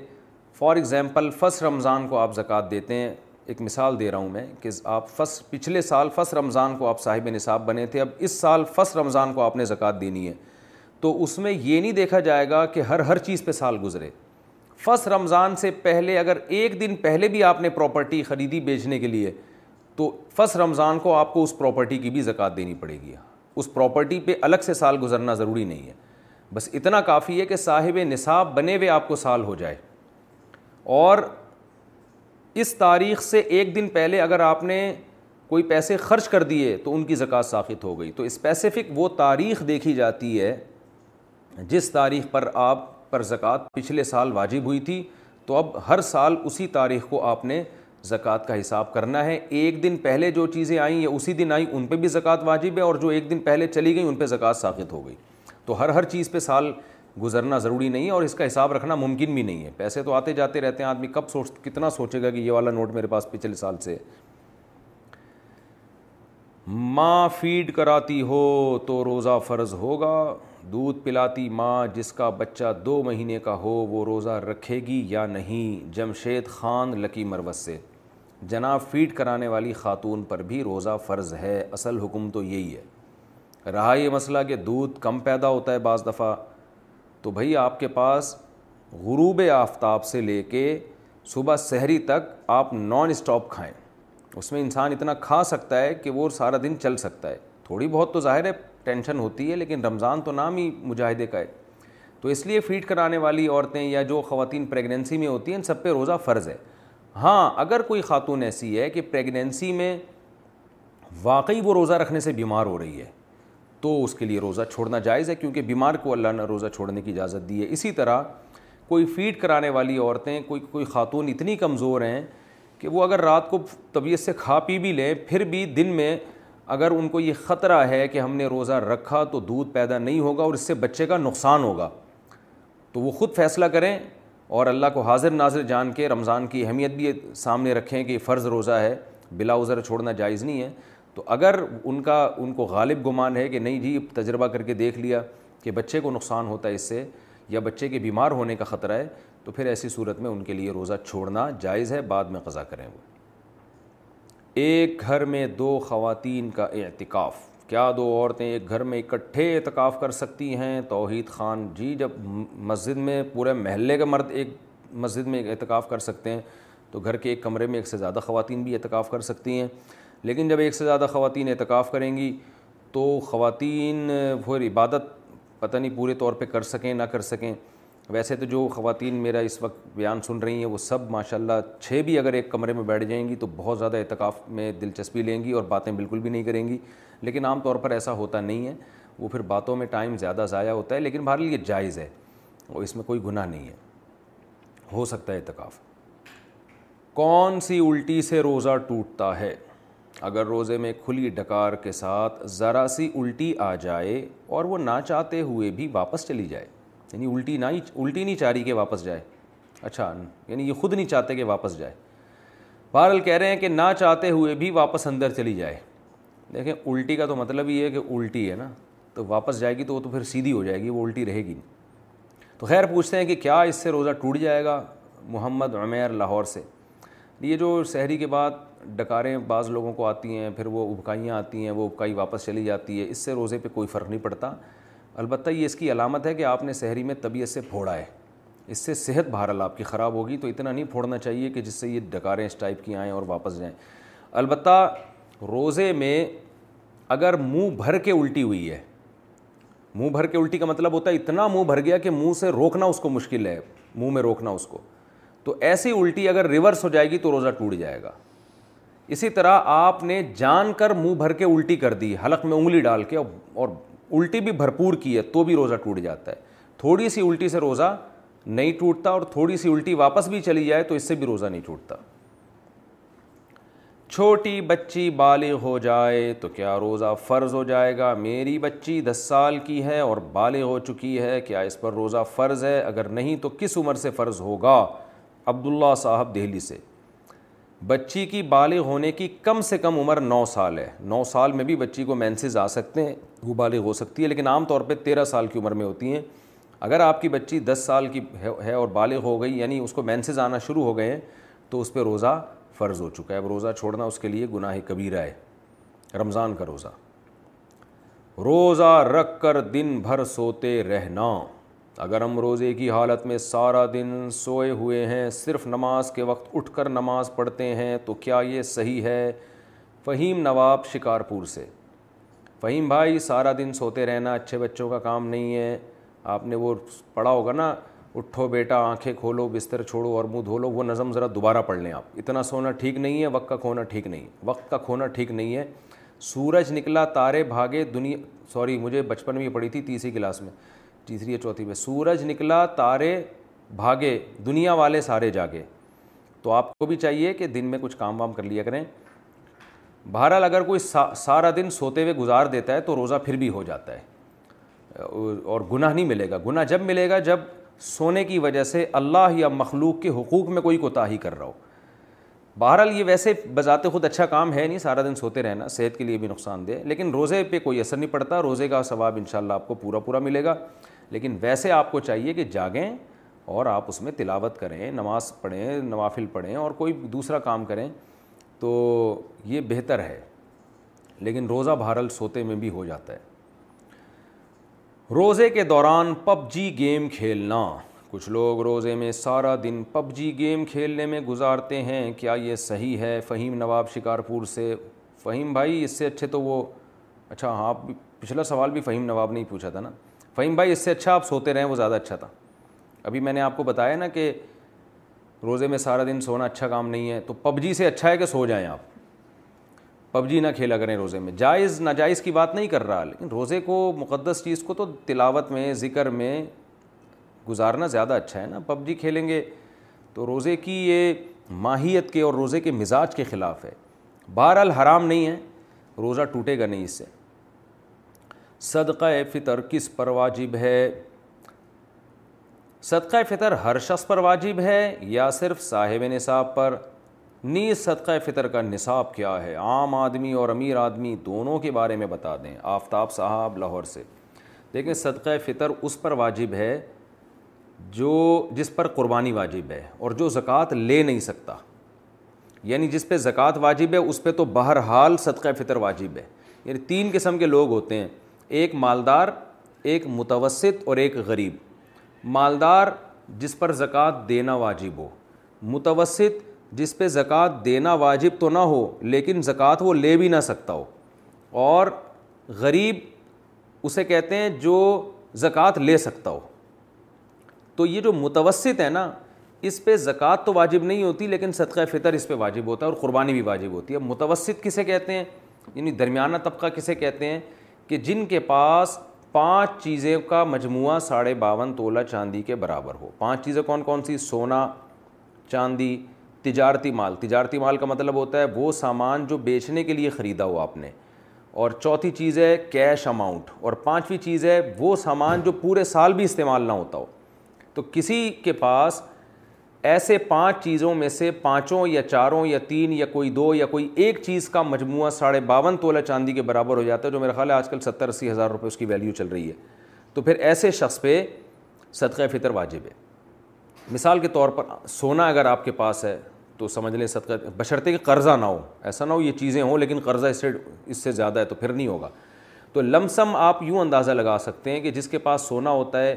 فار ایگزامپل فسٹ رمضان کو آپ زکوٰۃ دیتے ہیں ایک مثال دے رہا ہوں میں کہ آپ فس پچھلے سال فس رمضان کو آپ صاحب نصاب بنے تھے اب اس سال فس رمضان کو آپ نے زکوٰۃ دینی ہے تو اس میں یہ نہیں دیکھا جائے گا کہ ہر ہر چیز پہ سال گزرے فس رمضان سے پہلے اگر ایک دن پہلے بھی آپ نے پراپرٹی خریدی بیچنے کے لیے تو فس رمضان کو آپ کو اس پراپرٹی کی بھی زکوٰۃ دینی پڑے گی اس پراپرٹی پہ الگ سے سال گزرنا ضروری نہیں ہے بس اتنا کافی ہے کہ صاحب نصاب بنے ہوئے آپ کو سال ہو جائے اور اس تاریخ سے ایک دن پہلے اگر آپ نے کوئی پیسے خرچ کر دیے تو ان کی زکوٰۃ ساخت ہو گئی تو اسپیسیفک وہ تاریخ دیکھی جاتی ہے جس تاریخ پر آپ پر زکوٰۃ پچھلے سال واجب ہوئی تھی تو اب ہر سال اسی تاریخ کو آپ نے زکوٰۃ کا حساب کرنا ہے ایک دن پہلے جو چیزیں آئیں یا اسی دن آئیں ان پہ بھی زکوٰۃ واجب ہے اور جو ایک دن پہلے چلی گئیں ان پہ زکوٰۃ ساخت ہو گئی تو ہر ہر چیز پہ سال گزرنا ضروری نہیں ہے اور اس کا حساب رکھنا ممکن بھی نہیں ہے پیسے تو آتے جاتے رہتے ہیں آدمی کب سوچ کتنا سوچے گا کہ یہ والا نوٹ میرے پاس پچھلے سال سے ماں فیڈ کراتی ہو تو روزہ فرض ہوگا دودھ پلاتی ماں جس کا بچہ دو مہینے کا ہو وہ روزہ رکھے گی یا نہیں جمشید خان لکی مروز سے جناب فیڈ کرانے والی خاتون پر بھی روزہ فرض ہے اصل حکم تو یہی ہے رہا یہ مسئلہ کہ دودھ کم پیدا ہوتا ہے بعض دفعہ تو بھائی آپ کے پاس غروب آفتاب سے لے کے صبح سحری تک آپ نان اسٹاپ کھائیں اس میں انسان اتنا کھا سکتا ہے کہ وہ سارا دن چل سکتا ہے تھوڑی بہت تو ظاہر ہے ٹینشن ہوتی ہے لیکن رمضان تو نام ہی مجاہدے کا ہے تو اس لیے فیڈ کرانے والی عورتیں یا جو خواتین پریگننسی میں ہوتی ہیں ان سب پہ روزہ فرض ہے ہاں اگر کوئی خاتون ایسی ہے کہ پریگنینسی میں واقعی وہ روزہ رکھنے سے بیمار ہو رہی ہے تو اس کے لیے روزہ چھوڑنا جائز ہے کیونکہ بیمار کو اللہ نے روزہ چھوڑنے کی اجازت دی ہے اسی طرح کوئی فیڈ کرانے والی عورتیں کوئی کوئی خاتون اتنی کمزور ہیں کہ وہ اگر رات کو طبیعت سے کھا پی بھی لیں پھر بھی دن میں اگر ان کو یہ خطرہ ہے کہ ہم نے روزہ رکھا تو دودھ پیدا نہیں ہوگا اور اس سے بچے کا نقصان ہوگا تو وہ خود فیصلہ کریں اور اللہ کو حاضر ناظر جان کے رمضان کی اہمیت بھی سامنے رکھیں کہ فرض روزہ ہے بلا عذر چھوڑنا جائز نہیں ہے تو اگر ان کا ان کو غالب گمان ہے کہ نہیں جی تجربہ کر کے دیکھ لیا کہ بچے کو نقصان ہوتا ہے اس سے یا بچے کے بیمار ہونے کا خطرہ ہے تو پھر ایسی صورت میں ان کے لیے روزہ چھوڑنا جائز ہے بعد میں قضا کریں وہ ایک گھر میں دو خواتین کا اعتکاف کیا دو عورتیں ایک گھر میں اکٹھے اعتکاف کر سکتی ہیں توحید خان جی جب مسجد میں پورے محلے کا مرد ایک مسجد میں اعتکاف کر سکتے ہیں تو گھر کے ایک کمرے میں ایک سے زیادہ خواتین بھی اعتکاف کر سکتی ہیں لیکن جب ایک سے زیادہ خواتین اعتکاف کریں گی تو خواتین پھر عبادت پتہ نہیں پورے طور پہ کر سکیں نہ کر سکیں ویسے تو جو خواتین میرا اس وقت بیان سن رہی ہیں وہ سب ماشاء اللہ چھ بھی اگر ایک کمرے میں بیٹھ جائیں گی تو بہت زیادہ اعتکاف میں دلچسپی لیں گی اور باتیں بالکل بھی نہیں کریں گی لیکن عام طور پر ایسا ہوتا نہیں ہے وہ پھر باتوں میں ٹائم زیادہ ضائع ہوتا ہے لیکن بہرحال یہ جائز ہے اور اس میں کوئی گناہ نہیں ہے ہو سکتا ہے اعتکاف کون سی الٹی سے روزہ ٹوٹتا ہے اگر روزے میں کھلی ڈکار کے ساتھ ذرا سی الٹی آ جائے اور وہ نہ چاہتے ہوئے بھی واپس چلی جائے یعنی الٹی نہ الٹی نہیں چاہ رہی کہ واپس جائے اچھا یعنی یہ خود نہیں چاہتے کہ واپس جائے بہرحال کہہ رہے ہیں کہ نہ چاہتے ہوئے بھی واپس اندر چلی جائے دیکھیں الٹی کا تو مطلب یہ ہے کہ الٹی ہے نا تو واپس جائے گی تو وہ تو پھر سیدھی ہو جائے گی وہ الٹی رہے گی نہیں تو خیر پوچھتے ہیں کہ کیا اس سے روزہ ٹوٹ جائے گا محمد عمیر لاہور سے یہ جو شہری کے بعد ڈکاریں بعض لوگوں کو آتی ہیں پھر وہ ابکائیاں آتی ہیں وہ ابکائی واپس چلی جاتی ہے اس سے روزے پہ کوئی فرق نہیں پڑتا البتہ یہ اس کی علامت ہے کہ آپ نے سحری میں طبیعت سے پھوڑا ہے اس سے صحت بہرحال آپ کی خراب ہوگی تو اتنا نہیں پھوڑنا چاہیے کہ جس سے یہ ڈکاریں اس ٹائپ کی آئیں اور واپس جائیں البتہ روزے میں اگر منہ بھر کے الٹی ہوئی ہے منہ بھر کے الٹی کا مطلب ہوتا ہے اتنا منہ بھر گیا کہ منہ سے روکنا اس کو مشکل ہے منہ میں روکنا اس کو تو ایسی الٹی اگر ریورس ہو جائے گی تو روزہ ٹوٹ جائے گا اسی طرح آپ نے جان کر منہ بھر کے الٹی کر دی حلق میں انگلی ڈال کے اور الٹی بھی بھرپور کی ہے تو بھی روزہ ٹوٹ جاتا ہے تھوڑی سی الٹی سے روزہ نہیں ٹوٹتا اور تھوڑی سی الٹی واپس بھی چلی جائے تو اس سے بھی روزہ نہیں ٹوٹتا چھوٹی بچی بالغ ہو جائے تو کیا روزہ فرض ہو جائے گا میری بچی دس سال کی ہے اور بالغ ہو چکی ہے کیا اس پر روزہ فرض ہے اگر نہیں تو کس عمر سے فرض ہوگا عبداللہ صاحب دہلی سے بچی کی بالغ ہونے کی کم سے کم عمر نو سال ہے نو سال میں بھی بچی کو مینسز آ سکتے ہیں وہ بالغ ہو سکتی ہے لیکن عام طور پہ تیرہ سال کی عمر میں ہوتی ہیں اگر آپ کی بچی دس سال کی ہے اور بالغ ہو گئی یعنی اس کو مینسز آنا شروع ہو گئے ہیں تو اس پہ روزہ فرض ہو چکا ہے اب روزہ چھوڑنا اس کے لیے گناہ کبیرہ ہے رمضان کا روزہ روزہ رکھ کر دن بھر سوتے رہنا اگر ہم روزے کی حالت میں سارا دن سوئے ہوئے ہیں صرف نماز کے وقت اٹھ کر نماز پڑھتے ہیں تو کیا یہ صحیح ہے فہیم نواب شکارپور سے فہیم بھائی سارا دن سوتے رہنا اچھے بچوں کا کام نہیں ہے آپ نے وہ پڑھا ہوگا نا اٹھو بیٹا آنکھیں کھولو بستر چھوڑو اور منہ دھو لو وہ نظم ذرا دوبارہ پڑھ لیں آپ اتنا سونا ٹھیک نہیں ہے وقت کا کھونا ٹھیک نہیں وقت کا کھونا ٹھیک نہیں ہے سورج نکلا تارے بھاگے دنیا سوری مجھے بچپن میں پڑھی تھی تیسری کلاس میں تیسری یا چوتھی میں سورج نکلا تارے بھاگے دنیا والے سارے جاگے تو آپ کو بھی چاہیے کہ دن میں کچھ کام وام کر لیا کریں بہرحال اگر کوئی سارا دن سوتے ہوئے گزار دیتا ہے تو روزہ پھر بھی ہو جاتا ہے اور گناہ نہیں ملے گا گناہ جب ملے گا جب سونے کی وجہ سے اللہ یا مخلوق کے حقوق میں کوئی کوتا ہی کر رہا ہو بہرحال یہ ویسے بذات خود اچھا کام ہے نہیں سارا دن سوتے رہنا صحت کے لیے بھی نقصان دہ لیکن روزے پہ کوئی اثر نہیں پڑتا روزے کا ثواب انشاءاللہ آپ کو پورا پورا ملے گا لیکن ویسے آپ کو چاہیے کہ جاگیں اور آپ اس میں تلاوت کریں نماز پڑھیں نوافل پڑھیں اور کوئی دوسرا کام کریں تو یہ بہتر ہے لیکن روزہ بھارل سوتے میں بھی ہو جاتا ہے روزے کے دوران پب جی گیم کھیلنا کچھ لوگ روزے میں سارا دن پب جی گیم کھیلنے میں گزارتے ہیں کیا یہ صحیح ہے فہیم نواب شکارپور سے فہیم بھائی اس سے اچھے تو وہ اچھا ہاں پچھلا سوال بھی فہیم نواب نے ہی پوچھا تھا نا فہیم بھائی اس سے اچھا آپ سوتے رہیں وہ زیادہ اچھا تھا ابھی میں نے آپ کو بتایا نا کہ روزے میں سارا دن سونا اچھا کام نہیں ہے تو پب جی سے اچھا ہے کہ سو جائیں آپ پب جی نہ کھیلا کریں روزے میں جائز ناجائز کی بات نہیں کر رہا لیکن روزے کو مقدس چیز کو تو تلاوت میں ذکر میں گزارنا زیادہ اچھا ہے نا پب جی کھیلیں گے تو روزے کی یہ ماہیت کے اور روزے کے مزاج کے خلاف ہے بہرحال حرام نہیں ہے روزہ ٹوٹے گا نہیں اس سے صدقہ فطر کس پر واجب ہے صدقہ فطر ہر شخص پر واجب ہے یا صرف صاحب نصاب پر نیز صدقہ فطر کا نصاب کیا ہے عام آدمی اور امیر آدمی دونوں کے بارے میں بتا دیں آفتاب صاحب لاہور سے دیکھیں صدقہ فطر اس پر واجب ہے جو جس پر قربانی واجب ہے اور جو زکوٰۃ لے نہیں سکتا یعنی جس پہ زکوٰۃ واجب ہے اس پہ تو بہرحال صدقہ فطر واجب ہے یعنی تین قسم کے لوگ ہوتے ہیں ایک مالدار ایک متوسط اور ایک غریب مالدار جس پر زکوٰۃ دینا واجب ہو متوسط جس پہ زکوٰۃ دینا واجب تو نہ ہو لیکن زکوٰۃ وہ لے بھی نہ سکتا ہو اور غریب اسے کہتے ہیں جو زکوٰۃ لے سکتا ہو تو یہ جو متوسط ہے نا اس پہ زکوٰۃ تو واجب نہیں ہوتی لیکن صدقہ فطر اس پہ واجب ہوتا ہے اور قربانی بھی واجب ہوتی ہے متوسط کسے کہتے ہیں یعنی درمیانہ طبقہ کسے کہتے ہیں کہ جن کے پاس پانچ چیزیں کا مجموعہ ساڑھے باون تولہ چاندی کے برابر ہو پانچ چیزیں کون کون سی سونا چاندی تجارتی مال تجارتی مال کا مطلب ہوتا ہے وہ سامان جو بیچنے کے لیے خریدا ہو آپ نے اور چوتھی چیز ہے کیش اماؤنٹ اور پانچویں چیز ہے وہ سامان جو پورے سال بھی استعمال نہ ہوتا ہو تو کسی کے پاس ایسے پانچ چیزوں میں سے پانچوں یا چاروں یا تین یا کوئی دو یا کوئی ایک چیز کا مجموعہ ساڑھے باون تولہ چاندی کے برابر ہو جاتا ہے جو میرا خیال ہے آج کل ستر اسی ہزار روپے اس کی ویلیو چل رہی ہے تو پھر ایسے شخص پہ صدقہ فطر واجب ہے مثال کے طور پر سونا اگر آپ کے پاس ہے تو سمجھ لیں صدقہ کہ قرضہ نہ ہو ایسا نہ ہو یہ چیزیں ہوں لیکن قرضہ اس سے اس سے زیادہ ہے تو پھر نہیں ہوگا تو لم سم آپ یوں اندازہ لگا سکتے ہیں کہ جس کے پاس سونا ہوتا ہے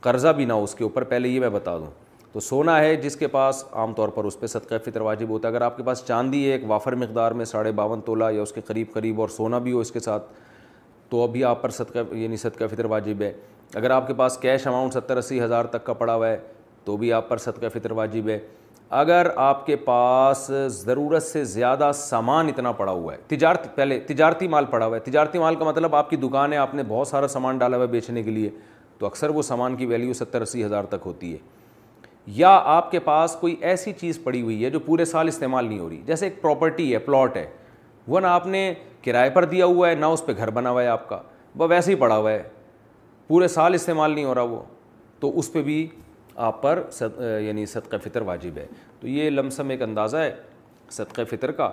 قرضہ بھی نہ ہو اس کے اوپر پہلے یہ میں بتا دوں تو سونا ہے جس کے پاس عام طور پر اس پہ صدقہ فطر واجب ہوتا ہے اگر آپ کے پاس چاندی ہے ایک وافر مقدار میں ساڑھے باون تولہ یا اس کے قریب قریب اور سونا بھی ہو اس کے ساتھ تو ابھی آپ پر صدقہ یعنی صدقہ فطر واجب ہے اگر آپ کے پاس کیش اماؤنٹ ستر اسی ہزار تک کا پڑا ہوا ہے تو بھی آپ پر صدقہ فطر واجب ہے اگر آپ کے پاس ضرورت سے زیادہ سامان اتنا پڑا ہوا ہے تجارت پہلے تجارتی مال پڑا ہوا ہے تجارتی مال کا مطلب آپ کی دکان ہے آپ نے بہت سارا سامان ڈالا ہوا ہے بیچنے کے لیے تو اکثر وہ سامان کی ویلیو ستر اسی ہزار تک ہوتی ہے یا آپ کے پاس کوئی ایسی چیز پڑی ہوئی ہے جو پورے سال استعمال نہیں ہو رہی جیسے ایک پراپرٹی ہے پلاٹ ہے وہ نہ آپ نے کرائے پر دیا ہوا ہے نہ اس پہ گھر بنا ہوا ہے آپ کا وہ ویسے ہی پڑا ہوا ہے پورے سال استعمال نہیں ہو رہا وہ تو اس پہ بھی آپ پر صد یعنی صدقہ فطر واجب ہے تو یہ لمسم ایک اندازہ ہے صدقہ فطر کا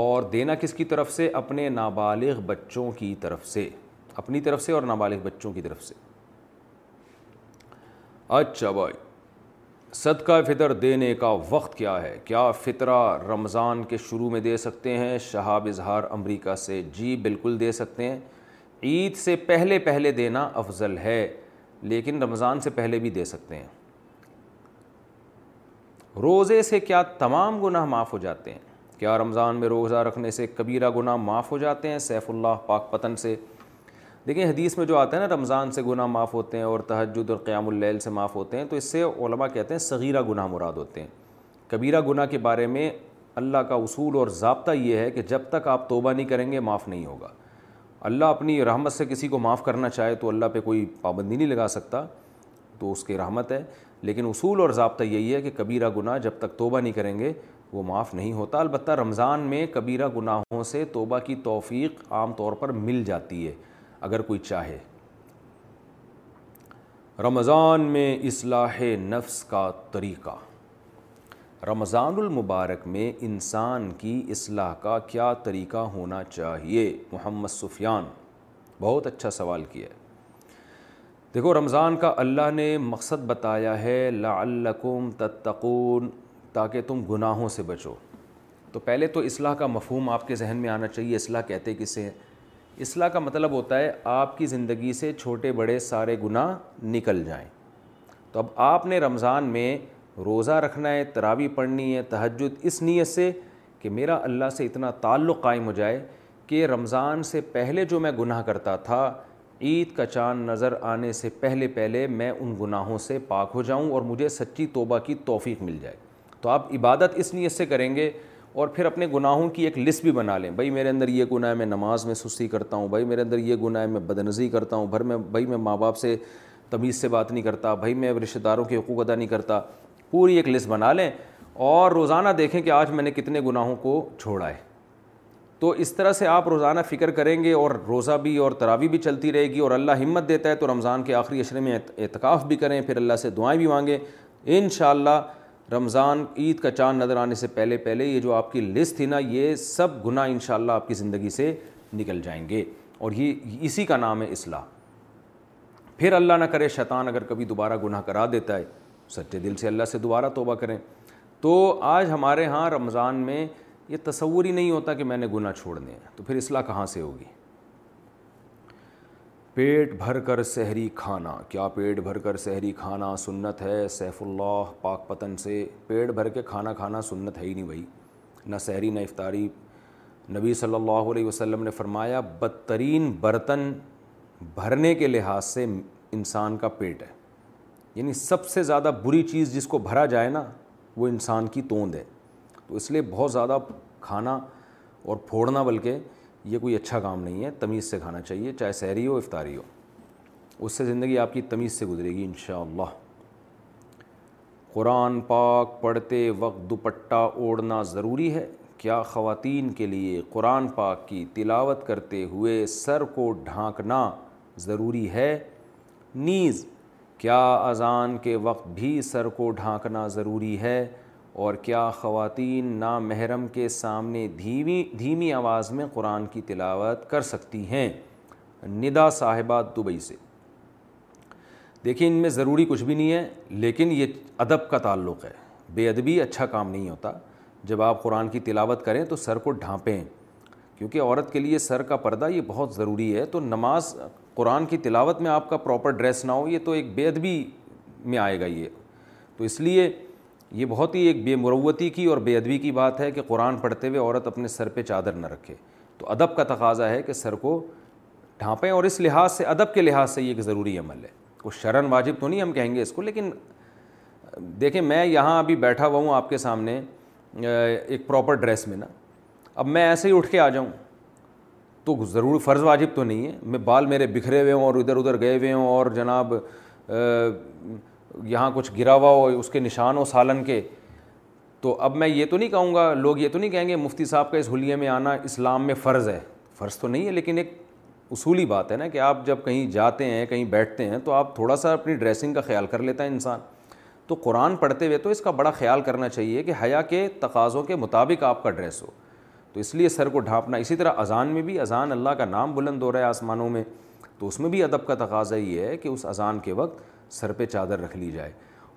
اور دینا کس کی طرف سے اپنے نابالغ بچوں کی طرف سے اپنی طرف سے اور نابالغ بچوں کی طرف سے اچھا بھائی صدقہ فطر دینے کا وقت کیا ہے کیا فطرہ رمضان کے شروع میں دے سکتے ہیں شہاب اظہار امریکہ سے جی بالکل دے سکتے ہیں عید سے پہلے پہلے دینا افضل ہے لیکن رمضان سے پہلے بھی دے سکتے ہیں روزے سے کیا تمام گناہ معاف ہو جاتے ہیں کیا رمضان میں روزہ رکھنے سے کبیرہ گناہ معاف ہو جاتے ہیں سیف اللہ پاک پتن سے دیکھیں حدیث میں جو آتا ہے نا رمضان سے گناہ معاف ہوتے ہیں اور تہجد اور قیام اللیل سے معاف ہوتے ہیں تو اس سے علماء کہتے ہیں صغیرہ گناہ مراد ہوتے ہیں کبیرہ گناہ کے بارے میں اللہ کا اصول اور ضابطہ یہ ہے کہ جب تک آپ توبہ نہیں کریں گے معاف نہیں ہوگا اللہ اپنی رحمت سے کسی کو معاف کرنا چاہے تو اللہ پہ کوئی پابندی نہیں لگا سکتا تو اس کی رحمت ہے لیکن اصول اور ضابطہ یہی ہے کہ کبیرہ گناہ جب تک توبہ نہیں کریں گے وہ معاف نہیں ہوتا البتہ رمضان میں کبیرہ گناہوں سے توبہ کی توفیق عام طور پر مل جاتی ہے اگر کوئی چاہے رمضان میں اصلاح نفس کا طریقہ رمضان المبارک میں انسان کی اصلاح کا کیا طریقہ ہونا چاہیے محمد سفیان بہت اچھا سوال کیا ہے دیکھو رمضان کا اللہ نے مقصد بتایا ہے لعلکم تتقون تاکہ تم گناہوں سے بچو تو پہلے تو اصلاح کا مفہوم آپ کے ذہن میں آنا چاہیے اصلاح کہتے کسے ہیں اصلاح کا مطلب ہوتا ہے آپ کی زندگی سے چھوٹے بڑے سارے گناہ نکل جائیں تو اب آپ نے رمضان میں روزہ رکھنا ہے تراوی پڑھنی ہے تہجد اس نیت سے کہ میرا اللہ سے اتنا تعلق قائم ہو جائے کہ رمضان سے پہلے جو میں گناہ کرتا تھا عید کا چاند نظر آنے سے پہلے پہلے میں ان گناہوں سے پاک ہو جاؤں اور مجھے سچی توبہ کی توفیق مل جائے تو آپ عبادت اس نیت سے کریں گے اور پھر اپنے گناہوں کی ایک لسٹ بھی بنا لیں بھائی میرے اندر یہ گناہ ہے میں نماز میں سستی کرتا ہوں بھائی میرے اندر یہ گناہ ہے میں بدنزی کرتا ہوں بھر میں بھائی میں ماں باپ سے تمیز سے بات نہیں کرتا بھائی میں رشتہ داروں کے حقوق ادا نہیں کرتا پوری ایک لسٹ بنا لیں اور روزانہ دیکھیں کہ آج میں نے کتنے گناہوں کو چھوڑا ہے تو اس طرح سے آپ روزانہ فکر کریں گے اور روزہ بھی اور تراوی بھی چلتی رہے گی اور اللہ ہمت دیتا ہے تو رمضان کے آخری اشرے میں اعتکاف بھی کریں پھر اللہ سے دعائیں بھی مانگیں ان شاء اللہ رمضان عید کا چاند نظر آنے سے پہلے پہلے یہ جو آپ کی لسٹ تھی نا یہ سب گناہ انشاءاللہ آپ کی زندگی سے نکل جائیں گے اور یہ اسی کا نام ہے اصلاح پھر اللہ نہ کرے شیطان اگر کبھی دوبارہ گناہ کرا دیتا ہے سچے دل سے اللہ سے دوبارہ توبہ کریں تو آج ہمارے ہاں رمضان میں یہ تصور ہی نہیں ہوتا کہ میں نے گناہ چھوڑنے ہیں تو پھر اصلاح کہاں سے ہوگی پیٹ بھر کر سحری کھانا کیا پیٹ بھر کر سحری کھانا سنت ہے سیف اللہ پاک پتن سے پیٹ بھر کے کھانا کھانا سنت ہے ہی نہیں بھائی نہ سحری نہ افطاری نبی صلی اللہ علیہ وسلم نے فرمایا بدترین برتن بھرنے کے لحاظ سے انسان کا پیٹ ہے یعنی سب سے زیادہ بری چیز جس کو بھرا جائے نا وہ انسان کی توند ہے تو اس لیے بہت زیادہ کھانا اور پھوڑنا بلکہ یہ کوئی اچھا کام نہیں ہے تمیز سے کھانا چاہیے چاہے سحری ہو افطاری ہو اس سے زندگی آپ کی تمیز سے گزرے گی انشاءاللہ قرآن پاک پڑھتے وقت دوپٹہ اوڑھنا ضروری ہے کیا خواتین کے لیے قرآن پاک کی تلاوت کرتے ہوئے سر کو ڈھانکنا ضروری ہے نیز کیا اذان کے وقت بھی سر کو ڈھانکنا ضروری ہے اور کیا خواتین نا محرم کے سامنے دھیمی دھیمی آواز میں قرآن کی تلاوت کر سکتی ہیں ندا صاحبہ دبئی سے دیکھیں ان میں ضروری کچھ بھی نہیں ہے لیکن یہ ادب کا تعلق ہے بے ادبی اچھا کام نہیں ہوتا جب آپ قرآن کی تلاوت کریں تو سر کو ڈھانپیں کیونکہ عورت کے لیے سر کا پردہ یہ بہت ضروری ہے تو نماز قرآن کی تلاوت میں آپ کا پراپر ڈریس نہ ہو یہ تو ایک بے ادبی میں آئے گا یہ تو اس لیے یہ بہت ہی ایک بے مروتی کی اور بے ادوی کی بات ہے کہ قرآن پڑھتے ہوئے عورت اپنے سر پہ چادر نہ رکھے تو ادب کا تقاضا ہے کہ سر کو ڈھانپیں اور اس لحاظ سے ادب کے لحاظ سے یہ ایک ضروری عمل ہے کوئی شرن واجب تو نہیں ہم کہیں گے اس کو لیکن دیکھیں میں یہاں ابھی بیٹھا ہوا ہوں آپ کے سامنے ایک پراپر ڈریس میں نا اب میں ایسے ہی اٹھ کے آ جاؤں تو ضرور فرض واجب تو نہیں ہے میں بال میرے بکھرے ہوئے ہوں اور ادھر ادھر گئے ہوئے ہوں اور جناب یہاں کچھ گرا ہوا ہو اس کے نشان ہو سالن کے تو اب میں یہ تو نہیں کہوں گا لوگ یہ تو نہیں کہیں گے مفتی صاحب کا اس حلیے میں آنا اسلام میں فرض ہے فرض تو نہیں ہے لیکن ایک اصولی بات ہے نا کہ آپ جب کہیں جاتے ہیں کہیں بیٹھتے ہیں تو آپ تھوڑا سا اپنی ڈریسنگ کا خیال کر لیتا ہے انسان تو قرآن پڑھتے ہوئے تو اس کا بڑا خیال کرنا چاہیے کہ حیا کے تقاضوں کے مطابق آپ کا ڈریس ہو تو اس لیے سر کو ڈھانپنا اسی طرح اذان میں بھی اذان اللہ کا نام بلند ہو رہا ہے آسمانوں میں تو اس میں بھی ادب کا تقاضا یہ ہے کہ اس اذان کے وقت سر پہ چادر رکھ لی جائے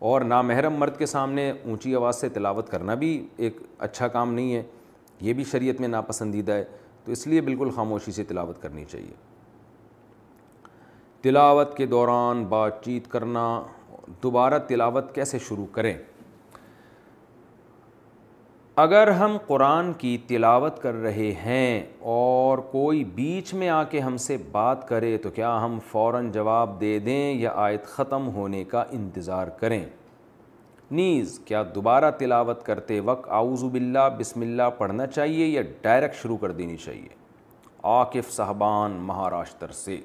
اور نا مرد کے سامنے اونچی آواز سے تلاوت کرنا بھی ایک اچھا کام نہیں ہے یہ بھی شریعت میں ناپسندیدہ ہے تو اس لیے بالکل خاموشی سے تلاوت کرنی چاہیے تلاوت کے دوران بات چیت کرنا دوبارہ تلاوت کیسے شروع کریں اگر ہم قرآن کی تلاوت کر رہے ہیں اور کوئی بیچ میں آ کے ہم سے بات کرے تو کیا ہم فوراً جواب دے دیں یا آیت ختم ہونے کا انتظار کریں نیز کیا دوبارہ تلاوت کرتے وقت اعوذ باللہ بسم اللہ پڑھنا چاہیے یا ڈائریکٹ شروع کر دینی چاہیے عاقف صاحبان مہاراشٹر سے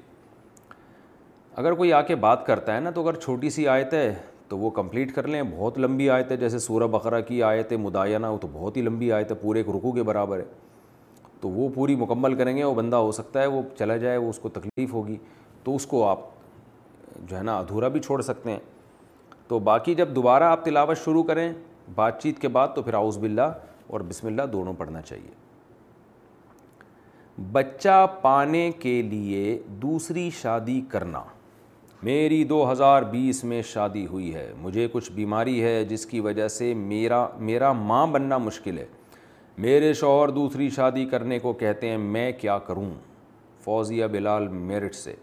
اگر کوئی آ کے بات کرتا ہے نا تو اگر چھوٹی سی آیت ہے تو وہ کمپلیٹ کر لیں بہت لمبی آیت ہے جیسے سورہ بقرہ کی آیت مداینہ وہ تو بہت ہی لمبی آیت ہے پورے ایک رکو کے برابر ہے تو وہ پوری مکمل کریں گے وہ بندہ ہو سکتا ہے وہ چلا جائے وہ اس کو تکلیف ہوگی تو اس کو آپ جو ہے نا ادھورا بھی چھوڑ سکتے ہیں تو باقی جب دوبارہ آپ تلاوت شروع کریں بات چیت کے بعد تو پھر آؤز باللہ اور بسم اللہ دونوں پڑھنا چاہیے بچہ پانے کے لیے دوسری شادی کرنا میری دو ہزار بیس میں شادی ہوئی ہے مجھے کچھ بیماری ہے جس کی وجہ سے میرا میرا ماں بننا مشکل ہے میرے شوہر دوسری شادی کرنے کو کہتے ہیں میں کیا کروں فوزیہ بلال میرٹ سے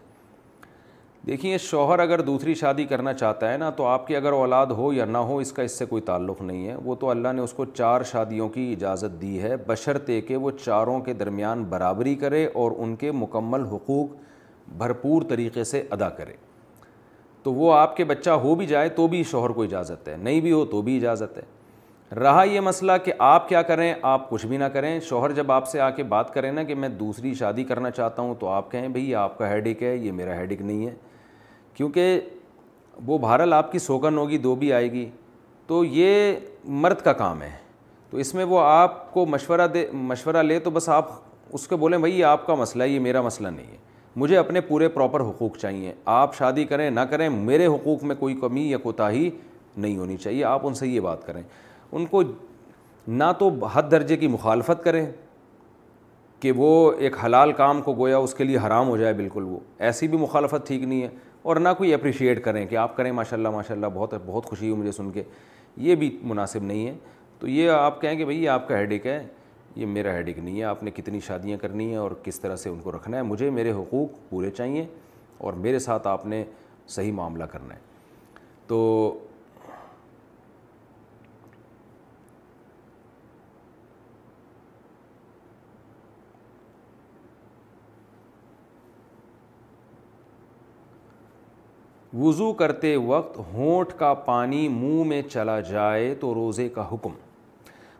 دیکھیے شوہر اگر دوسری شادی کرنا چاہتا ہے نا تو آپ کی اگر اولاد ہو یا نہ ہو اس کا اس سے کوئی تعلق نہیں ہے وہ تو اللہ نے اس کو چار شادیوں کی اجازت دی ہے بشرطے کہ وہ چاروں کے درمیان برابری کرے اور ان کے مکمل حقوق بھرپور طریقے سے ادا کرے تو وہ آپ کے بچہ ہو بھی جائے تو بھی شوہر کو اجازت ہے نہیں بھی ہو تو بھی اجازت ہے رہا یہ مسئلہ کہ آپ کیا کریں آپ کچھ بھی نہ کریں شوہر جب آپ سے آ کے بات کریں نا کہ میں دوسری شادی کرنا چاہتا ہوں تو آپ کہیں بھئی یہ آپ کا ہیڈک ہے یہ میرا ہیڈک نہیں ہے کیونکہ وہ بہرحال آپ کی سوگن ہوگی دو بھی آئے گی تو یہ مرد کا کام ہے تو اس میں وہ آپ کو مشورہ دے مشورہ لے تو بس آپ اس کو بولیں بھائی یہ آپ کا مسئلہ ہے یہ میرا مسئلہ نہیں ہے مجھے اپنے پورے پراپر حقوق چاہیے آپ شادی کریں نہ کریں میرے حقوق میں کوئی کمی یا کوتاہی نہیں ہونی چاہیے آپ ان سے یہ بات کریں ان کو نہ تو حد درجے کی مخالفت کریں کہ وہ ایک حلال کام کو گویا اس کے لیے حرام ہو جائے بالکل وہ ایسی بھی مخالفت ٹھیک نہیں ہے اور نہ کوئی اپریشیٹ کریں کہ آپ کریں ماشاء اللہ ماشاء اللہ بہت بہت خوشی ہو مجھے سن کے یہ بھی مناسب نہیں ہے تو یہ آپ کہیں کہ بھئی یہ آپ کا ہیڈک ہے یہ میرا ہیڈک نہیں ہے آپ نے کتنی شادیاں کرنی ہیں اور کس طرح سے ان کو رکھنا ہے مجھے میرے حقوق پورے چاہیے اور میرے ساتھ آپ نے صحیح معاملہ کرنا ہے تو وضو کرتے وقت ہونٹ کا پانی منہ میں چلا جائے تو روزے کا حکم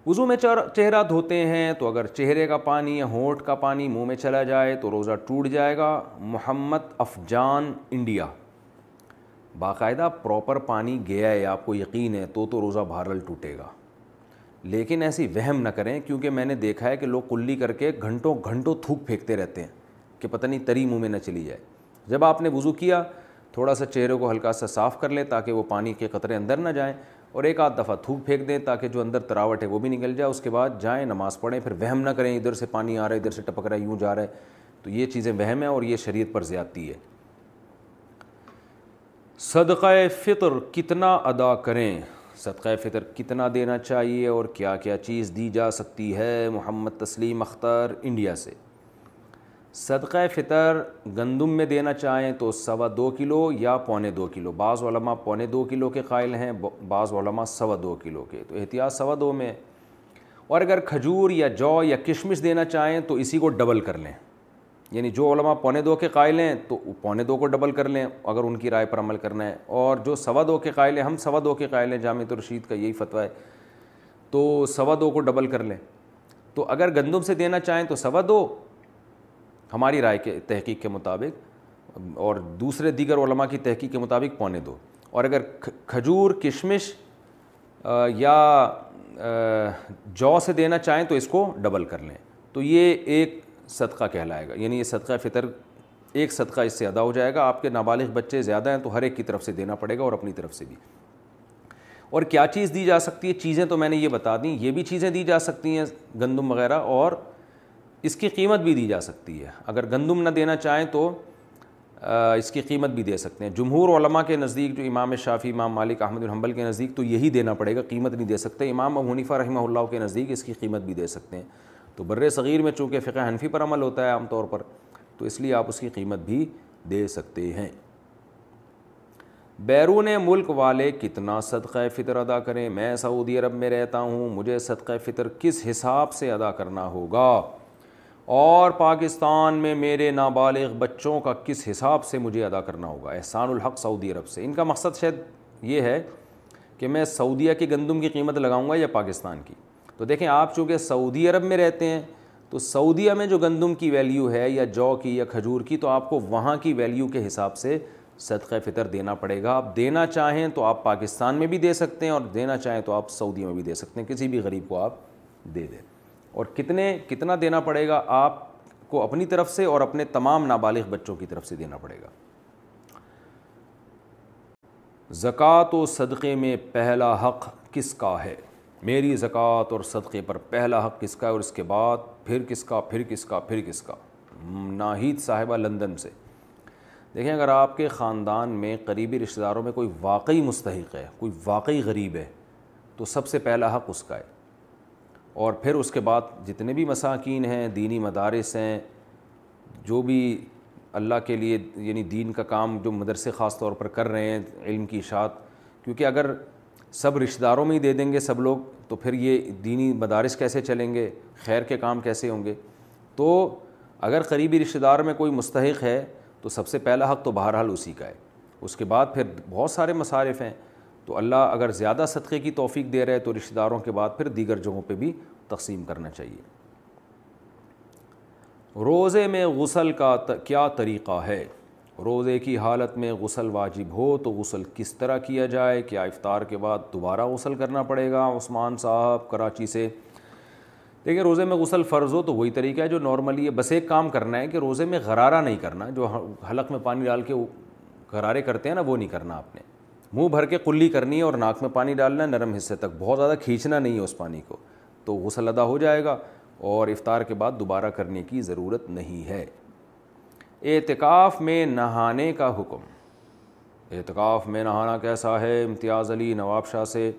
وضو میں چہرہ دھوتے ہیں تو اگر چہرے کا پانی یا ہونٹ کا پانی منہ میں چلا جائے تو روزہ ٹوٹ جائے گا محمد افجان انڈیا باقاعدہ پراپر پانی گیا ہے آپ کو یقین ہے تو تو روزہ بھارل ٹوٹے گا لیکن ایسی وہم نہ کریں کیونکہ میں نے دیکھا ہے کہ لوگ کلی کر کے گھنٹوں گھنٹوں تھوک پھینکتے رہتے ہیں کہ پتہ نہیں تری منہ میں نہ چلی جائے جب آپ نے وضو کیا تھوڑا سا چہرے کو ہلکا سا صاف کر لیں تاکہ وہ پانی کے قطرے اندر نہ جائیں اور ایک آدھ دفعہ تھوک پھینک دیں تاکہ جو اندر تراوٹ ہے وہ بھی نکل جائے اس کے بعد جائیں نماز پڑھیں پھر وہم نہ کریں ادھر سے پانی آ رہا ہے ادھر سے ٹپک رہا ہے یوں جا رہا ہے تو یہ چیزیں وہم ہیں اور یہ شریعت پر زیادتی ہے صدقہ فطر کتنا ادا کریں صدقہ فطر کتنا دینا چاہیے اور کیا کیا چیز دی جا سکتی ہے محمد تسلیم اختر انڈیا سے صدقہ فطر گندم میں دینا چاہیں تو سوا دو کلو یا پونے دو کلو بعض علماء پونے دو کلو کے قائل ہیں بعض علماء سوا دو کلو کے تو احتیاط سوا دو میں اور اگر کھجور یا جو یا کشمش دینا چاہیں تو اسی کو ڈبل کر لیں یعنی جو علماء پونے دو کے قائل ہیں تو پونے دو کو ڈبل کر لیں اگر ان کی رائے پر عمل کرنا ہے اور جو سوا دو کے قائل ہیں ہم سوا دو کے قائل ہیں جامع رشید کا یہی فتویٰ ہے تو سوا دو کو ڈبل کر لیں تو اگر گندم سے دینا چاہیں تو سوا دو ہماری رائے کے تحقیق کے مطابق اور دوسرے دیگر علماء کی تحقیق کے مطابق پونے دو اور اگر کھجور کشمش یا جو سے دینا چاہیں تو اس کو ڈبل کر لیں تو یہ ایک صدقہ کہلائے گا یعنی یہ صدقہ فطر ایک صدقہ اس سے ادا ہو جائے گا آپ کے نابالغ بچے زیادہ ہیں تو ہر ایک کی طرف سے دینا پڑے گا اور اپنی طرف سے بھی اور کیا چیز دی جا سکتی ہے چیزیں تو میں نے یہ بتا دیں یہ بھی چیزیں دی جا سکتی ہیں گندم وغیرہ اور اس کی قیمت بھی دی جا سکتی ہے اگر گندم نہ دینا چاہیں تو اس کی قیمت بھی دے سکتے ہیں جمہور علماء کے نزدیک جو امام شافی امام مالک احمد الحمبل کے نزدیک تو یہی دینا پڑے گا قیمت نہیں دے سکتے امام ابو حنیفہ رحمہ اللہ کے نزدیک اس کی قیمت بھی دے سکتے ہیں تو بر صغیر میں چونکہ فقہ حنفی پر عمل ہوتا ہے عام طور پر تو اس لیے آپ اس کی قیمت بھی دے سکتے ہیں بیرون ملک والے کتنا صدقہ فطر ادا کریں میں سعودی عرب میں رہتا ہوں مجھے صدقہ فطر کس حساب سے ادا کرنا ہوگا اور پاکستان میں میرے نابالغ بچوں کا کس حساب سے مجھے ادا کرنا ہوگا احسان الحق سعودی عرب سے ان کا مقصد شاید یہ ہے کہ میں سعودیہ کی گندم کی قیمت لگاؤں گا یا پاکستان کی تو دیکھیں آپ چونکہ سعودی عرب میں رہتے ہیں تو سعودیہ میں جو گندم کی ویلیو ہے یا جو کی یا کھجور کی تو آپ کو وہاں کی ویلیو کے حساب سے صدقہ فطر دینا پڑے گا آپ دینا چاہیں تو آپ پاکستان میں بھی دے سکتے ہیں اور دینا چاہیں تو آپ سعودیہ میں بھی دے سکتے ہیں کسی بھی غریب کو آپ دے دیں اور کتنے کتنا دینا پڑے گا آپ کو اپنی طرف سے اور اپنے تمام نابالغ بچوں کی طرف سے دینا پڑے گا زکوٰۃ و صدقے میں پہلا حق کس کا ہے میری زکوٰۃ اور صدقے پر پہلا حق کس کا ہے اور اس کے بعد پھر کس کا پھر کس کا پھر کس کا ناہید صاحبہ لندن سے دیکھیں اگر آپ کے خاندان میں قریبی رشتہ داروں میں کوئی واقعی مستحق ہے کوئی واقعی غریب ہے تو سب سے پہلا حق اس کا ہے اور پھر اس کے بعد جتنے بھی مساکین ہیں دینی مدارس ہیں جو بھی اللہ کے لیے یعنی دین کا کام جو مدرسے خاص طور پر کر رہے ہیں علم کی اشاعت کیونکہ اگر سب رشتہ داروں میں ہی دے دیں گے سب لوگ تو پھر یہ دینی مدارس کیسے چلیں گے خیر کے کام کیسے ہوں گے تو اگر قریبی رشتہ دار میں کوئی مستحق ہے تو سب سے پہلا حق تو بہرحال اسی کا ہے اس کے بعد پھر بہت سارے مصارف ہیں تو اللہ اگر زیادہ صدقے کی توفیق دے رہے تو رشتہ داروں کے بعد پھر دیگر جگہوں پہ بھی تقسیم کرنا چاہیے روزے میں غسل کا کیا طریقہ ہے روزے کی حالت میں غسل واجب ہو تو غسل کس طرح کیا جائے کیا افطار کے بعد دوبارہ غسل کرنا پڑے گا عثمان صاحب کراچی سے دیکھیں روزے میں غسل فرض ہو تو وہی طریقہ ہے جو نارملی ہے بس ایک کام کرنا ہے کہ روزے میں غرارہ نہیں کرنا جو حلق میں پانی ڈال کے غرارے کرتے ہیں نا وہ نہیں کرنا آپ نے منہ بھر کے کلی کرنی ہے اور ناک میں پانی ڈالنا ہے نرم حصے تک بہت زیادہ کھینچنا نہیں ہے اس پانی کو تو غسل ادا ہو جائے گا اور افطار کے بعد دوبارہ کرنے کی ضرورت نہیں ہے اعتکاف میں نہانے کا حکم اعتکاف میں نہانا کیسا ہے امتیاز علی نواب شاہ سے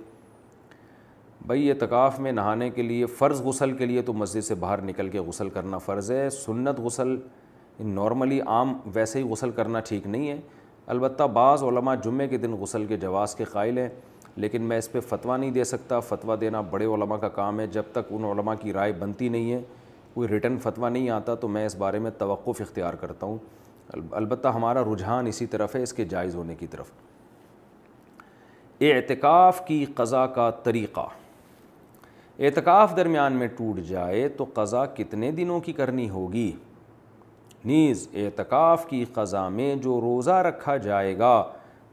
بھائی اعتکاف میں نہانے کے لیے فرض غسل کے لیے تو مسجد سے باہر نکل کے غسل کرنا فرض ہے سنت غسل نارملی عام ویسے ہی غسل کرنا ٹھیک نہیں ہے البتہ بعض علماء جمعے کے دن غسل کے جواز کے قائل ہیں لیکن میں اس پہ فتویٰ نہیں دے سکتا فتویٰ دینا بڑے علماء کا کام ہے جب تک ان علماء کی رائے بنتی نہیں ہے کوئی ریٹرن فتویٰ نہیں آتا تو میں اس بارے میں توقف اختیار کرتا ہوں البتہ ہمارا رجحان اسی طرف ہے اس کے جائز ہونے کی طرف اعتکاف کی قضا کا طریقہ اعتکاف درمیان میں ٹوٹ جائے تو قضا کتنے دنوں کی کرنی ہوگی نیز اعتقاف کی قضا میں جو روزہ رکھا جائے گا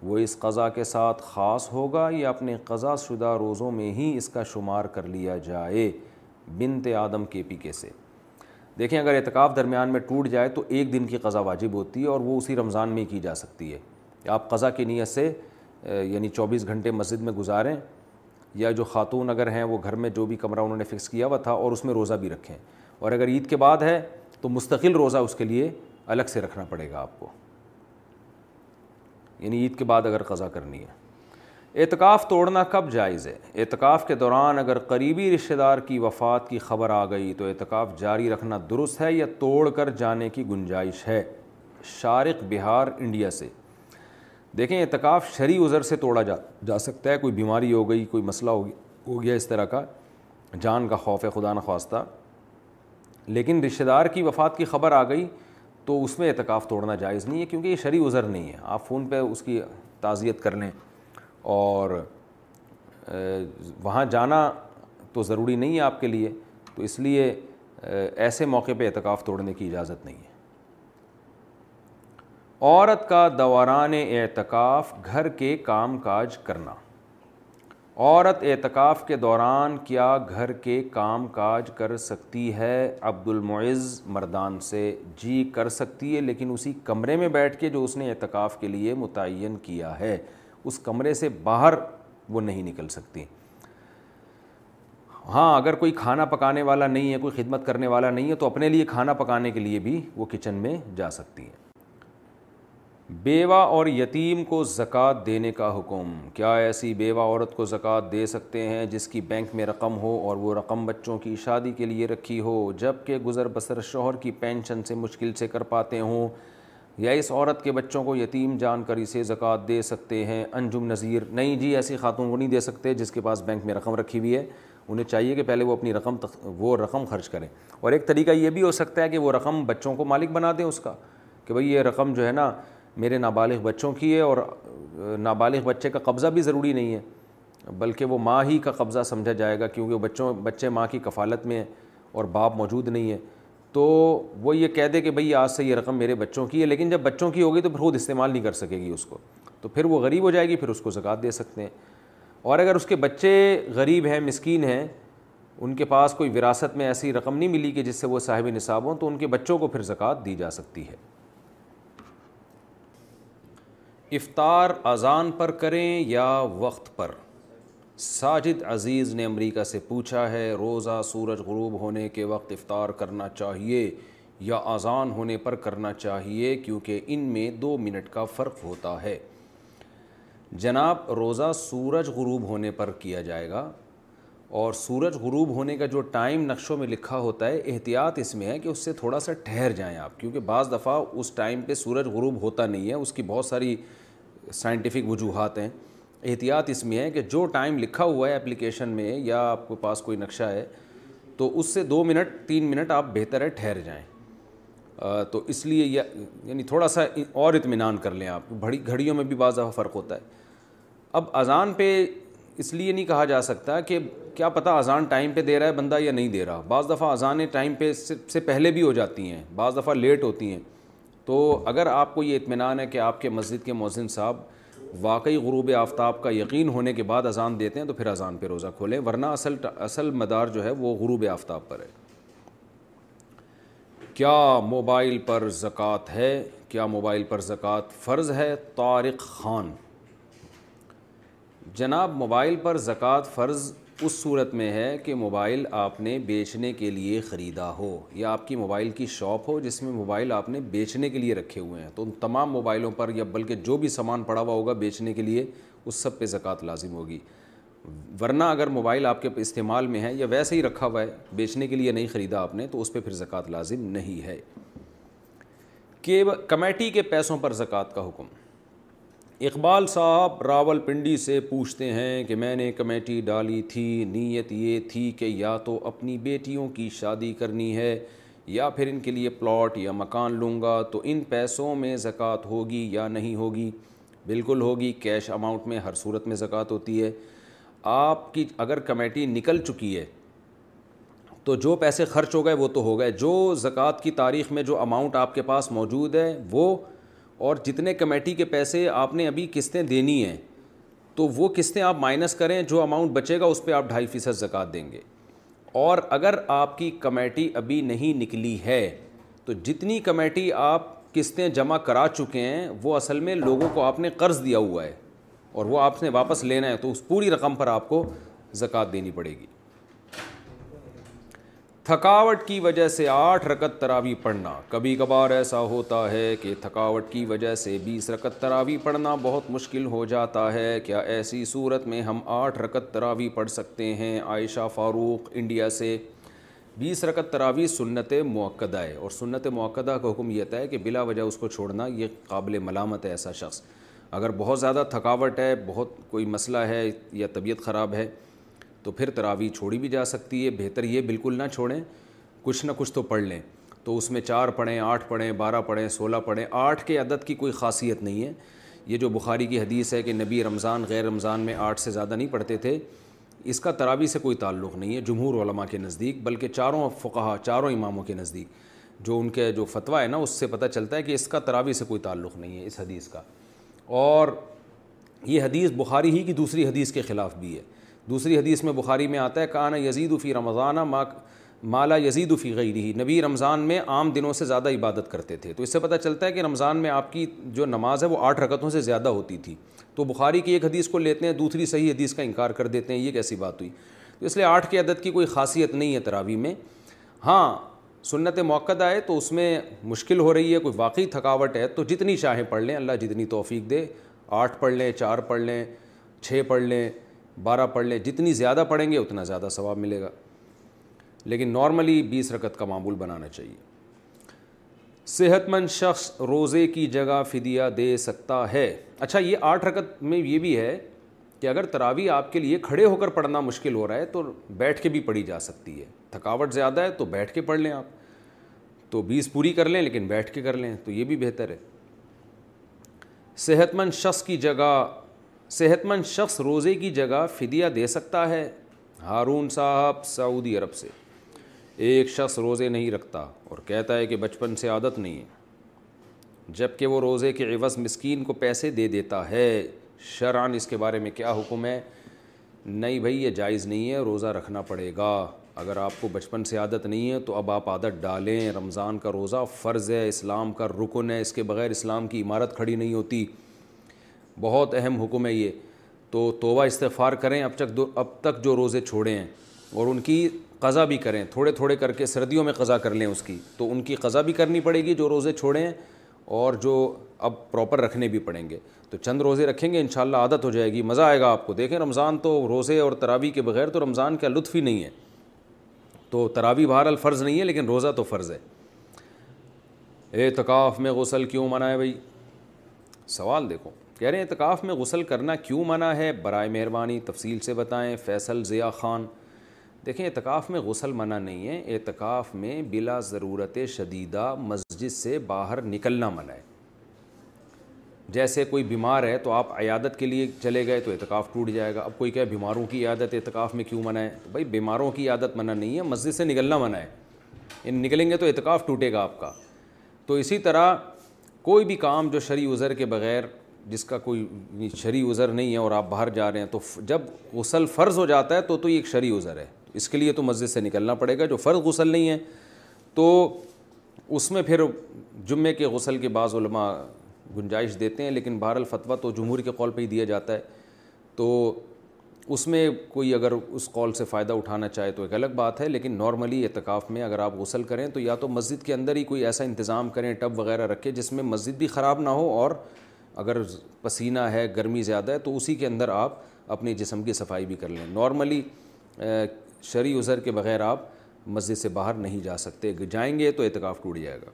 وہ اس قضا کے ساتھ خاص ہوگا یا اپنے قضا شدہ روزوں میں ہی اس کا شمار کر لیا جائے بنت آدم کے پی کے سے دیکھیں اگر اعتکاف درمیان میں ٹوٹ جائے تو ایک دن کی قضا واجب ہوتی ہے اور وہ اسی رمضان میں کی جا سکتی ہے آپ قضا کی نیت سے یعنی چوبیس گھنٹے مسجد میں گزاریں یا جو خاتون اگر ہیں وہ گھر میں جو بھی کمرہ انہوں نے فکس کیا ہوا تھا اور اس میں روزہ بھی رکھیں اور اگر عید کے بعد ہے تو مستقل روزہ اس کے لیے الگ سے رکھنا پڑے گا آپ کو یعنی عید کے بعد اگر قضا کرنی ہے اعتکاف توڑنا کب جائز ہے اعتکاف کے دوران اگر قریبی رشتہ دار کی وفات کی خبر آ گئی تو اعتکاف جاری رکھنا درست ہے یا توڑ کر جانے کی گنجائش ہے شارق بہار انڈیا سے دیکھیں اعتکاف شرعی عذر سے توڑا جا جا سکتا ہے کوئی بیماری ہو گئی کوئی مسئلہ ہو گیا اس طرح کا جان کا خوف ہے خدا نخواستہ لیکن رشتہ دار کی وفات کی خبر آ گئی تو اس میں اعتکاف توڑنا جائز نہیں ہے کیونکہ یہ عذر نہیں ہے آپ فون پہ اس کی تعزیت کر لیں اور وہاں جانا تو ضروری نہیں ہے آپ کے لیے تو اس لیے ایسے موقع پہ اعتکاف توڑنے کی اجازت نہیں ہے عورت کا دوران اعتکاف گھر کے کام کاج کرنا عورت اعتکاف کے دوران کیا گھر کے کام کاج کر سکتی ہے عبد المعز مردان سے جی کر سکتی ہے لیکن اسی کمرے میں بیٹھ کے جو اس نے اعتکاف کے لیے متعین کیا ہے اس کمرے سے باہر وہ نہیں نکل سکتی ہاں اگر کوئی کھانا پکانے والا نہیں ہے کوئی خدمت کرنے والا نہیں ہے تو اپنے لیے کھانا پکانے کے لیے بھی وہ کچن میں جا سکتی ہیں بیوہ اور یتیم کو زکوٰۃ دینے کا حکم کیا ایسی بیوہ عورت کو زکوٰۃ دے سکتے ہیں جس کی بینک میں رقم ہو اور وہ رقم بچوں کی شادی کے لیے رکھی ہو جب کہ گزر بسر شوہر کی پینشن سے مشکل سے کر پاتے ہوں یا اس عورت کے بچوں کو یتیم جان کر اسے زکوٰۃ دے سکتے ہیں انجم نذیر نہیں جی ایسی خاتون کو نہیں دے سکتے جس کے پاس بینک میں رقم رکھی ہوئی ہے انہیں چاہیے کہ پہلے وہ اپنی رقم تخ... وہ رقم خرچ کریں اور ایک طریقہ یہ بھی ہو سکتا ہے کہ وہ رقم بچوں کو مالک بنا دیں اس کا کہ بھائی یہ رقم جو ہے نا میرے نابالغ بچوں کی ہے اور نابالغ بچے کا قبضہ بھی ضروری نہیں ہے بلکہ وہ ماں ہی کا قبضہ سمجھا جائے گا کیونکہ بچوں بچے ماں کی کفالت میں ہیں اور باپ موجود نہیں ہے تو وہ یہ کہہ دے کہ بھئی آج سے یہ رقم میرے بچوں کی ہے لیکن جب بچوں کی ہوگی تو پھر خود استعمال نہیں کر سکے گی اس کو تو پھر وہ غریب ہو جائے گی پھر اس کو زکوٰۃ دے سکتے ہیں اور اگر اس کے بچے غریب ہیں مسکین ہیں ان کے پاس کوئی وراثت میں ایسی رقم نہیں ملی کہ جس سے وہ صاحب نصاب ہوں تو ان کے بچوں کو پھر زکوٰۃ دی جا سکتی ہے افطار اذان پر کریں یا وقت پر ساجد عزیز نے امریکہ سے پوچھا ہے روزہ سورج غروب ہونے کے وقت افطار کرنا چاہیے یا اذان ہونے پر کرنا چاہیے کیونکہ ان میں دو منٹ کا فرق ہوتا ہے جناب روزہ سورج غروب ہونے پر کیا جائے گا اور سورج غروب ہونے کا جو ٹائم نقشوں میں لکھا ہوتا ہے احتیاط اس میں ہے کہ اس سے تھوڑا سا ٹھہر جائیں آپ کیونکہ بعض دفعہ اس ٹائم پہ سورج غروب ہوتا نہیں ہے اس کی بہت ساری سائنٹیفک وجوہات ہیں احتیاط اس میں ہے کہ جو ٹائم لکھا ہوا ہے اپلیکیشن میں یا آپ کے پاس کوئی نقشہ ہے تو اس سے دو منٹ تین منٹ آپ بہتر ہے ٹھہر جائیں تو اس لیے یا یعنی تھوڑا سا اور اطمینان کر لیں آپ گھڑیوں میں بھی بعض دفعہ فرق ہوتا ہے اب اذان پہ اس لیے نہیں کہا جا سکتا کہ کیا پتہ اذان ٹائم پہ دے رہا ہے بندہ یا نہیں دے رہا بعض دفعہ اذانیں ٹائم پہ سے پہلے بھی ہو جاتی ہیں بعض دفعہ لیٹ ہوتی ہیں تو اگر آپ کو یہ اطمینان ہے کہ آپ کے مسجد کے مؤذن صاحب واقعی غروب آفتاب کا یقین ہونے کے بعد اذان دیتے ہیں تو پھر اذان پہ روزہ کھولیں ورنہ اصل اصل مدار جو ہے وہ غروب آفتاب پر ہے کیا موبائل پر زکوٰۃ ہے کیا موبائل پر زکوٰۃ فرض ہے طارق خان جناب موبائل پر زکوٰۃ فرض اس صورت میں ہے کہ موبائل آپ نے بیچنے کے لیے خریدا ہو یا آپ کی موبائل کی شاپ ہو جس میں موبائل آپ نے بیچنے کے لیے رکھے ہوئے ہیں تو ان تمام موبائلوں پر یا بلکہ جو بھی سامان پڑا ہوا ہوگا بیچنے کے لیے اس سب پہ زکوٰۃ لازم ہوگی ورنہ اگر موبائل آپ کے استعمال میں ہے یا ویسے ہی رکھا ہوا ہے بیچنے کے لیے نہیں خریدا آپ نے تو اس پہ پھر زکوٰۃ لازم نہیں ہے کہ کمیٹی کے پیسوں پر زکوٰۃ کا حکم اقبال صاحب راول پنڈی سے پوچھتے ہیں کہ میں نے کمیٹی ڈالی تھی نیت یہ تھی کہ یا تو اپنی بیٹیوں کی شادی کرنی ہے یا پھر ان کے لیے پلاٹ یا مکان لوں گا تو ان پیسوں میں زکوٰۃ ہوگی یا نہیں ہوگی بالکل ہوگی کیش اماؤنٹ میں ہر صورت میں زکوٰۃ ہوتی ہے آپ کی اگر کمیٹی نکل چکی ہے تو جو پیسے خرچ ہو گئے وہ تو ہو گئے جو زکوٰۃ کی تاریخ میں جو اماؤنٹ آپ کے پاس موجود ہے وہ اور جتنے کمیٹی کے پیسے آپ نے ابھی قسطیں دینی ہیں تو وہ قسطیں آپ مائنس کریں جو اماؤنٹ بچے گا اس پہ آپ ڈھائی فیصد زکوٰۃ دیں گے اور اگر آپ کی کمیٹی ابھی نہیں نکلی ہے تو جتنی کمیٹی آپ قسطیں جمع کرا چکے ہیں وہ اصل میں لوگوں کو آپ نے قرض دیا ہوا ہے اور وہ آپ نے واپس لینا ہے تو اس پوری رقم پر آپ کو زکوٰۃ دینی پڑے گی تھکاوٹ کی وجہ سے آٹھ رکت تراوی پڑھنا کبھی کبھار ایسا ہوتا ہے کہ تھکاوٹ کی وجہ سے بیس رکت تراوی پڑھنا بہت مشکل ہو جاتا ہے کیا ایسی صورت میں ہم آٹھ رکت تراوی پڑھ سکتے ہیں عائشہ فاروق انڈیا سے بیس رکت تراوی سنت موقع ہے اور سنت موقعہ کا حکم یہ ہے کہ بلا وجہ اس کو چھوڑنا یہ قابل ملامت ہے ایسا شخص اگر بہت زیادہ تھکاوٹ ہے بہت کوئی مسئلہ ہے یا طبیعت خراب ہے تو پھر تراوی چھوڑی بھی جا سکتی ہے بہتر یہ بالکل نہ چھوڑیں کچھ نہ کچھ تو پڑھ لیں تو اس میں چار پڑھیں آٹھ پڑھیں بارہ پڑھیں سولہ پڑھیں آٹھ کے عدد کی کوئی خاصیت نہیں ہے یہ جو بخاری کی حدیث ہے کہ نبی رمضان غیر رمضان میں آٹھ سے زیادہ نہیں پڑھتے تھے اس کا تراوی سے کوئی تعلق نہیں ہے جمہور علماء کے نزدیک بلکہ چاروں فقہ چاروں اماموں کے نزدیک جو ان کے جو فتویٰ ہے نا اس سے پتہ چلتا ہے کہ اس کا تراوی سے کوئی تعلق نہیں ہے اس حدیث کا اور یہ حدیث بخاری ہی کی دوسری حدیث کے خلاف بھی ہے دوسری حدیث میں بخاری میں آتا ہے کان یزید فی رمضان ما مالا یزید فی غیری نبی رمضان میں عام دنوں سے زیادہ عبادت کرتے تھے تو اس سے پتہ چلتا ہے کہ رمضان میں آپ کی جو نماز ہے وہ آٹھ رکعتوں سے زیادہ ہوتی تھی تو بخاری کی ایک حدیث کو لیتے ہیں دوسری صحیح حدیث کا انکار کر دیتے ہیں یہ کیسی بات ہوئی تو اس لیے آٹھ کی عدد کی کوئی خاصیت نہیں ہے تراوی میں ہاں سنت موقع آئے تو اس میں مشکل ہو رہی ہے کوئی واقعی تھکاوٹ ہے تو جتنی چاہیں پڑھ لیں اللہ جتنی توفیق دے آٹھ پڑھ لیں چار پڑھ لیں چھ پڑھ لیں بارہ پڑھ لیں جتنی زیادہ پڑھیں گے اتنا زیادہ ثواب ملے گا لیکن نارملی بیس رکت کا معمول بنانا چاہیے صحت مند شخص روزے کی جگہ فدیہ دے سکتا ہے اچھا یہ آٹھ رکت میں یہ بھی ہے کہ اگر تراوی آپ کے لیے کھڑے ہو کر پڑھنا مشکل ہو رہا ہے تو بیٹھ کے بھی پڑھی جا سکتی ہے تھکاوٹ زیادہ ہے تو بیٹھ کے پڑھ لیں آپ تو بیس پوری کر لیں لیکن بیٹھ کے کر لیں تو یہ بھی بہتر ہے صحت مند شخص کی جگہ صحت مند شخص روزے کی جگہ فدیہ دے سکتا ہے ہارون صاحب سعودی عرب سے ایک شخص روزے نہیں رکھتا اور کہتا ہے کہ بچپن سے عادت نہیں ہے جب کہ وہ روزے کے عوض مسکین کو پیسے دے دیتا ہے شرعن اس کے بارے میں کیا حکم ہے نہیں بھائی یہ جائز نہیں ہے روزہ رکھنا پڑے گا اگر آپ کو بچپن سے عادت نہیں ہے تو اب آپ عادت ڈالیں رمضان کا روزہ فرض ہے اسلام کا رکن ہے اس کے بغیر اسلام کی عمارت کھڑی نہیں ہوتی بہت اہم حکم ہے یہ تو توبہ استغفار کریں اب تک اب تک جو روزے چھوڑے ہیں اور ان کی قضا بھی کریں تھوڑے تھوڑے کر کے سردیوں میں قضا کر لیں اس کی تو ان کی قضا بھی کرنی پڑے گی جو روزے چھوڑے ہیں اور جو اب پراپر رکھنے بھی پڑیں گے تو چند روزے رکھیں گے انشاءاللہ عادت ہو جائے گی مزہ آئے گا آپ کو دیکھیں رمضان تو روزے اور تراوی کے بغیر تو رمضان کا لطف ہی نہیں ہے تو تراوی بہرحال فرض نہیں ہے لیکن روزہ تو فرض ہے اے تقاف میں غسل کیوں منائے بھائی سوال دیکھو کہہ رہے ہیں اعتکاف میں غسل کرنا کیوں منع ہے برائے مہربانی تفصیل سے بتائیں فیصل ضیاء خان دیکھیں اعتکاف میں غسل منع نہیں ہے اعتکاف میں بلا ضرورت شدیدہ مسجد سے باہر نکلنا منع ہے جیسے کوئی بیمار ہے تو آپ عیادت کے لیے چلے گئے تو اعتکاف ٹوٹ جائے گا اب کوئی کہے بیماروں کی عیادت اعتکاف میں کیوں منع ہے تو بھائی بیماروں کی عیادت منع نہیں ہے مسجد سے نکلنا منع ہے نکلیں گے تو اعتکاف ٹوٹے گا آپ کا تو اسی طرح کوئی بھی کام جو شرع عذر کے بغیر جس کا کوئی شرعی عذر نہیں ہے اور آپ باہر جا رہے ہیں تو جب غسل فرض ہو جاتا ہے تو تو یہ ایک شرعی عذر ہے اس کے لیے تو مسجد سے نکلنا پڑے گا جو فرض غسل نہیں ہے تو اس میں پھر جمعے کے غسل کے بعض علماء گنجائش دیتے ہیں لیکن بہر الفتوہ تو جمہور کے قول پہ ہی دیا جاتا ہے تو اس میں کوئی اگر اس قول سے فائدہ اٹھانا چاہے تو ایک الگ بات ہے لیکن نارملی اعتکاف میں اگر آپ غسل کریں تو یا تو مسجد کے اندر ہی کوئی ایسا انتظام کریں ٹب وغیرہ رکھیں جس میں مسجد بھی خراب نہ ہو اور اگر پسینہ ہے گرمی زیادہ ہے تو اسی کے اندر آپ اپنے جسم کی صفائی بھی کر لیں نارملی شرعی عذر کے بغیر آپ مسجد سے باہر نہیں جا سکتے جائیں گے تو اعتکاف ٹوٹ جائے گا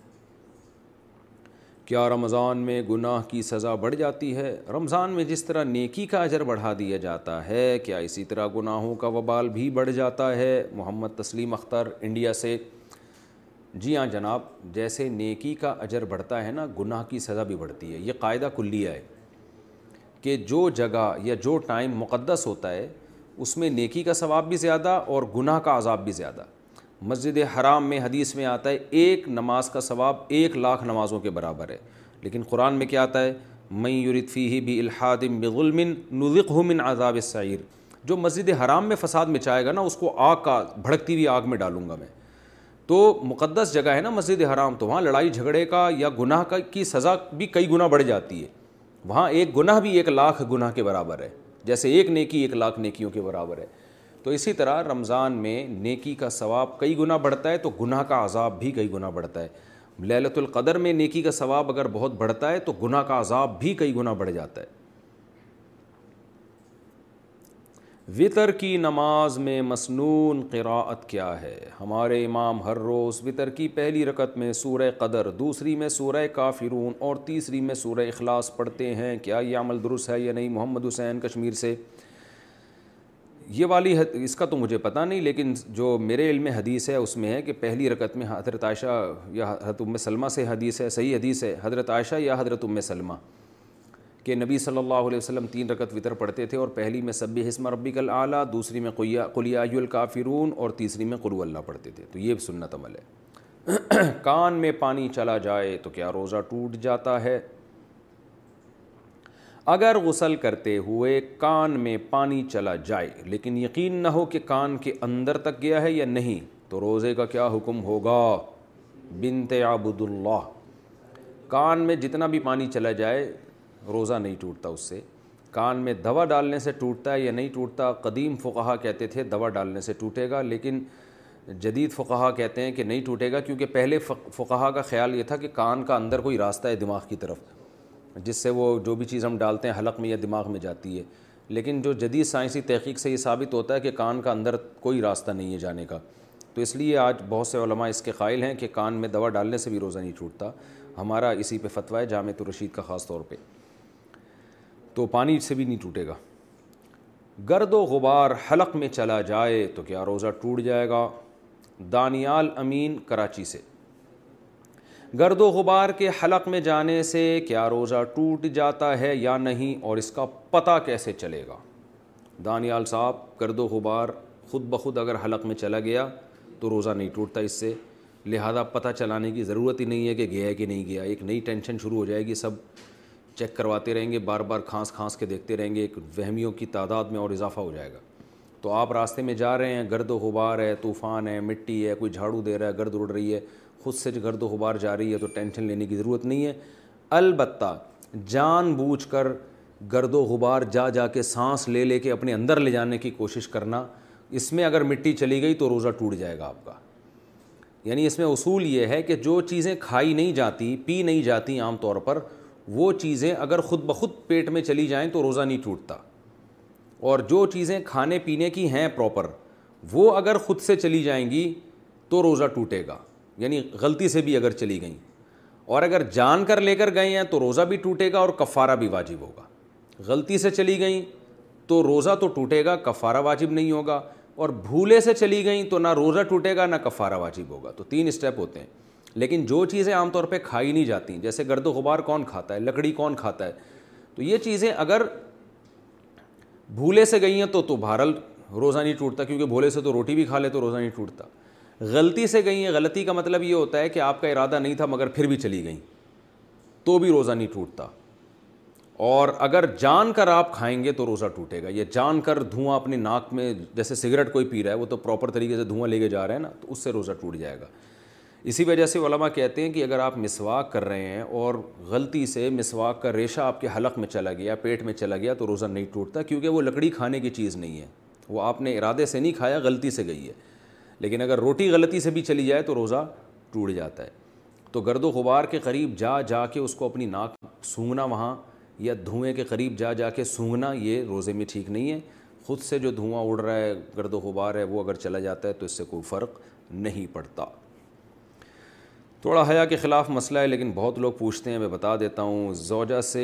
کیا رمضان میں گناہ کی سزا بڑھ جاتی ہے رمضان میں جس طرح نیکی کا اجر بڑھا دیا جاتا ہے کیا اسی طرح گناہوں کا وبال بھی بڑھ جاتا ہے محمد تسلیم اختر انڈیا سے جی ہاں جناب جیسے نیکی کا اجر بڑھتا ہے نا گناہ کی سزا بھی بڑھتی ہے یہ قاعدہ کلیہ ہے کہ جو جگہ یا جو ٹائم مقدس ہوتا ہے اس میں نیکی کا ثواب بھی زیادہ اور گناہ کا عذاب بھی زیادہ مسجد حرام میں حدیث میں آتا ہے ایک نماز کا ثواب ایک لاکھ نمازوں کے برابر ہے لیکن قرآن میں کیا آتا ہے میورتفیہ ہی بھی الحادم مغل من نزق ہمن عذاب سعیر جو مسجد حرام میں فساد مچائے گا نا اس کو آگ کا بھڑکتی ہوئی آگ میں ڈالوں گا میں تو مقدس جگہ ہے نا مسجد حرام تو وہاں لڑائی جھگڑے کا یا گناہ کا کی سزا بھی کئی گناہ بڑھ جاتی ہے وہاں ایک گناہ بھی ایک لاکھ گناہ کے برابر ہے جیسے ایک نیکی ایک لاکھ نیکیوں کے برابر ہے تو اسی طرح رمضان میں نیکی کا ثواب کئی گنا بڑھتا ہے تو گناہ کا عذاب بھی کئی گناہ بڑھتا ہے للت القدر میں نیکی کا ثواب اگر بہت بڑھتا ہے تو گناہ کا عذاب بھی کئی گنا بڑھ جاتا ہے وطر کی نماز میں مصنون قراءت کیا ہے ہمارے امام ہر روز وطر کی پہلی رکت میں سورہ قدر دوسری میں سورہ کافرون اور تیسری میں سورہ اخلاص پڑھتے ہیں کیا یہ عمل درست ہے یا نہیں محمد حسین کشمیر سے یہ والی حد اس کا تو مجھے پتہ نہیں لیکن جو میرے علم حدیث ہے اس میں ہے کہ پہلی رکت میں حضرت عائشہ یا حضرت ام سلمہ سے حدیث ہے صحیح حدیث ہے حضرت عائشہ یا حضرت ام سلمہ کہ نبی صلی اللہ علیہ وسلم تین رکت وطر پڑھتے تھے اور پہلی میں صبع ربی کل العلیٰ دوسری میں کلیا الکافرون اور تیسری میں قرو اللہ پڑھتے تھے تو یہ سنت عمل ہے کان میں پانی چلا جائے تو کیا روزہ ٹوٹ جاتا ہے اگر غسل کرتے ہوئے کان میں پانی چلا جائے لیکن یقین نہ ہو کہ کان کے اندر تک گیا ہے یا نہیں تو روزے کا کیا حکم ہوگا بنت عبد اللہ کان میں جتنا بھی پانی چلا جائے روزہ نہیں ٹوٹتا اس سے کان میں دوا ڈالنے سے ٹوٹتا ہے یا نہیں ٹوٹتا قدیم فقہا کہتے تھے دوا ڈالنے سے ٹوٹے گا لیکن جدید فقہا کہتے ہیں کہ نہیں ٹوٹے گا کیونکہ پہلے فقہا کا خیال یہ تھا کہ کان کا اندر کوئی راستہ ہے دماغ کی طرف جس سے وہ جو بھی چیز ہم ڈالتے ہیں حلق میں یا دماغ میں جاتی ہے لیکن جو جدید سائنسی تحقیق سے یہ ثابت ہوتا ہے کہ کان کا اندر کوئی راستہ نہیں ہے جانے کا تو اس لیے آج بہت سے علماء اس کے قائل ہیں کہ کان میں دوا ڈالنے سے بھی روزہ نہیں ٹوٹتا ہمارا اسی پہ فتویٰ ہے جامع الرشید کا خاص طور پہ تو پانی سے بھی نہیں ٹوٹے گا گرد و غبار حلق میں چلا جائے تو کیا روزہ ٹوٹ جائے گا دانیال امین کراچی سے گرد و غبار کے حلق میں جانے سے کیا روزہ ٹوٹ جاتا ہے یا نہیں اور اس کا پتہ کیسے چلے گا دانیال صاحب گرد و غبار خود بخود اگر حلق میں چلا گیا تو روزہ نہیں ٹوٹتا اس سے لہذا پتہ چلانے کی ضرورت ہی نہیں ہے کہ گیا ہے کہ نہیں گیا ایک نئی ٹینشن شروع ہو جائے گی سب چیک کرواتے رہیں گے بار بار کھانس کھانس کے دیکھتے رہیں گے ایک وہمیوں کی تعداد میں اور اضافہ ہو جائے گا تو آپ راستے میں جا رہے ہیں گرد و غبار ہے طوفان ہے مٹی ہے کوئی جھاڑو دے رہا ہے گرد اڑ رہی ہے خود سے گرد و غبار جا رہی ہے تو ٹینشن لینے کی ضرورت نہیں ہے البتہ جان بوجھ کر گرد و غبار جا جا کے سانس لے لے کے اپنے اندر لے جانے کی کوشش کرنا اس میں اگر مٹی چلی گئی تو روزہ ٹوٹ جائے گا آپ کا یعنی اس میں اصول یہ ہے کہ جو چیزیں کھائی نہیں جاتی پی نہیں جاتی عام طور پر وہ چیزیں اگر خود بخود پیٹ میں چلی جائیں تو روزہ نہیں ٹوٹتا اور جو چیزیں کھانے پینے کی ہیں پراپر وہ اگر خود سے چلی جائیں گی تو روزہ ٹوٹے گا یعنی غلطی سے بھی اگر چلی گئیں اور اگر جان کر لے کر گئے ہیں تو روزہ بھی ٹوٹے گا اور کفارہ بھی واجب ہوگا غلطی سے چلی گئیں تو روزہ تو ٹوٹے گا کفارہ واجب نہیں ہوگا اور بھولے سے چلی گئیں تو نہ روزہ ٹوٹے گا نہ کفارہ واجب ہوگا تو تین اسٹیپ ہوتے ہیں لیکن جو چیزیں عام طور پہ کھائی نہیں جاتی جیسے گرد و غبار کون کھاتا ہے لکڑی کون کھاتا ہے تو یہ چیزیں اگر بھولے سے گئی ہیں تو تو بھارل روزہ نہیں ٹوٹتا کیونکہ بھولے سے تو روٹی بھی کھا لے تو روزہ نہیں ٹوٹتا غلطی سے گئی ہیں غلطی کا مطلب یہ ہوتا ہے کہ آپ کا ارادہ نہیں تھا مگر پھر بھی چلی گئیں تو بھی روزہ نہیں ٹوٹتا اور اگر جان کر آپ کھائیں گے تو روزہ ٹوٹے گا یہ جان کر دھواں اپنی ناک میں جیسے سگریٹ کوئی پی رہا ہے وہ تو پراپر طریقے سے دھواں لے کے جا رہے ہیں نا تو اس سے روزہ ٹوٹ جائے گا اسی وجہ سے علماء کہتے ہیں کہ اگر آپ مسواک کر رہے ہیں اور غلطی سے مسواک کا ریشہ آپ کے حلق میں چلا گیا پیٹ میں چلا گیا تو روزہ نہیں ٹوٹتا کیونکہ وہ لکڑی کھانے کی چیز نہیں ہے وہ آپ نے ارادے سے نہیں کھایا غلطی سے گئی ہے لیکن اگر روٹی غلطی سے بھی چلی جائے تو روزہ ٹوٹ جاتا ہے تو گرد و غبار کے قریب جا جا کے اس کو اپنی ناک سونگنا وہاں یا دھوئیں کے قریب جا جا کے سونگنا یہ روزے میں ٹھیک نہیں ہے خود سے جو دھواں اڑ رہا ہے گرد و غبار ہے وہ اگر چلا جاتا ہے تو اس سے کوئی فرق نہیں پڑتا تھوڑا حیا کے خلاف مسئلہ ہے لیکن بہت لوگ پوچھتے ہیں میں بتا دیتا ہوں زوجہ سے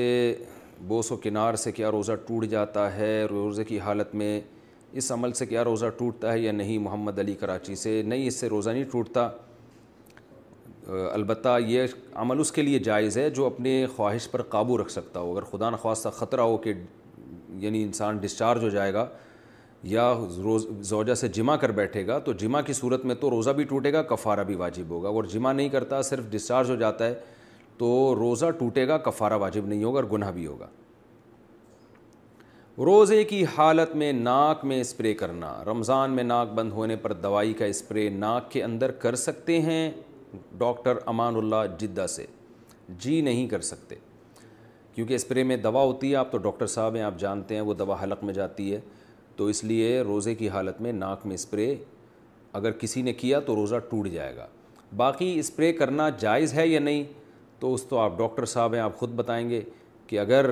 بوس و کنار سے کیا روزہ ٹوٹ جاتا ہے روزے کی حالت میں اس عمل سے کیا روزہ ٹوٹتا ہے یا نہیں محمد علی کراچی سے نہیں اس سے روزہ نہیں ٹوٹتا البتہ یہ عمل اس کے لیے جائز ہے جو اپنے خواہش پر قابو رکھ سکتا ہو اگر خدا نخواستہ خطرہ ہو کہ یعنی انسان ڈسچارج ہو جائے گا یا روز زوجہ سے جمع کر بیٹھے گا تو جمع کی صورت میں تو روزہ بھی ٹوٹے گا کفارہ بھی واجب ہوگا اور جمع نہیں کرتا صرف ڈسچارج ہو جاتا ہے تو روزہ ٹوٹے گا کفارہ واجب نہیں ہوگا اور گناہ بھی ہوگا روزے کی حالت میں ناک میں اسپرے کرنا رمضان میں ناک بند ہونے پر دوائی کا اسپرے ناک کے اندر کر سکتے ہیں ڈاکٹر امان اللہ جدہ سے جی نہیں کر سکتے کیونکہ اسپرے میں دوا ہوتی ہے آپ تو ڈاکٹر صاحب ہیں آپ جانتے ہیں وہ دوا حلق میں جاتی ہے تو اس لیے روزے کی حالت میں ناک میں اسپرے اگر کسی نے کیا تو روزہ ٹوٹ جائے گا باقی اسپرے کرنا جائز ہے یا نہیں تو اس تو آپ ڈاکٹر صاحب ہیں آپ خود بتائیں گے کہ اگر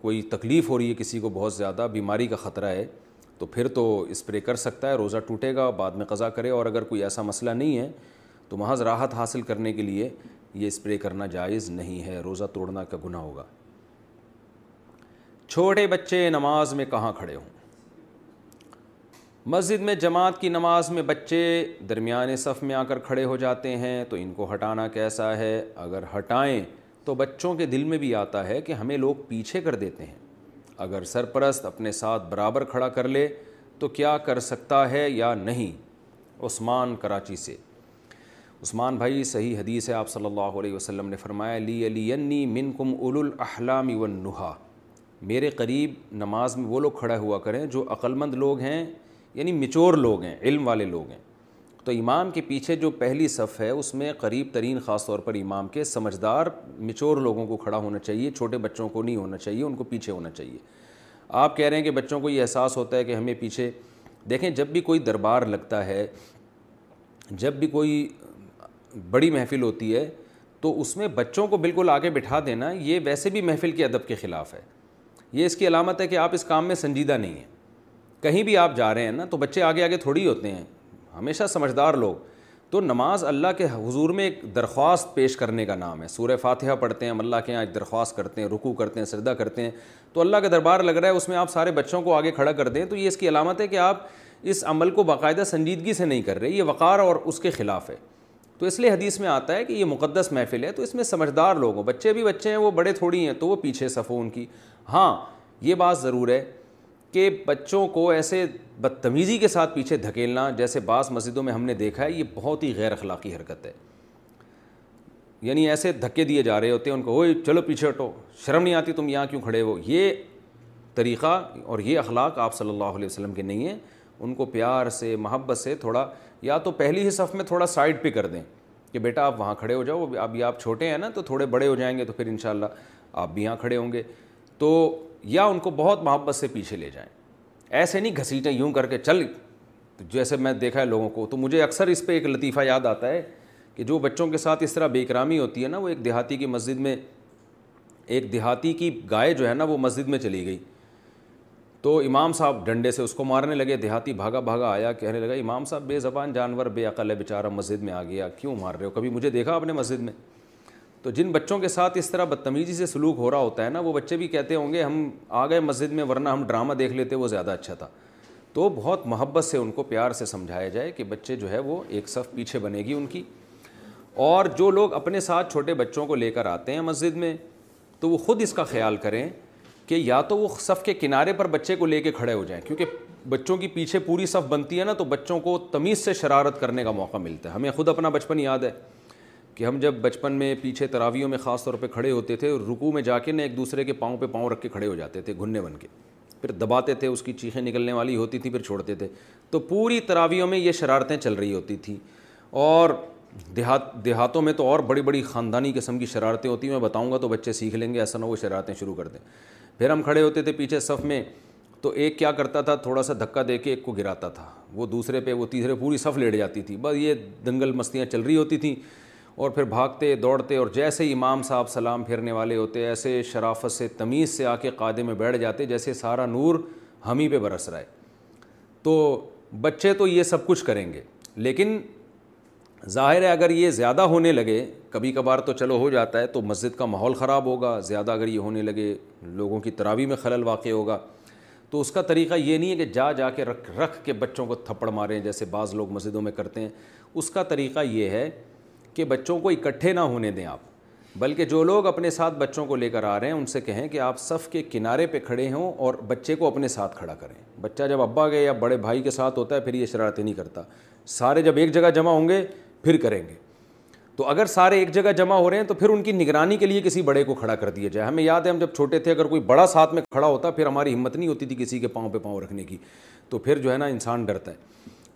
کوئی تکلیف ہو رہی ہے کسی کو بہت زیادہ بیماری کا خطرہ ہے تو پھر تو اسپرے کر سکتا ہے روزہ ٹوٹے گا بعد میں قضا کرے اور اگر کوئی ایسا مسئلہ نہیں ہے تو محض راحت حاصل کرنے کے لیے یہ اسپرے کرنا جائز نہیں ہے روزہ توڑنا کا گناہ ہوگا چھوٹے بچے نماز میں کہاں کھڑے ہوں مسجد میں جماعت کی نماز میں بچے درمیان صف میں آ کر کھڑے ہو جاتے ہیں تو ان کو ہٹانا کیسا ہے اگر ہٹائیں تو بچوں کے دل میں بھی آتا ہے کہ ہمیں لوگ پیچھے کر دیتے ہیں اگر سرپرست اپنے ساتھ برابر کھڑا کر لے تو کیا کر سکتا ہے یا نہیں عثمان کراچی سے عثمان بھائی صحیح حدیث ہے آپ صلی اللہ علیہ وسلم نے فرمایا لی علی من کم الاحلام ونحا میرے قریب نماز میں وہ لوگ کھڑا ہوا کریں جو عقلمند لوگ ہیں یعنی مچور لوگ ہیں علم والے لوگ ہیں تو امام کے پیچھے جو پہلی صف ہے اس میں قریب ترین خاص طور پر امام کے سمجھدار مچور لوگوں کو کھڑا ہونا چاہیے چھوٹے بچوں کو نہیں ہونا چاہیے ان کو پیچھے ہونا چاہیے آپ کہہ رہے ہیں کہ بچوں کو یہ احساس ہوتا ہے کہ ہمیں پیچھے دیکھیں جب بھی کوئی دربار لگتا ہے جب بھی کوئی بڑی محفل ہوتی ہے تو اس میں بچوں کو بالکل آگے بٹھا دینا یہ ویسے بھی محفل کے ادب کے خلاف ہے یہ اس کی علامت ہے کہ آپ اس کام میں سنجیدہ نہیں ہیں کہیں بھی آپ جا رہے ہیں نا تو بچے آگے آگے تھوڑی ہوتے ہیں ہمیشہ سمجھدار لوگ تو نماز اللہ کے حضور میں ایک درخواست پیش کرنے کا نام ہے سورہ فاتحہ پڑھتے ہیں ہم اللہ کے یہاں ایک درخواست کرتے ہیں رکو کرتے ہیں سردہ کرتے ہیں تو اللہ کا دربار لگ رہا ہے اس میں آپ سارے بچوں کو آگے کھڑا کر دیں تو یہ اس کی علامت ہے کہ آپ اس عمل کو باقاعدہ سنجیدگی سے نہیں کر رہے یہ وقار اور اس کے خلاف ہے تو اس لیے حدیث میں آتا ہے کہ یہ مقدس محفل ہے تو اس میں سمجھدار لوگ ہوں بچے بھی بچے ہیں وہ بڑے تھوڑی ہیں تو وہ پیچھے صف ہو ان کی ہاں یہ بات ضرور ہے کہ بچوں کو ایسے بدتمیزی کے ساتھ پیچھے دھکیلنا جیسے بعض مسجدوں میں ہم نے دیکھا ہے یہ بہت ہی غیر اخلاقی حرکت ہے یعنی ایسے دھکے دیے جا رہے ہوتے ہیں ان کو اوئے چلو پیچھے ہٹو شرم نہیں آتی تم یہاں کیوں کھڑے ہو یہ طریقہ اور یہ اخلاق آپ صلی اللہ علیہ وسلم کے نہیں ہیں ان کو پیار سے محبت سے تھوڑا یا تو پہلی ہی صف میں تھوڑا سائڈ پہ کر دیں کہ بیٹا آپ وہاں کھڑے ہو جاؤ ابھی آپ چھوٹے ہیں نا تو تھوڑے بڑے ہو جائیں گے تو پھر انشاءاللہ آپ بھی یہاں کھڑے ہوں گے تو یا ان کو بہت محبت سے پیچھے لے جائیں ایسے نہیں گھسیٹیں یوں کر کے چل تو جیسے میں دیکھا ہے لوگوں کو تو مجھے اکثر اس پہ ایک لطیفہ یاد آتا ہے کہ جو بچوں کے ساتھ اس طرح بے اکرامی ہوتی ہے نا وہ ایک دیہاتی کی مسجد میں ایک دیہاتی کی گائے جو ہے نا وہ مسجد میں چلی گئی تو امام صاحب ڈنڈے سے اس کو مارنے لگے دیہاتی بھاگا بھاگا آیا کہنے لگا امام صاحب بے زبان جانور بے عقل ہے بیچارہ مسجد میں آ گیا کیوں مار رہے ہو کبھی مجھے دیکھا اپنے مسجد میں تو جن بچوں کے ساتھ اس طرح بدتمیزی سے سلوک ہو رہا ہوتا ہے نا وہ بچے بھی کہتے ہوں گے ہم آ گئے مسجد میں ورنہ ہم ڈرامہ دیکھ لیتے وہ زیادہ اچھا تھا تو بہت محبت سے ان کو پیار سے سمجھایا جائے کہ بچے جو ہے وہ ایک صف پیچھے بنے گی ان کی اور جو لوگ اپنے ساتھ چھوٹے بچوں کو لے کر آتے ہیں مسجد میں تو وہ خود اس کا خیال کریں کہ یا تو وہ صف کے کنارے پر بچے کو لے کے کھڑے ہو جائیں کیونکہ بچوں کی پیچھے پوری صف بنتی ہے نا تو بچوں کو تمیز سے شرارت کرنے کا موقع ملتا ہے ہمیں خود اپنا بچپن یاد ہے کہ ہم جب بچپن میں پیچھے تراویوں میں خاص طور پہ کھڑے ہوتے تھے رکو میں جا کے نا ایک دوسرے کے پاؤں پہ پاؤں رکھ کے کھڑے ہو جاتے تھے گھننے بن کے پھر دباتے تھے اس کی چیخیں نکلنے والی ہوتی تھیں پھر چھوڑتے تھے تو پوری تراویوں میں یہ شرارتیں چل رہی ہوتی تھیں اور دیہات دیہاتوں میں تو اور بڑی بڑی خاندانی قسم کی شرارتیں ہوتی ہیں میں بتاؤں گا تو بچے سیکھ لیں گے ایسا نہ وہ شرارتیں شروع کر دیں پھر ہم کھڑے ہوتے تھے پیچھے صف میں تو ایک کیا کرتا تھا تھوڑا سا دھکا دے کے ایک کو گراتا تھا وہ دوسرے پہ وہ تیسرے پوری صف لیٹ جاتی تھی بس یہ دنگل مستیاں چل رہی ہوتی تھیں اور پھر بھاگتے دوڑتے اور جیسے امام صاحب سلام پھرنے والے ہوتے ایسے شرافت سے تمیز سے آ کے قادے میں بیٹھ جاتے جیسے سارا نور ہم ہی پہ برس رہا ہے تو بچے تو یہ سب کچھ کریں گے لیکن ظاہر ہے اگر یہ زیادہ ہونے لگے کبھی کبھار تو چلو ہو جاتا ہے تو مسجد کا ماحول خراب ہوگا زیادہ اگر یہ ہونے لگے لوگوں کی تراوی میں خلل واقع ہوگا تو اس کا طریقہ یہ نہیں ہے کہ جا جا کے رکھ رکھ کے بچوں کو تھپڑ ماریں جیسے بعض لوگ مسجدوں میں کرتے ہیں اس کا طریقہ یہ ہے کہ بچوں کو اکٹھے نہ ہونے دیں آپ بلکہ جو لوگ اپنے ساتھ بچوں کو لے کر آ رہے ہیں ان سے کہیں کہ آپ صف کے کنارے پہ کھڑے ہوں اور بچے کو اپنے ساتھ کھڑا کریں بچہ جب ابا کے یا بڑے بھائی کے ساتھ ہوتا ہے پھر یہ شرارتیں نہیں کرتا سارے جب ایک جگہ جمع ہوں گے پھر کریں گے تو اگر سارے ایک جگہ جمع ہو رہے ہیں تو پھر ان کی نگرانی کے لیے کسی بڑے کو کھڑا کر دیا جائے ہمیں یاد ہے ہم جب چھوٹے تھے اگر کوئی بڑا ساتھ میں کھڑا ہوتا پھر ہماری ہمت نہیں ہوتی تھی کسی کے پاؤں پہ پاؤں رکھنے کی تو پھر جو ہے نا انسان ڈرتا ہے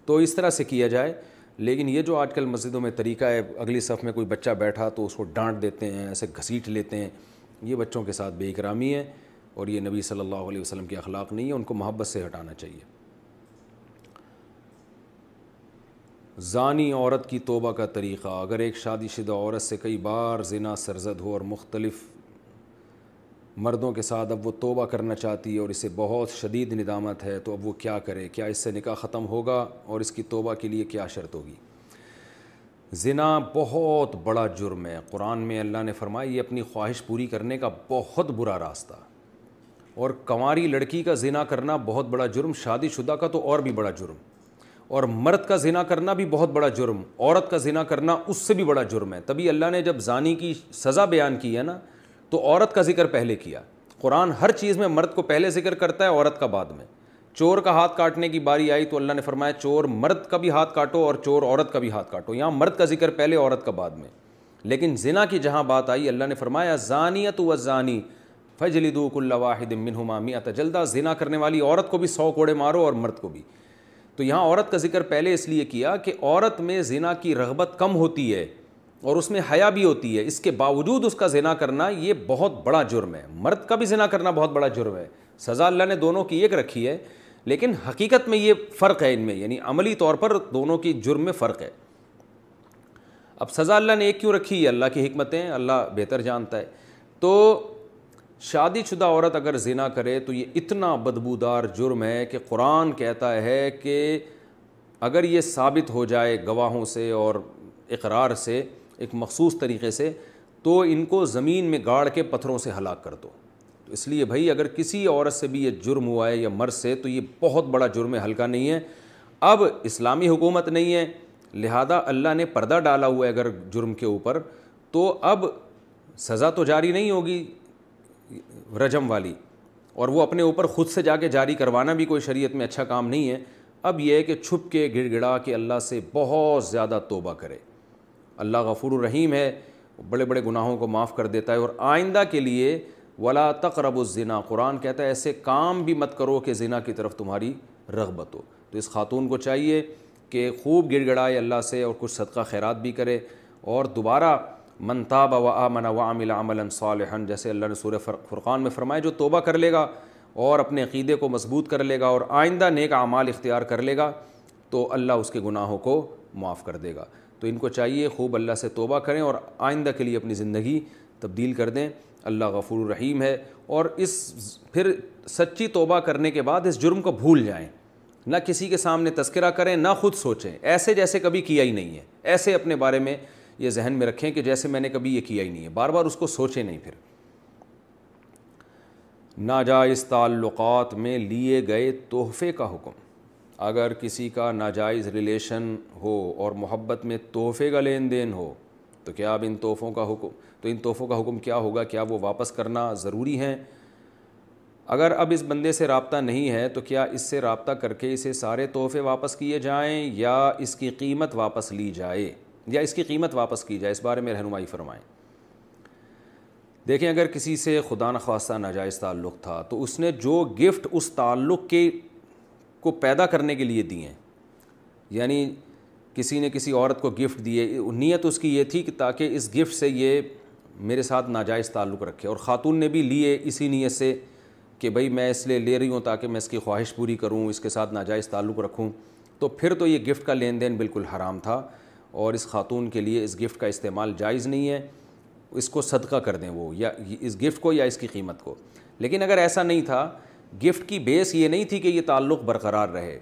تو اس طرح سے کیا جائے لیکن یہ جو آج کل مسجدوں میں طریقہ ہے اگلی صف میں کوئی بچہ بیٹھا تو اس کو ڈانٹ دیتے ہیں ایسے گھسیٹ لیتے ہیں یہ بچوں کے ساتھ بے اکرامی ہے اور یہ نبی صلی اللہ علیہ وسلم کی اخلاق نہیں ہے ان کو محبت سے ہٹانا چاہیے زانی عورت کی توبہ کا طریقہ اگر ایک شادی شدہ عورت سے کئی بار زنا سرزد ہو اور مختلف مردوں کے ساتھ اب وہ توبہ کرنا چاہتی ہے اور اسے بہت شدید ندامت ہے تو اب وہ کیا کرے کیا اس سے نکاح ختم ہوگا اور اس کی توبہ کے لیے کیا شرط ہوگی زنا بہت بڑا جرم ہے قرآن میں اللہ نے فرمایا یہ اپنی خواہش پوری کرنے کا بہت برا راستہ اور کنواری لڑکی کا زنا کرنا بہت بڑا جرم شادی شدہ کا تو اور بھی بڑا جرم اور مرد کا زنا کرنا بھی بہت بڑا جرم عورت کا زنا کرنا اس سے بھی بڑا جرم ہے تبھی اللہ نے جب زانی کی سزا بیان کی ہے نا تو عورت کا ذکر پہلے کیا قرآن ہر چیز میں مرد کو پہلے ذکر کرتا ہے عورت کا بعد میں چور کا ہاتھ کاٹنے کی باری آئی تو اللہ نے فرمایا چور مرد کا بھی ہاتھ کاٹو اور چور عورت کا بھی ہاتھ کاٹو یہاں مرد کا ذکر پہلے عورت کا بعد میں لیکن زنا کی جہاں بات آئی اللہ نے فرمایا زانیت و زانی فج کل اللہ ہمامی عطا اتجلدہ زنا کرنے والی عورت کو بھی سو کوڑے مارو اور مرد کو بھی تو یہاں عورت کا ذکر پہلے اس لیے کیا کہ عورت میں زنا کی رغبت کم ہوتی ہے اور اس میں حیا بھی ہوتی ہے اس کے باوجود اس کا زنا کرنا یہ بہت بڑا جرم ہے مرد کا بھی زنا کرنا بہت بڑا جرم ہے سزا اللہ نے دونوں کی ایک رکھی ہے لیکن حقیقت میں یہ فرق ہے ان میں یعنی عملی طور پر دونوں کی جرم میں فرق ہے اب سزا اللہ نے ایک کیوں رکھی ہے اللہ کی حکمتیں اللہ بہتر جانتا ہے تو شادی شدہ عورت اگر زنا کرے تو یہ اتنا بدبودار جرم ہے کہ قرآن کہتا ہے کہ اگر یہ ثابت ہو جائے گواہوں سے اور اقرار سے ایک مخصوص طریقے سے تو ان کو زمین میں گاڑ کے پتھروں سے ہلاک کر دو تو اس لیے بھائی اگر کسی عورت سے بھی یہ جرم ہوا ہے یا مرض سے تو یہ بہت بڑا جرم ہے ہلکا نہیں ہے اب اسلامی حکومت نہیں ہے لہذا اللہ نے پردہ ڈالا ہوا ہے اگر جرم کے اوپر تو اب سزا تو جاری نہیں ہوگی رجم والی اور وہ اپنے اوپر خود سے جا کے جاری کروانا بھی کوئی شریعت میں اچھا کام نہیں ہے اب یہ ہے کہ چھپ کے گڑ گڑا کے اللہ سے بہت زیادہ توبہ کرے اللہ غفور الرحیم ہے بڑے بڑے گناہوں کو معاف کر دیتا ہے اور آئندہ کے لیے ولا تقرب الزنا قرآن کہتا ہے ایسے کام بھی مت کرو کہ زنا کی طرف تمہاری رغبت ہو تو اس خاتون کو چاہیے کہ خوب گڑ گڑائے اللہ سے اور کچھ صدقہ خیرات بھی کرے اور دوبارہ و آمن و عامل عمل صالحا جیسے اللہ نے سورہ فرقان میں فرمائے جو توبہ کر لے گا اور اپنے عقیدے کو مضبوط کر لے گا اور آئندہ نیک اعمال اختیار کر لے گا تو اللہ اس کے گناہوں کو معاف کر دے گا تو ان کو چاہیے خوب اللہ سے توبہ کریں اور آئندہ کے لیے اپنی زندگی تبدیل کر دیں اللہ غفور الرحیم ہے اور اس پھر سچی توبہ کرنے کے بعد اس جرم کو بھول جائیں نہ کسی کے سامنے تذکرہ کریں نہ خود سوچیں ایسے جیسے کبھی کیا ہی نہیں ہے ایسے اپنے بارے میں یہ ذہن میں رکھیں کہ جیسے میں نے کبھی یہ کیا ہی نہیں ہے بار بار اس کو سوچیں نہیں پھر ناجائز تعلقات میں لیے گئے تحفے کا حکم اگر کسی کا ناجائز ریلیشن ہو اور محبت میں تحفے کا لین دین ہو تو کیا اب ان تحفوں کا حکم تو ان تحفوں کا حکم کیا ہوگا کیا وہ واپس کرنا ضروری ہیں اگر اب اس بندے سے رابطہ نہیں ہے تو کیا اس سے رابطہ کر کے اسے سارے تحفے واپس کیے جائیں یا اس کی قیمت واپس لی جائے یا اس کی قیمت واپس کی جائے اس بارے میں رہنمائی فرمائیں دیکھیں اگر کسی سے خدا نخواستہ ناجائز تعلق تھا تو اس نے جو گفٹ اس تعلق کے کو پیدا کرنے کے لیے دیے ہیں یعنی کسی نے کسی عورت کو گفٹ دیے نیت اس کی یہ تھی کہ تاکہ اس گفٹ سے یہ میرے ساتھ ناجائز تعلق رکھے اور خاتون نے بھی لیے اسی نیت سے کہ بھائی میں اس لیے لے رہی ہوں تاکہ میں اس کی خواہش پوری کروں اس کے ساتھ ناجائز تعلق رکھوں تو پھر تو یہ گفٹ کا لین دین بالکل حرام تھا اور اس خاتون کے لیے اس گفٹ کا استعمال جائز نہیں ہے اس کو صدقہ کر دیں وہ یا اس گفٹ کو یا اس کی قیمت کو لیکن اگر ایسا نہیں تھا گفٹ کی بیس یہ نہیں تھی کہ یہ تعلق برقرار رہے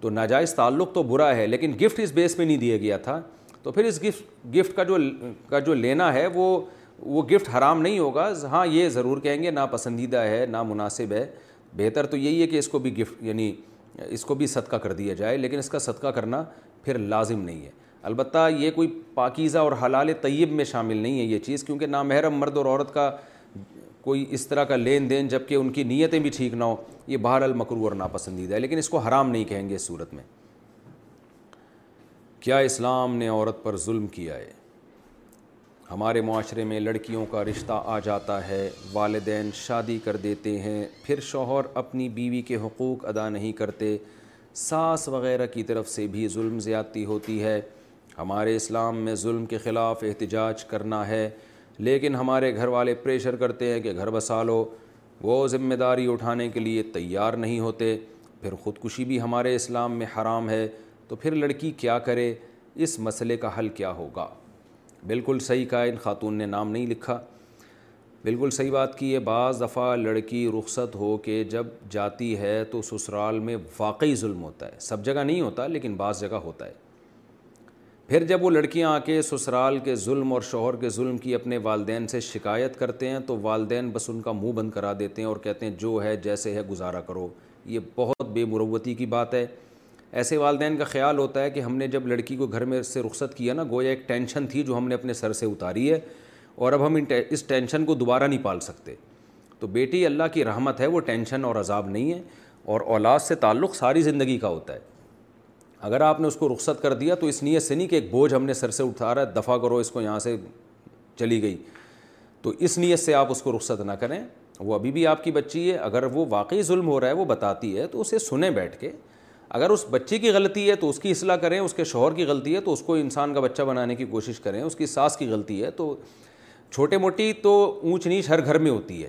تو ناجائز تعلق تو برا ہے لیکن گفٹ اس بیس میں نہیں دیا گیا تھا تو پھر اس گفٹ گفٹ کا جو کا جو لینا ہے وہ وہ گفٹ حرام نہیں ہوگا ہاں یہ ضرور کہیں گے ناپسندیدہ پسندیدہ ہے نا مناسب ہے بہتر تو یہی ہے کہ اس کو بھی گفٹ یعنی اس کو بھی صدقہ کر دیا جائے لیکن اس کا صدقہ کرنا پھر لازم نہیں ہے البتہ یہ کوئی پاکیزہ اور حلال طیب میں شامل نہیں ہے یہ چیز کیونکہ نامحرم مرد اور عورت کا کوئی اس طرح کا لین دین جب کہ ان کی نیتیں بھی ٹھیک نہ ہوں یہ بہر اور ناپسندیدہ ہے لیکن اس کو حرام نہیں کہیں گے اس صورت میں کیا اسلام نے عورت پر ظلم کیا ہے ہمارے معاشرے میں لڑکیوں کا رشتہ آ جاتا ہے والدین شادی کر دیتے ہیں پھر شوہر اپنی بیوی کے حقوق ادا نہیں کرتے ساس وغیرہ کی طرف سے بھی ظلم زیادتی ہوتی ہے ہمارے اسلام میں ظلم کے خلاف احتجاج کرنا ہے لیکن ہمارے گھر والے پریشر کرتے ہیں کہ گھر بسا لو وہ ذمہ داری اٹھانے کے لیے تیار نہیں ہوتے پھر خودکشی بھی ہمارے اسلام میں حرام ہے تو پھر لڑکی کیا کرے اس مسئلے کا حل کیا ہوگا بالکل صحیح کہا ان خاتون نے نام نہیں لکھا بالکل صحیح بات کی ہے بعض دفعہ لڑکی رخصت ہو کے جب جاتی ہے تو سسرال میں واقعی ظلم ہوتا ہے سب جگہ نہیں ہوتا لیکن بعض جگہ ہوتا ہے پھر جب وہ لڑکیاں آ کے سسرال کے ظلم اور شوہر کے ظلم کی اپنے والدین سے شکایت کرتے ہیں تو والدین بس ان کا منہ بند کرا دیتے ہیں اور کہتے ہیں جو ہے جیسے ہے گزارا کرو یہ بہت بے مروتی کی بات ہے ایسے والدین کا خیال ہوتا ہے کہ ہم نے جب لڑکی کو گھر میں سے رخصت کیا نا گویا ایک ٹینشن تھی جو ہم نے اپنے سر سے اتاری ہے اور اب ہم اس ٹینشن کو دوبارہ نہیں پال سکتے تو بیٹی اللہ کی رحمت ہے وہ ٹینشن اور عذاب نہیں ہے اور اولاد سے تعلق ساری زندگی کا ہوتا ہے اگر آپ نے اس کو رخصت کر دیا تو اس نیت سے نہیں کہ ایک بوجھ ہم نے سر سے اٹھا رہا ہے دفاع کرو اس کو یہاں سے چلی گئی تو اس نیت سے آپ اس کو رخصت نہ کریں وہ ابھی بھی آپ کی بچی ہے اگر وہ واقعی ظلم ہو رہا ہے وہ بتاتی ہے تو اسے سنیں بیٹھ کے اگر اس بچی کی غلطی ہے تو اس کی اصلاح کریں اس کے شوہر کی غلطی ہے تو اس کو انسان کا بچہ بنانے کی کوشش کریں اس کی ساس کی غلطی ہے تو چھوٹے موٹی تو اونچ نیچ ہر گھر میں ہوتی ہے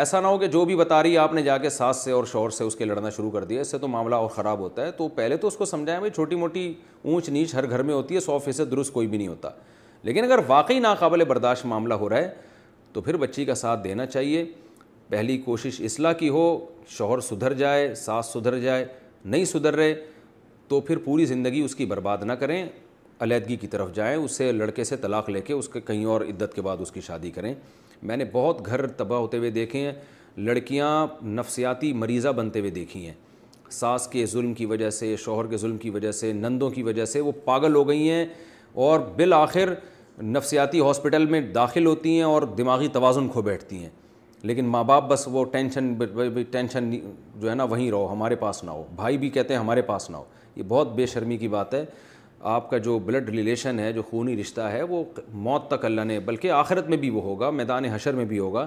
ایسا نہ ہو کہ جو بھی بتا رہی ہے آپ نے جا کے ساس سے اور شور سے اس کے لڑنا شروع کر دیا اس سے تو معاملہ اور خراب ہوتا ہے تو پہلے تو اس کو سمجھائیں بھائی چھوٹی موٹی اونچ نیچ ہر گھر میں ہوتی ہے سو فیصد درست کوئی بھی نہیں ہوتا لیکن اگر واقعی ناقابل برداشت معاملہ ہو رہا ہے تو پھر بچی کا ساتھ دینا چاہیے پہلی کوشش اصلاح کی ہو شوہر سدھر جائے ساس سدھر جائے نہیں سدھر رہے تو پھر پوری زندگی اس کی برباد نہ کریں علیحدگی کی طرف جائیں اس سے لڑکے سے طلاق لے کے اس کے کہیں اور عدت کے بعد اس کی شادی کریں میں نے بہت گھر تباہ ہوتے ہوئے دیکھے ہیں لڑکیاں نفسیاتی مریضہ بنتے ہوئے دیکھی ہیں ساس کے ظلم کی وجہ سے شوہر کے ظلم کی وجہ سے نندوں کی وجہ سے وہ پاگل ہو گئی ہیں اور بالآخر نفسیاتی ہاسپٹل میں داخل ہوتی ہیں اور دماغی توازن کھو بیٹھتی ہیں لیکن ماں باپ بس وہ ٹینشن ٹینشن جو ہے نا وہیں رہو ہمارے پاس نہ ہو بھائی بھی کہتے ہیں ہمارے پاس نہ ہو یہ بہت بے شرمی کی بات ہے آپ کا جو بلڈ ریلیشن ہے جو خونی رشتہ ہے وہ موت تک اللہ نے بلکہ آخرت میں بھی وہ ہوگا میدان حشر میں بھی ہوگا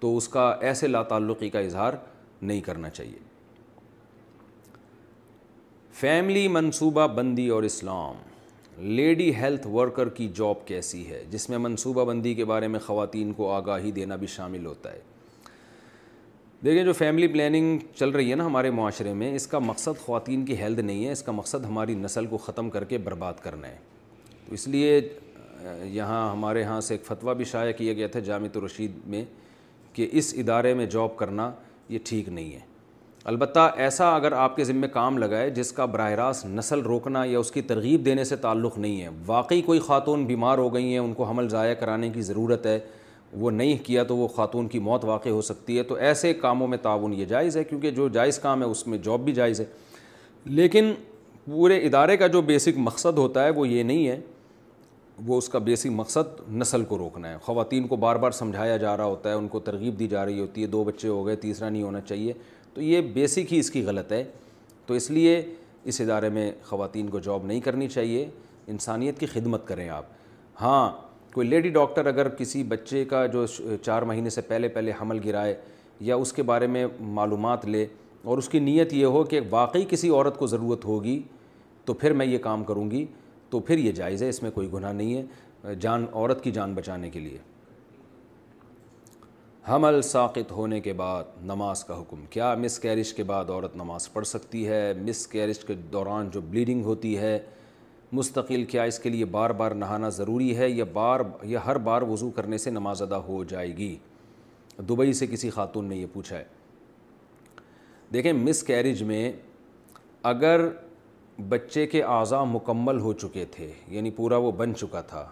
تو اس کا ایسے لا تعلقی کا اظہار نہیں کرنا چاہیے فیملی منصوبہ بندی اور اسلام لیڈی ہیلتھ ورکر کی جاب کیسی ہے جس میں منصوبہ بندی کے بارے میں خواتین کو آگاہی دینا بھی شامل ہوتا ہے دیکھیں جو فیملی پلاننگ چل رہی ہے نا ہمارے معاشرے میں اس کا مقصد خواتین کی ہیلد نہیں ہے اس کا مقصد ہماری نسل کو ختم کر کے برباد کرنا ہے تو اس لیے یہاں ہمارے ہاں سے ایک فتویٰ بھی شائع کیا گیا تھا جامعت رشید میں کہ اس ادارے میں جاب کرنا یہ ٹھیک نہیں ہے البتہ ایسا اگر آپ کے ذمے کام لگائے جس کا براہ راست نسل روکنا یا اس کی ترغیب دینے سے تعلق نہیں ہے واقعی کوئی خاتون بیمار ہو گئی ہیں ان کو حمل ضائع کرانے کی ضرورت ہے وہ نہیں کیا تو وہ خاتون کی موت واقع ہو سکتی ہے تو ایسے کاموں میں تعاون یہ جائز ہے کیونکہ جو جائز کام ہے اس میں جاب بھی جائز ہے لیکن پورے ادارے کا جو بیسک مقصد ہوتا ہے وہ یہ نہیں ہے وہ اس کا بیسک مقصد نسل کو روکنا ہے خواتین کو بار بار سمجھایا جا رہا ہوتا ہے ان کو ترغیب دی جا رہی ہوتی ہے دو بچے ہو گئے تیسرا نہیں ہونا چاہیے تو یہ بیسک ہی اس کی غلط ہے تو اس لیے اس ادارے میں خواتین کو جاب نہیں کرنی چاہیے انسانیت کی خدمت کریں آپ ہاں کوئی لیڈی ڈاکٹر اگر کسی بچے کا جو چار مہینے سے پہلے پہلے حمل گرائے یا اس کے بارے میں معلومات لے اور اس کی نیت یہ ہو کہ واقعی کسی عورت کو ضرورت ہوگی تو پھر میں یہ کام کروں گی تو پھر یہ جائز ہے اس میں کوئی گناہ نہیں ہے جان عورت کی جان بچانے کے لیے حمل ساقط ہونے کے بعد نماز کا حکم کیا مس کیرش کے بعد عورت نماز پڑھ سکتی ہے مس کیرش کے دوران جو بلیڈنگ ہوتی ہے مستقل کیا اس کے لیے بار بار نہانا ضروری ہے یا بار یا ہر بار وضو کرنے سے نماز ادا ہو جائے گی دبئی سے کسی خاتون نے یہ پوچھا ہے دیکھیں مس کیریج میں اگر بچے کے اعضاء مکمل ہو چکے تھے یعنی پورا وہ بن چکا تھا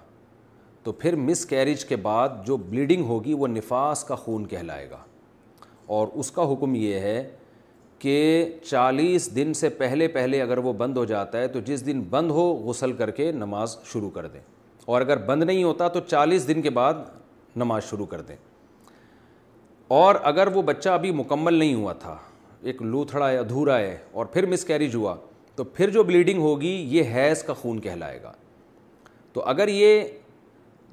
تو پھر مس کیریج کے بعد جو بلیڈنگ ہوگی وہ نفاس کا خون کہلائے گا اور اس کا حکم یہ ہے کہ چالیس دن سے پہلے پہلے اگر وہ بند ہو جاتا ہے تو جس دن بند ہو غسل کر کے نماز شروع کر دیں اور اگر بند نہیں ہوتا تو چالیس دن کے بعد نماز شروع کر دیں اور اگر وہ بچہ ابھی مکمل نہیں ہوا تھا ایک لوتھڑا ہے ادھورا ہے اور پھر مس کیریج ہوا تو پھر جو بلیڈنگ ہوگی یہ حیض کا خون کہلائے گا تو اگر یہ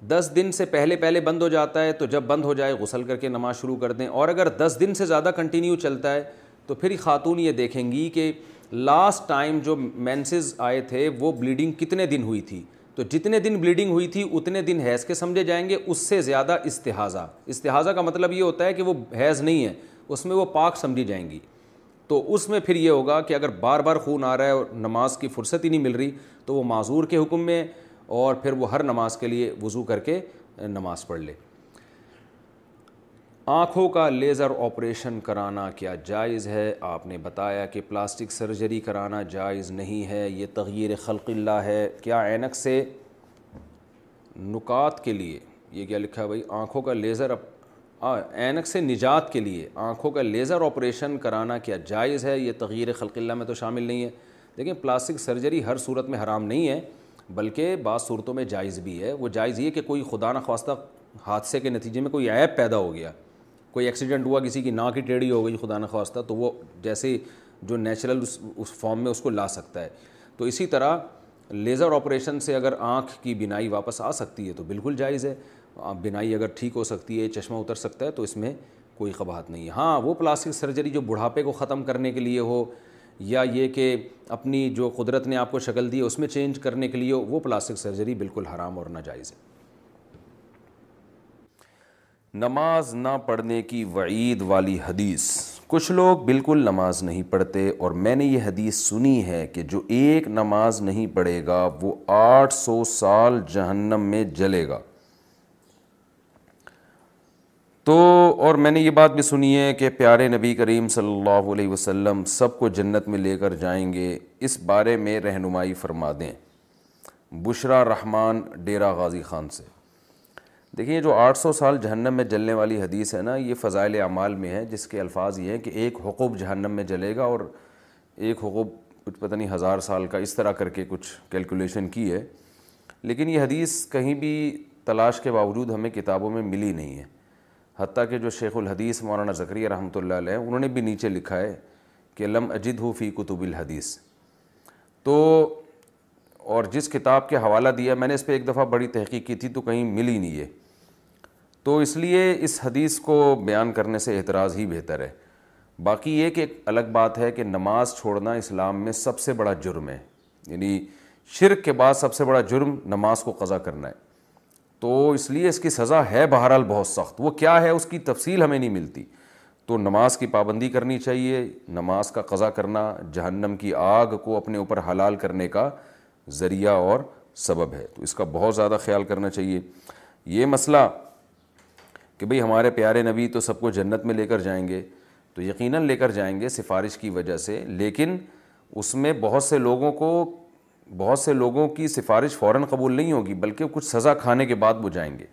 دس دن سے پہلے پہلے بند ہو جاتا ہے تو جب بند ہو جائے غسل کر کے نماز شروع کر دیں اور اگر دس دن سے زیادہ کنٹینیو چلتا ہے تو پھر خاتون یہ دیکھیں گی کہ لاسٹ ٹائم جو مینسز آئے تھے وہ بلیڈنگ کتنے دن ہوئی تھی تو جتنے دن بلیڈنگ ہوئی تھی اتنے دن حیض کے سمجھے جائیں گے اس سے زیادہ استحاظہ استحاظہ کا مطلب یہ ہوتا ہے کہ وہ حیض نہیں ہے اس میں وہ پاک سمجھی جائیں گی تو اس میں پھر یہ ہوگا کہ اگر بار بار خون آ رہا ہے اور نماز کی فرصت ہی نہیں مل رہی تو وہ معذور کے حکم میں اور پھر وہ ہر نماز کے لیے وضو کر کے نماز پڑھ لے آنکھوں کا لیزر آپریشن کرانا کیا جائز ہے آپ نے بتایا کہ پلاسٹک سرجری کرانا جائز نہیں ہے یہ تغیر اللہ ہے کیا اینک سے نکات کے لیے یہ کیا لکھا بھائی آنکھوں کا لیزر اینک سے نجات کے لیے آنکھوں کا لیزر آپریشن کرانا کیا جائز ہے یہ خلق اللہ میں تو شامل نہیں ہے لیکن پلاسٹک سرجری ہر صورت میں حرام نہیں ہے بلکہ بعض صورتوں میں جائز بھی ہے وہ جائز یہ کہ کوئی خدا خواستہ حادثے کے نتیجے میں کوئی عیب پیدا ہو گیا کوئی ایکسیڈنٹ ہوا کسی کی ناک کی ٹیڑھی ہو گئی خدا نخواستہ تو وہ جیسے جو نیچرل اس فارم میں اس کو لا سکتا ہے تو اسی طرح لیزر آپریشن سے اگر آنکھ کی بینائی واپس آ سکتی ہے تو بالکل جائز ہے بینائی اگر ٹھیک ہو سکتی ہے چشمہ اتر سکتا ہے تو اس میں کوئی خباہت نہیں ہے ہاں وہ پلاسٹک سرجری جو بڑھاپے کو ختم کرنے کے لیے ہو یا یہ کہ اپنی جو قدرت نے آپ کو شکل دی ہے اس میں چینج کرنے کے لیے وہ پلاسٹک سرجری بالکل حرام اور ناجائز ہے نماز نہ پڑھنے کی وعید والی حدیث کچھ لوگ بالکل نماز نہیں پڑھتے اور میں نے یہ حدیث سنی ہے کہ جو ایک نماز نہیں پڑھے گا وہ آٹھ سو سال جہنم میں جلے گا تو اور میں نے یہ بات بھی سنی ہے کہ پیارے نبی کریم صلی اللہ علیہ وسلم سب کو جنت میں لے کر جائیں گے اس بارے میں رہنمائی فرما دیں بشرا رحمان ڈیرا غازی خان سے دیکھیے جو آٹھ سو سال جہنم میں جلنے والی حدیث ہے نا یہ فضائل اعمال میں ہے جس کے الفاظ یہ ہیں کہ ایک حقوب جہنم میں جلے گا اور ایک حقوب کچھ پتہ نہیں ہزار سال کا اس طرح کر کے کچھ کیلکولیشن کی ہے لیکن یہ حدیث کہیں بھی تلاش کے باوجود ہمیں کتابوں میں ملی نہیں ہے حتیٰ کہ جو شیخ الحدیث مولانا زکری رحمۃ اللہ علیہ انہوں نے بھی نیچے لکھا ہے کہ لم اجد ہو فی کتب الحدیث تو اور جس کتاب کے حوالہ دیا میں نے اس پہ ایک دفعہ بڑی تحقیق کی تھی تو کہیں ملی نہیں ہے تو اس لیے اس حدیث کو بیان کرنے سے اعتراض ہی بہتر ہے باقی یہ کہ ایک الگ بات ہے کہ نماز چھوڑنا اسلام میں سب سے بڑا جرم ہے یعنی شرک کے بعد سب سے بڑا جرم نماز کو قضا کرنا ہے تو اس لیے اس کی سزا ہے بہرحال بہت سخت وہ کیا ہے اس کی تفصیل ہمیں نہیں ملتی تو نماز کی پابندی کرنی چاہیے نماز کا قضا کرنا جہنم کی آگ کو اپنے اوپر حلال کرنے کا ذریعہ اور سبب ہے تو اس کا بہت زیادہ خیال کرنا چاہیے یہ مسئلہ کہ بھئی ہمارے پیارے نبی تو سب کو جنت میں لے کر جائیں گے تو یقیناً لے کر جائیں گے سفارش کی وجہ سے لیکن اس میں بہت سے لوگوں کو بہت سے لوگوں کی سفارش فوراً قبول نہیں ہوگی بلکہ کچھ سزا کھانے کے بعد وہ جائیں گے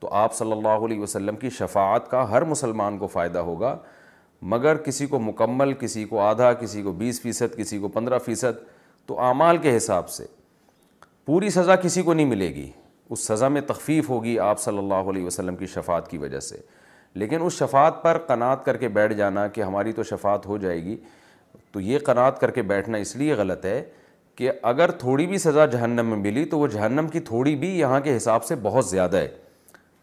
تو آپ صلی اللہ علیہ وسلم کی شفاعت کا ہر مسلمان کو فائدہ ہوگا مگر کسی کو مکمل کسی کو آدھا کسی کو بیس فیصد کسی کو پندرہ فیصد تو اعمال کے حساب سے پوری سزا کسی کو نہیں ملے گی اس سزا میں تخفیف ہوگی آپ صلی اللہ علیہ وسلم کی شفاعت کی وجہ سے لیکن اس شفاعت پر قناعت کر کے بیٹھ جانا کہ ہماری تو شفاعت ہو جائے گی تو یہ قناعت کر کے بیٹھنا اس لیے غلط ہے کہ اگر تھوڑی بھی سزا جہنم میں ملی تو وہ جہنم کی تھوڑی بھی یہاں کے حساب سے بہت زیادہ ہے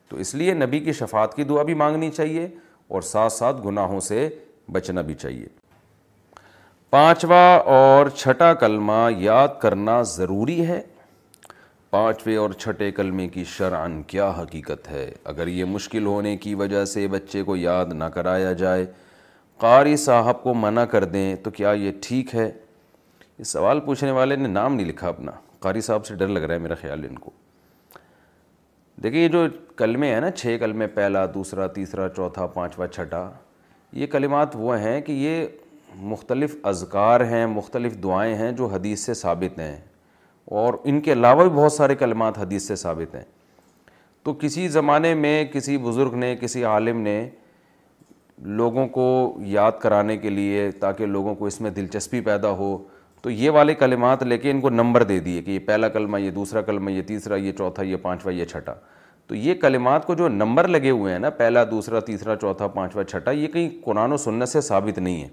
تو اس لیے نبی کی شفاعت کی دعا بھی مانگنی چاہیے اور ساتھ ساتھ گناہوں سے بچنا بھی چاہیے پانچواں اور چھٹا کلمہ یاد کرنا ضروری ہے پانچویں اور چھٹے کلمے کی شرعن کیا حقیقت ہے اگر یہ مشکل ہونے کی وجہ سے بچے کو یاد نہ کرایا جائے قاری صاحب کو منع کر دیں تو کیا یہ ٹھیک ہے یہ سوال پوچھنے والے نے نام نہیں لکھا اپنا قاری صاحب سے ڈر لگ رہا ہے میرا خیال ان کو دیکھیں یہ جو کلمے ہیں نا چھ کلمے پہلا دوسرا تیسرا چوتھا پانچواں چھٹا یہ کلمات وہ ہیں کہ یہ مختلف اذکار ہیں مختلف دعائیں ہیں جو حدیث سے ثابت ہیں اور ان کے علاوہ بھی بہت سارے کلمات حدیث سے ثابت ہیں تو کسی زمانے میں کسی بزرگ نے کسی عالم نے لوگوں کو یاد کرانے کے لیے تاکہ لوگوں کو اس میں دلچسپی پیدا ہو تو یہ والے کلمات لے کے ان کو نمبر دے دیے کہ یہ پہلا کلمہ یہ دوسرا کلمہ یہ تیسرا یہ چوتھا یہ پانچواں یہ چھٹا تو یہ کلمات کو جو نمبر لگے ہوئے ہیں نا پہلا دوسرا تیسرا چوتھا پانچواں چھٹا یہ کہیں قرآن و سنت سے ثابت نہیں ہے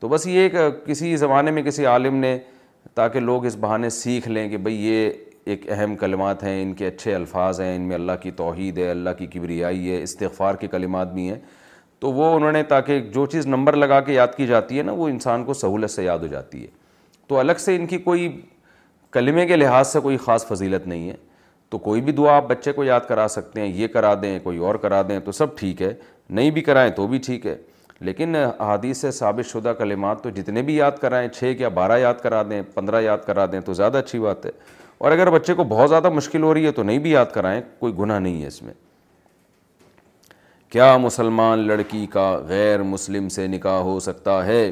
تو بس یہ کسی زمانے میں کسی عالم نے تاکہ لوگ اس بہانے سیکھ لیں کہ بھئی یہ ایک اہم کلمات ہیں ان کے اچھے الفاظ ہیں ان میں اللہ کی توحید ہے اللہ کی کبریائی ہے استغفار کے کلمات بھی ہیں تو وہ انہوں نے تاکہ جو چیز نمبر لگا کے یاد کی جاتی ہے نا وہ انسان کو سہولت سے یاد ہو جاتی ہے تو الگ سے ان کی کوئی کلمے کے لحاظ سے کوئی خاص فضیلت نہیں ہے تو کوئی بھی دعا آپ بچے کو یاد کرا سکتے ہیں یہ کرا دیں کوئی اور کرا دیں تو سب ٹھیک ہے نہیں بھی کرائیں تو بھی ٹھیک ہے لیکن حدیث سے ثابت شدہ کلمات تو جتنے بھی یاد کرائیں چھ یا بارہ یاد کرا دیں پندرہ یاد کرا دیں تو زیادہ اچھی بات ہے اور اگر بچے کو بہت زیادہ مشکل ہو رہی ہے تو نہیں بھی یاد کرائیں کوئی گناہ نہیں ہے اس میں کیا مسلمان لڑکی کا غیر مسلم سے نکاح ہو سکتا ہے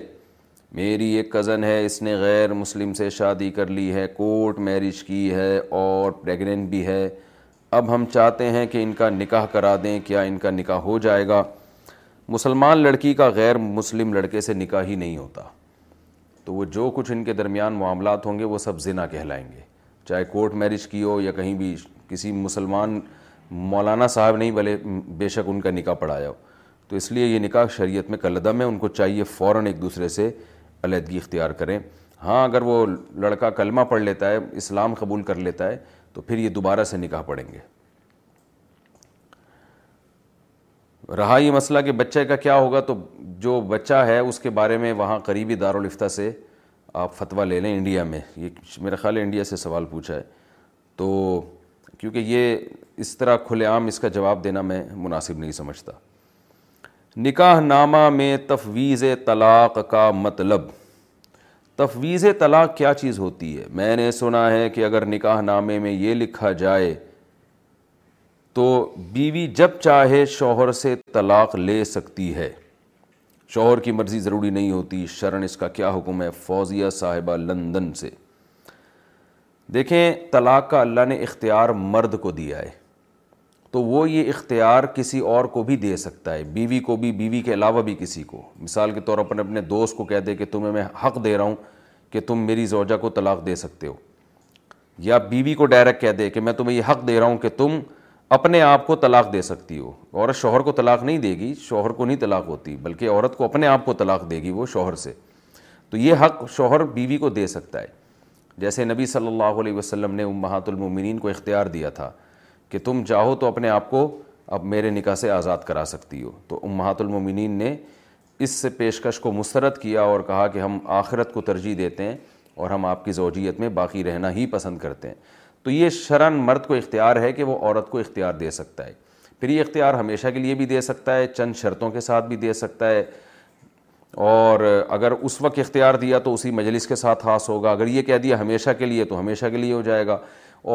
میری ایک کزن ہے اس نے غیر مسلم سے شادی کر لی ہے کورٹ میرج کی ہے اور پریگنینٹ بھی ہے اب ہم چاہتے ہیں کہ ان کا نکاح کرا دیں کیا ان کا نکاح ہو جائے گا مسلمان لڑکی کا غیر مسلم لڑکے سے نکاح ہی نہیں ہوتا تو وہ جو کچھ ان کے درمیان معاملات ہوں گے وہ سب زنا کہلائیں گے چاہے کورٹ میرج کی ہو یا کہیں بھی کسی مسلمان مولانا صاحب نہیں بلے بے شک ان کا نکاح پڑھایا ہو تو اس لیے یہ نکاح شریعت میں کلدم ہے ان کو چاہیے فوراً ایک دوسرے سے علیحدگی اختیار کریں ہاں اگر وہ لڑکا کلمہ پڑھ لیتا ہے اسلام قبول کر لیتا ہے تو پھر یہ دوبارہ سے نکاح پڑھیں گے رہا یہ مسئلہ کہ بچے کا کیا ہوگا تو جو بچہ ہے اس کے بارے میں وہاں قریبی دار الفتہ سے آپ فتویٰ لے لیں انڈیا میں یہ میرے خیال ہے انڈیا سے سوال پوچھا ہے تو کیونکہ یہ اس طرح کھلے عام اس کا جواب دینا میں مناسب نہیں سمجھتا نکاح نامہ میں تفویض طلاق کا مطلب تفویض طلاق کیا چیز ہوتی ہے میں نے سنا ہے کہ اگر نکاح نامے میں یہ لکھا جائے تو بیوی جب چاہے شوہر سے طلاق لے سکتی ہے شوہر کی مرضی ضروری نہیں ہوتی شرن اس کا کیا حکم ہے فوزیہ صاحبہ لندن سے دیکھیں طلاق کا اللہ نے اختیار مرد کو دیا ہے تو وہ یہ اختیار کسی اور کو بھی دے سکتا ہے بیوی کو بھی بیوی کے علاوہ بھی کسی کو مثال کے طور اپنے اپنے دوست کو کہہ دے کہ تمہیں میں حق دے رہا ہوں کہ تم میری زوجہ کو طلاق دے سکتے ہو یا بیوی کو ڈائریکٹ کہہ دے کہ میں تمہیں یہ حق دے رہا ہوں کہ تم اپنے آپ کو طلاق دے سکتی ہو عورت شوہر کو طلاق نہیں دے گی شوہر کو نہیں طلاق ہوتی بلکہ عورت کو اپنے آپ کو طلاق دے گی وہ شوہر سے تو یہ حق شوہر بیوی کو دے سکتا ہے جیسے نبی صلی اللہ علیہ وسلم نے امہات المومنین کو اختیار دیا تھا کہ تم جاؤ تو اپنے آپ کو اب میرے نکاح سے آزاد کرا سکتی ہو تو امہات المومنین نے اس سے پیشکش کو مسترد کیا اور کہا کہ ہم آخرت کو ترجیح دیتے ہیں اور ہم آپ کی زوجیت میں باقی رہنا ہی پسند کرتے ہیں تو یہ شرن مرد کو اختیار ہے کہ وہ عورت کو اختیار دے سکتا ہے پھر یہ اختیار ہمیشہ کے لیے بھی دے سکتا ہے چند شرطوں کے ساتھ بھی دے سکتا ہے اور اگر اس وقت اختیار دیا تو اسی مجلس کے ساتھ خاص ہوگا اگر یہ کہہ دیا ہمیشہ کے لیے تو ہمیشہ کے لیے ہو جائے گا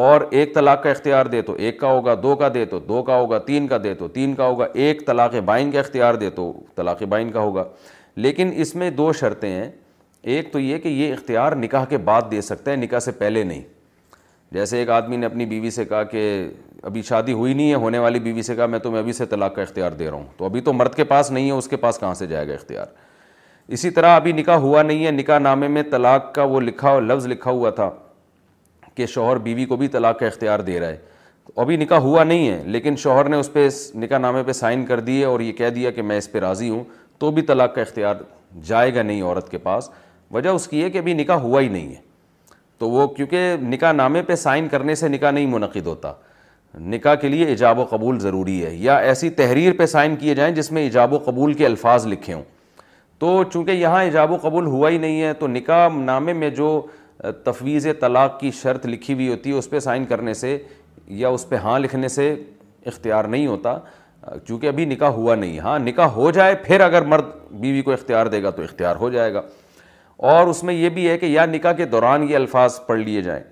اور ایک طلاق کا اختیار دے تو ایک کا ہوگا دو کا دے تو دو کا ہوگا تین کا دے تو تین کا ہوگا ایک طلاق بائن کا اختیار دے تو طلاق بائن کا ہوگا لیکن اس میں دو شرطیں ہیں ایک تو یہ کہ یہ اختیار نکاح کے بعد دے سکتا ہے نکاح سے پہلے نہیں جیسے ایک آدمی نے اپنی بیوی سے کہا کہ ابھی شادی ہوئی نہیں ہے ہونے والی بیوی سے کہا میں تمہیں ابھی سے طلاق کا اختیار دے رہا ہوں تو ابھی تو مرد کے پاس نہیں ہے اس کے پاس کہاں سے جائے گا اختیار اسی طرح ابھی نکاح ہوا نہیں ہے نکاح نامے میں طلاق کا وہ لکھا ہوا لفظ لکھا ہوا تھا کہ شوہر بیوی کو بھی طلاق کا اختیار دے رہا ہے ابھی نکاح ہوا نہیں ہے لیکن شوہر نے اس پہ نکاح نامے پہ سائن کر دیے اور یہ کہہ دیا کہ میں اس پہ راضی ہوں تو بھی طلاق کا اختیار جائے گا نہیں عورت کے پاس وجہ اس کی ہے کہ ابھی نکاح ہوا ہی نہیں ہے تو وہ کیونکہ نکاح نامے پہ سائن کرنے سے نکاح نہیں منعقد ہوتا نکاح کے لیے ایجاب و قبول ضروری ہے یا ایسی تحریر پہ سائن کیے جائیں جس میں ایجاب و قبول کے الفاظ لکھے ہوں تو چونکہ یہاں ایجاب و قبول ہوا ہی نہیں ہے تو نکاح نامے میں جو تفویض طلاق کی شرط لکھی ہوئی ہوتی ہے اس پہ سائن کرنے سے یا اس پہ ہاں لکھنے سے اختیار نہیں ہوتا چونکہ ابھی نکاح ہوا نہیں ہاں نکاح ہو جائے پھر اگر مرد بیوی کو اختیار دے گا تو اختیار ہو جائے گا اور اس میں یہ بھی ہے کہ یا نکاح کے دوران یہ الفاظ پڑھ لیے جائیں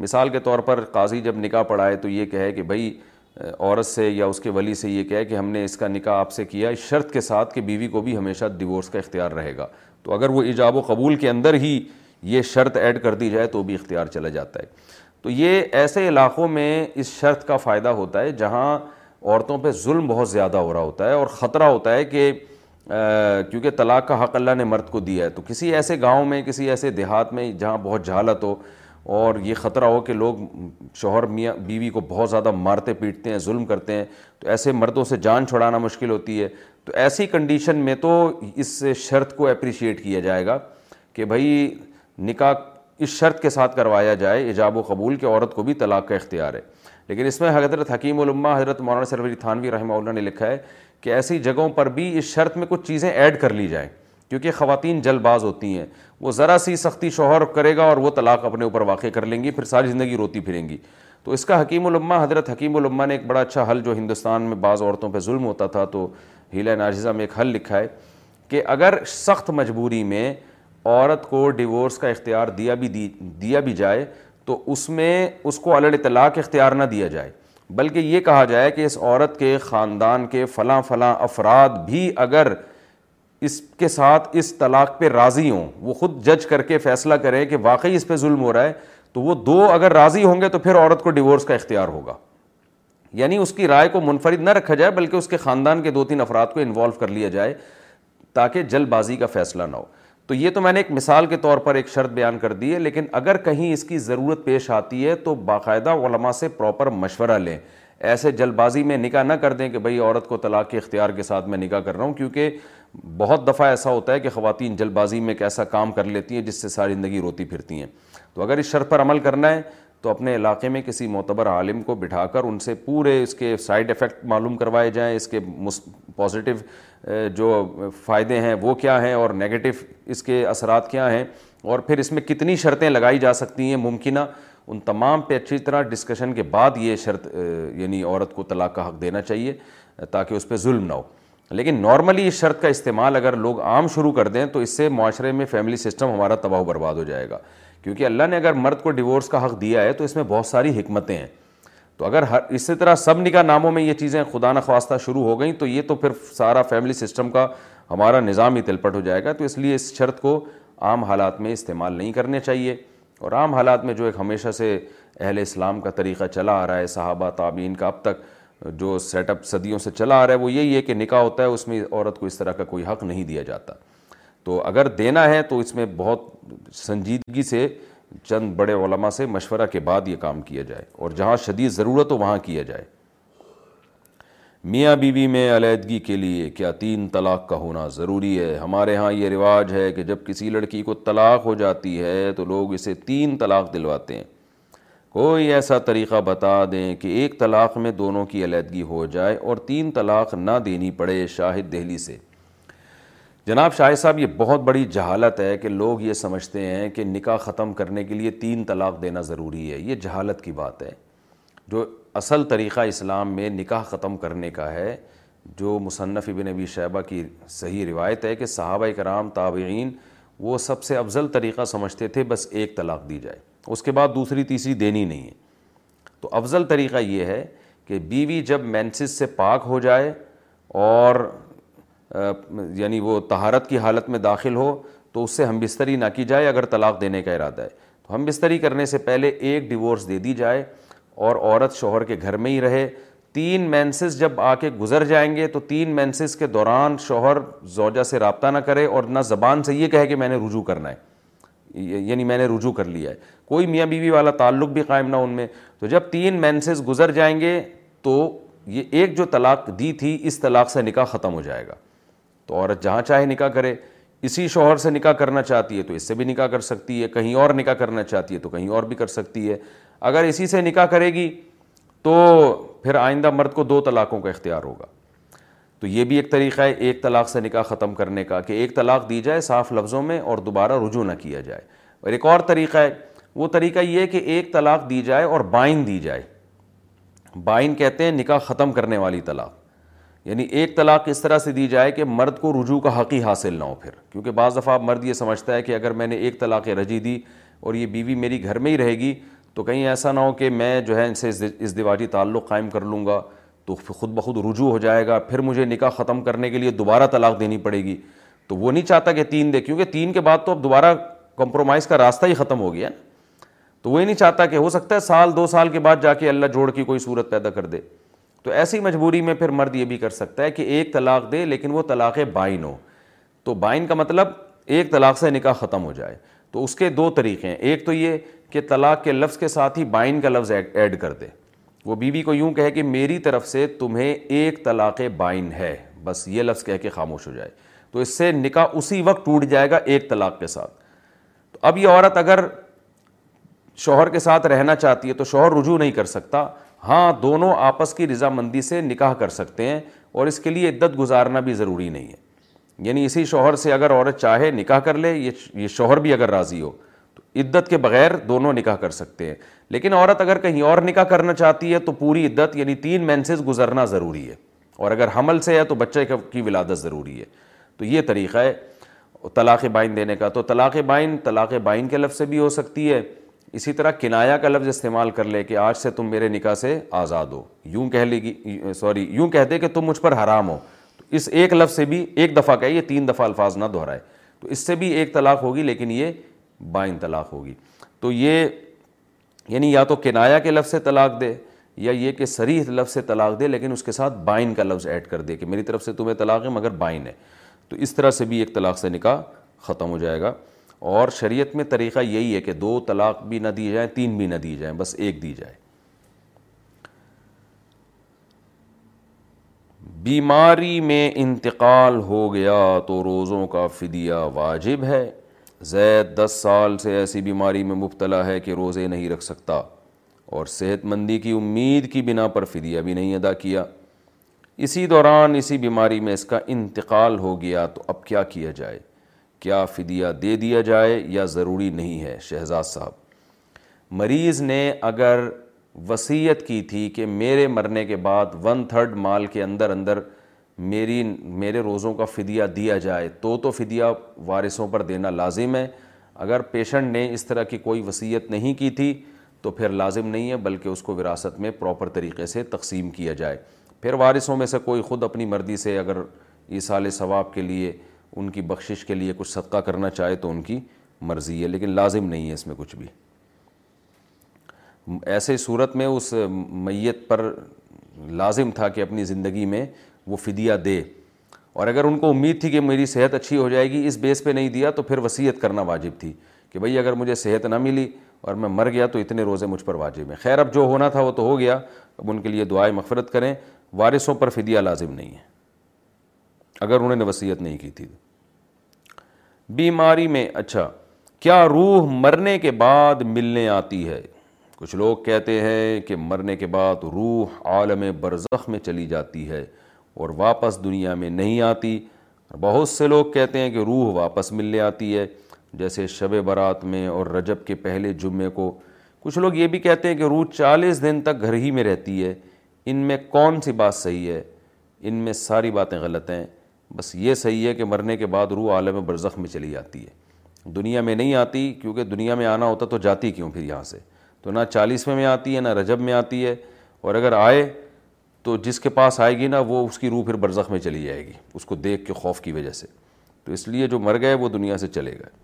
مثال کے طور پر قاضی جب نکاح پڑھائے تو یہ کہے کہ بھائی عورت سے یا اس کے ولی سے یہ کہے کہ ہم نے اس کا نکاح آپ سے کیا شرط کے ساتھ کہ بیوی کو بھی ہمیشہ ڈیورس کا اختیار رہے گا تو اگر وہ ایجاب و قبول کے اندر ہی یہ شرط ایڈ کر دی جائے تو بھی اختیار چلا جاتا ہے تو یہ ایسے علاقوں میں اس شرط کا فائدہ ہوتا ہے جہاں عورتوں پہ ظلم بہت زیادہ ہو رہا ہوتا ہے اور خطرہ ہوتا ہے کہ کیونکہ طلاق کا حق اللہ نے مرد کو دیا ہے تو کسی ایسے گاؤں میں کسی ایسے دیہات میں جہاں بہت جھالت ہو اور یہ خطرہ ہو کہ لوگ شوہر میاں بیوی کو بہت زیادہ مارتے پیٹتے ہیں ظلم کرتے ہیں تو ایسے مردوں سے جان چھڑانا مشکل ہوتی ہے تو ایسی کنڈیشن میں تو اس شرط کو اپریشیٹ کیا جائے گا کہ بھائی نکاح اس شرط کے ساتھ کروایا جائے ایجاب و قبول کہ عورت کو بھی طلاق کا اختیار ہے لیکن اس میں حضرت حکیم علماء حضرت مولانا سرفری جی تھانوی رحمہ اللہ نے لکھا ہے کہ ایسی جگہوں پر بھی اس شرط میں کچھ چیزیں ایڈ کر لی جائیں کیونکہ خواتین باز ہوتی ہیں وہ ذرا سی سختی شوہر کرے گا اور وہ طلاق اپنے اوپر واقع کر لیں گی پھر ساری زندگی روتی پھریں گی تو اس کا حکیم علماء حضرت حکیم علماء نے ایک بڑا اچھا حل جو ہندوستان میں بعض عورتوں پہ ظلم ہوتا تھا تو ہیلا ناجزہ میں ایک حل لکھا ہے کہ اگر سخت مجبوری میں عورت کو ڈیورس کا اختیار دیا بھی دی دیا بھی جائے تو اس میں اس کو الڑ اطلاق اختیار نہ دیا جائے بلکہ یہ کہا جائے کہ اس عورت کے خاندان کے فلاں فلاں افراد بھی اگر اس کے ساتھ اس طلاق پہ راضی ہوں وہ خود جج کر کے فیصلہ کریں کہ واقعی اس پہ ظلم ہو رہا ہے تو وہ دو اگر راضی ہوں گے تو پھر عورت کو ڈیورس کا اختیار ہوگا یعنی اس کی رائے کو منفرد نہ رکھا جائے بلکہ اس کے خاندان کے دو تین افراد کو انوالو کر لیا جائے تاکہ جلد بازی کا فیصلہ نہ ہو تو یہ تو میں نے ایک مثال کے طور پر ایک شرط بیان کر دی ہے لیکن اگر کہیں اس کی ضرورت پیش آتی ہے تو باقاعدہ علماء سے پراپر مشورہ لیں ایسے جلد بازی میں نکاح نہ کر دیں کہ بھائی عورت کو طلاق کے اختیار کے ساتھ میں نکاح کر رہا ہوں کیونکہ بہت دفعہ ایسا ہوتا ہے کہ خواتین جلد بازی میں ایک ایسا کام کر لیتی ہیں جس سے ساری زندگی روتی پھرتی ہیں تو اگر اس شرط پر عمل کرنا ہے تو اپنے علاقے میں کسی معتبر عالم کو بٹھا کر ان سے پورے اس کے سائیڈ افیکٹ معلوم کروائے جائیں اس کے پازیٹیو جو فائدے ہیں وہ کیا ہیں اور نگیٹو اس کے اثرات کیا ہیں اور پھر اس میں کتنی شرطیں لگائی جا سکتی ہیں ممکنہ ان تمام پہ اچھی طرح ڈسکشن کے بعد یہ شرط یعنی عورت کو طلاق کا حق دینا چاہیے تاکہ اس پہ ظلم نہ ہو لیکن نارملی اس شرط کا استعمال اگر لوگ عام شروع کر دیں تو اس سے معاشرے میں فیملی سسٹم ہمارا تباہ و برباد ہو جائے گا کیونکہ اللہ نے اگر مرد کو ڈیورس کا حق دیا ہے تو اس میں بہت ساری حکمتیں ہیں تو اگر ہر اسی طرح سب نکاح ناموں میں یہ چیزیں خدا خواستہ شروع ہو گئیں تو یہ تو پھر سارا فیملی سسٹم کا ہمارا نظام ہی تلپٹ ہو جائے گا تو اس لیے اس شرط کو عام حالات میں استعمال نہیں کرنے چاہیے اور عام حالات میں جو ایک ہمیشہ سے اہل اسلام کا طریقہ چلا آ رہا ہے صحابہ تابعین کا اب تک جو سیٹ اپ صدیوں سے چلا آ رہا ہے وہ یہی ہے کہ نکاح ہوتا ہے اس میں عورت کو اس طرح کا کوئی حق نہیں دیا جاتا تو اگر دینا ہے تو اس میں بہت سنجیدگی سے چند بڑے علماء سے مشورہ کے بعد یہ کام کیا جائے اور جہاں شدید ضرورت ہو وہاں کیا جائے میاں بیوی میں علیحدگی کے لیے کیا تین طلاق کا ہونا ضروری ہے ہمارے ہاں یہ رواج ہے کہ جب کسی لڑکی کو طلاق ہو جاتی ہے تو لوگ اسے تین طلاق دلواتے ہیں کوئی ایسا طریقہ بتا دیں کہ ایک طلاق میں دونوں کی علیحدگی ہو جائے اور تین طلاق نہ دینی پڑے شاہد دہلی سے جناب شاہ صاحب یہ بہت بڑی جہالت ہے کہ لوگ یہ سمجھتے ہیں کہ نکاح ختم کرنے کے لیے تین طلاق دینا ضروری ہے یہ جہالت کی بات ہے جو اصل طریقہ اسلام میں نکاح ختم کرنے کا ہے جو مصنف ابن نبی صحبہ کی صحیح روایت ہے کہ صحابہ کرام تابعین وہ سب سے افضل طریقہ سمجھتے تھے بس ایک طلاق دی جائے اس کے بعد دوسری تیسری دینی نہیں ہے تو افضل طریقہ یہ ہے کہ بیوی جب مینسس سے پاک ہو جائے اور یعنی وہ تہارت کی حالت میں داخل ہو تو اس سے ہم بستری نہ کی جائے اگر طلاق دینے کا ارادہ ہے تو ہم بستری کرنے سے پہلے ایک ڈیورس دے دی جائے اور عورت شوہر کے گھر میں ہی رہے تین مینسز جب آ کے گزر جائیں گے تو تین مینسز کے دوران شوہر زوجہ سے رابطہ نہ کرے اور نہ زبان سے یہ کہے کہ میں نے رجوع کرنا ہے یعنی میں نے رجوع کر لیا ہے کوئی میاں بیوی والا تعلق بھی قائم نہ ان میں تو جب تین مینسز گزر جائیں گے تو یہ ایک جو طلاق دی تھی اس طلاق سے نکاح ختم ہو جائے گا تو عورت جہاں چاہے نکاح کرے اسی شوہر سے نکاح کرنا چاہتی ہے تو اس سے بھی نکاح کر سکتی ہے کہیں اور نکاح کرنا چاہتی ہے تو کہیں اور بھی کر سکتی ہے اگر اسی سے نکاح کرے گی تو پھر آئندہ مرد کو دو طلاقوں کا اختیار ہوگا تو یہ بھی ایک طریقہ ہے ایک طلاق سے نکاح ختم کرنے کا کہ ایک طلاق دی جائے صاف لفظوں میں اور دوبارہ رجوع نہ کیا جائے اور ایک اور طریقہ ہے وہ طریقہ یہ کہ ایک طلاق دی جائے اور بائن دی جائے بائن کہتے ہیں نکاح ختم کرنے والی طلاق یعنی ایک طلاق اس طرح سے دی جائے کہ مرد کو رجوع کا حقی حاصل نہ ہو پھر کیونکہ بعض دفعہ مرد یہ سمجھتا ہے کہ اگر میں نے ایک طلاق رجی دی اور یہ بیوی میری گھر میں ہی رہے گی تو کہیں ایسا نہ ہو کہ میں جو ہے ان سے اس دیواجی تعلق قائم کر لوں گا تو خود بخود رجوع ہو جائے گا پھر مجھے نکاح ختم کرنے کے لیے دوبارہ طلاق دینی پڑے گی تو وہ نہیں چاہتا کہ تین دے کیونکہ تین کے بعد تو اب دوبارہ کمپرومائز کا راستہ ہی ختم ہو گیا نا تو وہی نہیں چاہتا کہ ہو سکتا ہے سال دو سال کے بعد جا کے اللہ جوڑ کی کوئی صورت پیدا کر دے تو ایسی مجبوری میں پھر مرد یہ بھی کر سکتا ہے کہ ایک طلاق دے لیکن وہ طلاق بائن ہو تو بائن کا مطلب ایک طلاق سے نکاح ختم ہو جائے تو اس کے دو طریقے ہیں ایک تو یہ کہ طلاق کے لفظ کے ساتھ ہی بائن کا لفظ ایڈ کر دے وہ بیوی بی کو یوں کہے کہ میری طرف سے تمہیں ایک طلاق بائن ہے بس یہ لفظ کہہ کے خاموش ہو جائے تو اس سے نکاح اسی وقت ٹوٹ جائے گا ایک طلاق کے ساتھ تو اب یہ عورت اگر شوہر کے ساتھ رہنا چاہتی ہے تو شوہر رجوع نہیں کر سکتا ہاں دونوں آپس کی رضامندی سے نکاح کر سکتے ہیں اور اس کے لیے عدت گزارنا بھی ضروری نہیں ہے یعنی اسی شوہر سے اگر عورت چاہے نکاح کر لے یہ شوہر بھی اگر راضی ہو تو عدت کے بغیر دونوں نکاح کر سکتے ہیں لیکن عورت اگر کہیں اور نکاح کرنا چاہتی ہے تو پوری عدت یعنی تین مینسز گزرنا ضروری ہے اور اگر حمل سے ہے تو بچے کی ولادت ضروری ہے تو یہ طریقہ ہے طلاق بائن دینے کا تو طلاق بائن طلاق بائن کے لفظ سے بھی ہو سکتی ہے اسی طرح کنایا کا لفظ استعمال کر لے کہ آج سے تم میرے نکاح سے آزاد ہو یوں کہہ لے گی سوری یوں کہہ دے کہ تم مجھ پر حرام ہو تو اس ایک لفظ سے بھی ایک دفعہ کہ یہ تین دفعہ الفاظ نہ دہرائے تو اس سے بھی ایک طلاق ہوگی لیکن یہ بائن طلاق ہوگی تو یہ یعنی یا تو کنایا کے لفظ سے طلاق دے یا یہ کہ سریح لفظ سے طلاق دے لیکن اس کے ساتھ بائن کا لفظ ایڈ کر دے کہ میری طرف سے تمہیں طلاق ہے مگر بائن ہے تو اس طرح سے بھی ایک طلاق سے نکاح ختم ہو جائے گا اور شریعت میں طریقہ یہی ہے کہ دو طلاق بھی نہ دی جائیں تین بھی نہ دی جائیں بس ایک دی جائے بیماری میں انتقال ہو گیا تو روزوں کا فدیہ واجب ہے زید دس سال سے ایسی بیماری میں مبتلا ہے کہ روزے نہیں رکھ سکتا اور صحت مندی کی امید کی بنا پر فدیہ بھی نہیں ادا کیا اسی دوران اسی بیماری میں اس کا انتقال ہو گیا تو اب کیا کیا جائے کیا فدیہ دے دیا جائے یا ضروری نہیں ہے شہزاد صاحب مریض نے اگر وسیعت کی تھی کہ میرے مرنے کے بعد ون تھرڈ مال کے اندر اندر میری میرے روزوں کا فدیہ دیا جائے تو تو فدیہ وارثوں پر دینا لازم ہے اگر پیشنٹ نے اس طرح کی کوئی وصیت نہیں کی تھی تو پھر لازم نہیں ہے بلکہ اس کو وراثت میں پراپر طریقے سے تقسیم کیا جائے پھر وارثوں میں سے کوئی خود اپنی مرضی سے اگر اس سال ثواب کے لیے ان کی بخشش کے لیے کچھ صدقہ کرنا چاہے تو ان کی مرضی ہے لیکن لازم نہیں ہے اس میں کچھ بھی ایسے صورت میں اس میت پر لازم تھا کہ اپنی زندگی میں وہ فدیہ دے اور اگر ان کو امید تھی کہ میری صحت اچھی ہو جائے گی اس بیس پہ نہیں دیا تو پھر وصیت کرنا واجب تھی کہ بھئی اگر مجھے صحت نہ ملی اور میں مر گیا تو اتنے روزے مجھ پر واجب ہیں خیر اب جو ہونا تھا وہ تو ہو گیا اب ان کے لیے دعائیں مغفرت کریں وارثوں پر فدیہ لازم نہیں ہے اگر انہوں نے وصیت نہیں کی تھی بیماری میں اچھا کیا روح مرنے کے بعد ملنے آتی ہے کچھ لوگ کہتے ہیں کہ مرنے کے بعد روح عالم برزخ میں چلی جاتی ہے اور واپس دنیا میں نہیں آتی بہت سے لوگ کہتے ہیں کہ روح واپس ملنے آتی ہے جیسے شب برات میں اور رجب کے پہلے جمعے کو کچھ لوگ یہ بھی کہتے ہیں کہ روح چالیس دن تک گھر ہی میں رہتی ہے ان میں کون سی بات صحیح ہے ان میں ساری باتیں غلط ہیں بس یہ صحیح ہے کہ مرنے کے بعد روح عالم برزخ میں چلی جاتی ہے دنیا میں نہیں آتی کیونکہ دنیا میں آنا ہوتا تو جاتی کیوں پھر یہاں سے تو نہ چالیسویں میں آتی ہے نہ رجب میں آتی ہے اور اگر آئے تو جس کے پاس آئے گی نا وہ اس کی روح پھر برزخ میں چلی جائے گی اس کو دیکھ کے خوف کی وجہ سے تو اس لیے جو مر گئے وہ دنیا سے چلے گئے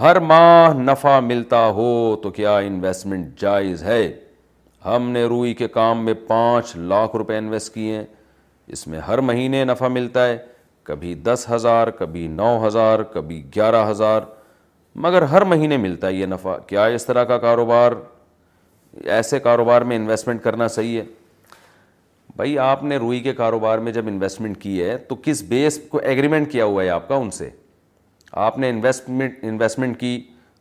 ہر ماہ نفع ملتا ہو تو کیا انویسٹمنٹ جائز ہے ہم نے روئی کے کام میں پانچ لاکھ روپے انویسٹ کیے ہیں اس میں ہر مہینے نفع ملتا ہے کبھی دس ہزار کبھی نو ہزار کبھی گیارہ ہزار مگر ہر مہینے ملتا ہے یہ نفع کیا اس طرح کا کاروبار ایسے کاروبار میں انویسٹمنٹ کرنا صحیح ہے بھائی آپ نے روئی کے کاروبار میں جب انویسٹمنٹ کی ہے تو کس بیس کو ایگریمنٹ کیا ہوا ہے آپ کا ان سے آپ نے انویسٹمنٹ انویسٹمنٹ کی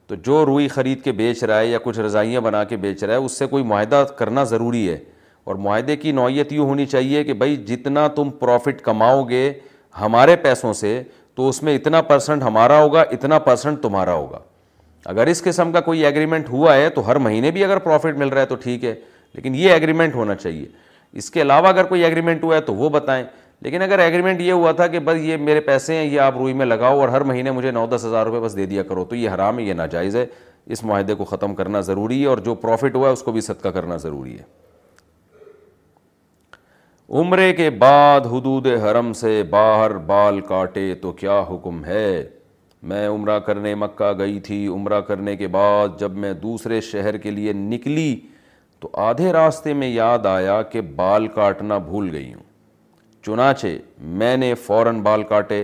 تو جو روئی خرید کے بیچ رہا ہے یا کچھ رضائیاں بنا کے بیچ رہا ہے اس سے کوئی معاہدہ کرنا ضروری ہے اور معاہدے کی نوعیت یوں ہونی چاہیے کہ بھائی جتنا تم پروفٹ کماؤ گے ہمارے پیسوں سے تو اس میں اتنا پرسنٹ ہمارا ہوگا اتنا پرسنٹ تمہارا ہوگا اگر اس قسم کا کوئی ایگریمنٹ ہوا ہے تو ہر مہینے بھی اگر پروفٹ مل رہا ہے تو ٹھیک ہے لیکن یہ ایگریمنٹ ہونا چاہیے اس کے علاوہ اگر کوئی ایگریمنٹ ہوا ہے تو وہ بتائیں لیکن اگر ایگریمنٹ یہ ہوا تھا کہ بس یہ میرے پیسے ہیں یہ آپ روئی میں لگاؤ اور ہر مہینے مجھے نو دس ہزار روپے بس دے دیا کرو تو یہ حرام ہے یہ ناجائز ہے اس معاہدے کو ختم کرنا ضروری ہے اور جو پروفٹ ہوا ہے اس کو بھی صدقہ کرنا ضروری ہے عمرے کے بعد حدود حرم سے باہر بال کاٹے تو کیا حکم ہے میں عمرہ کرنے مکہ گئی تھی عمرہ کرنے کے بعد جب میں دوسرے شہر کے لیے نکلی تو آدھے راستے میں یاد آیا کہ بال کاٹنا بھول گئی ہوں چنانچہ میں نے فوراً بال کاٹے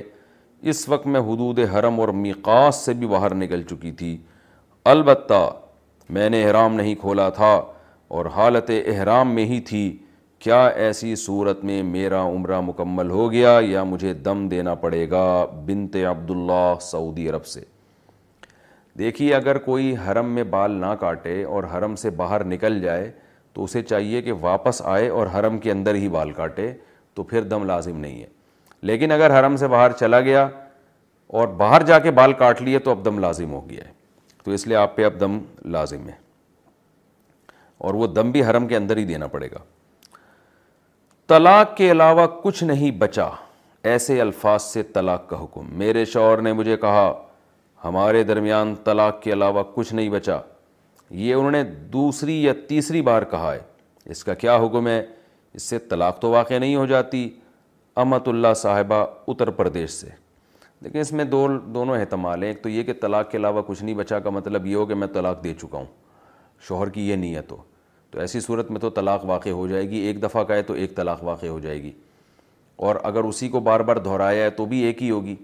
اس وقت میں حدود حرم اور میقاس سے بھی باہر نکل چکی تھی البتہ میں نے احرام نہیں کھولا تھا اور حالت احرام میں ہی تھی کیا ایسی صورت میں میرا عمرہ مکمل ہو گیا یا مجھے دم دینا پڑے گا بنت عبداللہ سعودی عرب سے دیکھیے اگر کوئی حرم میں بال نہ کاٹے اور حرم سے باہر نکل جائے تو اسے چاہیے کہ واپس آئے اور حرم کے اندر ہی بال کاٹے تو پھر دم لازم نہیں ہے لیکن اگر حرم سے باہر چلا گیا اور باہر جا کے بال کاٹ لیے تو اب دم لازم ہو گیا ہے تو اس لیے آپ پہ اب دم لازم ہے اور وہ دم بھی حرم کے اندر ہی دینا پڑے گا طلاق کے علاوہ کچھ نہیں بچا ایسے الفاظ سے طلاق کا حکم میرے شوہر نے مجھے کہا ہمارے درمیان طلاق کے علاوہ کچھ نہیں بچا یہ انہوں نے دوسری یا تیسری بار کہا ہے اس کا کیا حکم ہے اس سے طلاق تو واقع نہیں ہو جاتی امت اللہ صاحبہ اتر پردیش سے لیکن اس میں دو دونوں احتمال ہیں ایک تو یہ کہ طلاق کے علاوہ کچھ نہیں بچا کا مطلب یہ ہو کہ میں طلاق دے چکا ہوں شوہر کی یہ نیت ہو تو ایسی صورت میں تو طلاق واقع ہو جائے گی ایک دفعہ کا ہے تو ایک طلاق واقع ہو جائے گی اور اگر اسی کو بار بار دہرایا ہے تو بھی ایک ہی ہوگی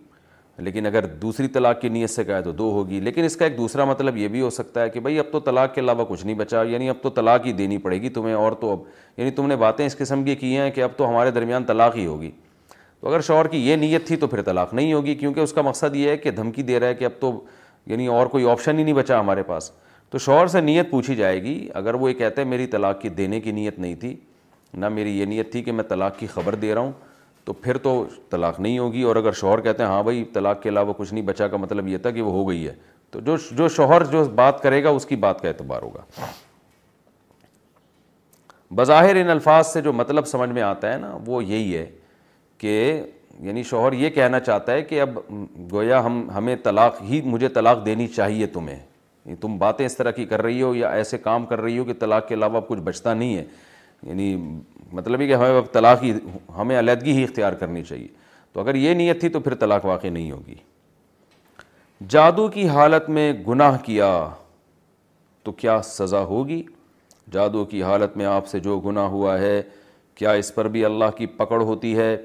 لیکن اگر دوسری طلاق کی نیت سے کہا ہے تو دو ہوگی لیکن اس کا ایک دوسرا مطلب یہ بھی ہو سکتا ہے کہ بھائی اب تو طلاق کے علاوہ کچھ نہیں بچا یعنی اب تو طلاق ہی دینی پڑے گی تمہیں اور تو اب یعنی تم نے باتیں اس قسم کی کی ہیں کہ اب تو ہمارے درمیان طلاق ہی ہوگی تو اگر شوہر کی یہ نیت تھی تو پھر طلاق نہیں ہوگی کیونکہ اس کا مقصد یہ ہے کہ دھمکی دے رہا ہے کہ اب تو یعنی اور کوئی آپشن ہی نہیں بچا ہمارے پاس تو شوہر سے نیت پوچھی جائے گی اگر وہ یہ کہتے ہیں میری طلاق کی دینے کی نیت نہیں تھی نہ میری یہ نیت تھی کہ میں طلاق کی خبر دے رہا ہوں تو پھر تو طلاق نہیں ہوگی اور اگر شوہر کہتے ہیں ہاں بھائی طلاق کے علاوہ کچھ نہیں بچا کا مطلب یہ تھا کہ وہ ہو گئی ہے تو جو جو شوہر جو بات کرے گا اس کی بات کا اعتبار ہوگا بظاہر ان الفاظ سے جو مطلب سمجھ میں آتا ہے نا وہ یہی ہے کہ یعنی شوہر یہ کہنا چاہتا ہے کہ اب گویا ہم ہمیں طلاق ہی مجھے طلاق دینی چاہیے تمہیں تم باتیں اس طرح کی کر رہی ہو یا ایسے کام کر رہی ہو کہ طلاق کے علاوہ کچھ بچتا نہیں ہے یعنی مطلب یہ کہ ہمیں طلاق ہی ہمیں علیحدگی ہی اختیار کرنی چاہیے تو اگر یہ نیت تھی تو پھر طلاق واقع نہیں ہوگی جادو کی حالت میں گناہ کیا تو کیا سزا ہوگی جادو کی حالت میں آپ سے جو گناہ ہوا ہے کیا اس پر بھی اللہ کی پکڑ ہوتی ہے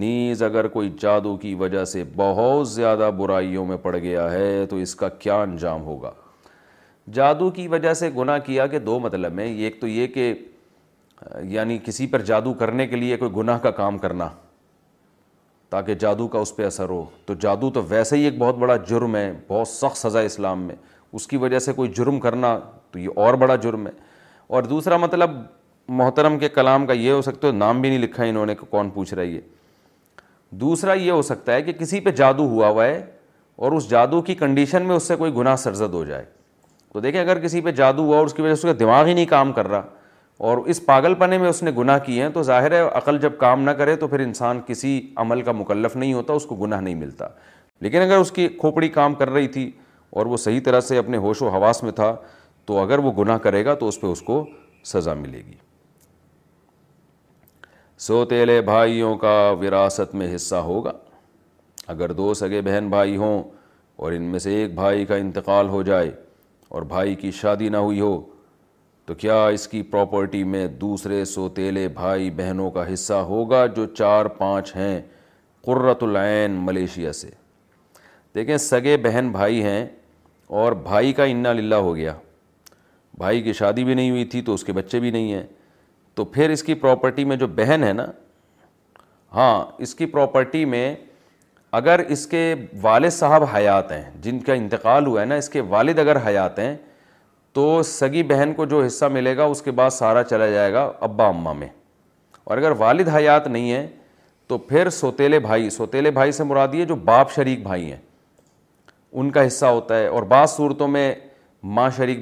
نیز اگر کوئی جادو کی وجہ سے بہت زیادہ برائیوں میں پڑ گیا ہے تو اس کا کیا انجام ہوگا جادو کی وجہ سے گناہ کیا کہ دو مطلب ہیں ایک تو یہ کہ یعنی کسی پر جادو کرنے کے لیے کوئی گناہ کا کام کرنا تاکہ جادو کا اس پہ اثر ہو تو جادو تو ویسے ہی ایک بہت بڑا جرم ہے بہت سخت سزا اسلام میں اس کی وجہ سے کوئی جرم کرنا تو یہ اور بڑا جرم ہے اور دوسرا مطلب محترم کے کلام کا یہ ہو سکتا ہے نام بھی نہیں لکھا انہوں نے کون پوچھ رہا ہے یہ دوسرا یہ ہو سکتا ہے کہ کسی پہ جادو ہوا ہوا ہے اور اس جادو کی کنڈیشن میں اس سے کوئی گناہ سرزد ہو جائے تو دیکھیں اگر کسی پہ جادو ہوا اور اس کی وجہ سے اس کا دماغ ہی نہیں کام کر رہا اور اس پاگل پنے میں اس نے گناہ کیے ہیں تو ظاہر ہے عقل جب کام نہ کرے تو پھر انسان کسی عمل کا مکلف نہیں ہوتا اس کو گناہ نہیں ملتا لیکن اگر اس کی کھوپڑی کام کر رہی تھی اور وہ صحیح طرح سے اپنے ہوش و حواس میں تھا تو اگر وہ گناہ کرے گا تو اس پہ اس کو سزا ملے گی سوتےلے بھائیوں کا وراثت میں حصہ ہوگا اگر دو سگے بہن بھائی ہوں اور ان میں سے ایک بھائی کا انتقال ہو جائے اور بھائی کی شادی نہ ہوئی ہو تو کیا اس کی پراپرٹی میں دوسرے سوتیلے بھائی بہنوں کا حصہ ہوگا جو چار پانچ ہیں قرۃ العین ملیشیا سے دیکھیں سگے بہن بھائی ہیں اور بھائی کا انا للہ ہو گیا بھائی کی شادی بھی نہیں ہوئی تھی تو اس کے بچے بھی نہیں ہیں تو پھر اس کی پراپرٹی میں جو بہن ہے نا ہاں اس کی پراپرٹی میں اگر اس کے والد صاحب حیات ہیں جن کا انتقال ہوا ہے نا اس کے والد اگر حیات ہیں تو سگی بہن کو جو حصہ ملے گا اس کے بعد سارا چلا جائے گا ابا اماں میں اور اگر والد حیات نہیں ہیں تو پھر سوتیلے بھائی سوتیلے بھائی سے یہ جو باپ شریک بھائی ہیں ان کا حصہ ہوتا ہے اور بعض صورتوں میں ماں شریک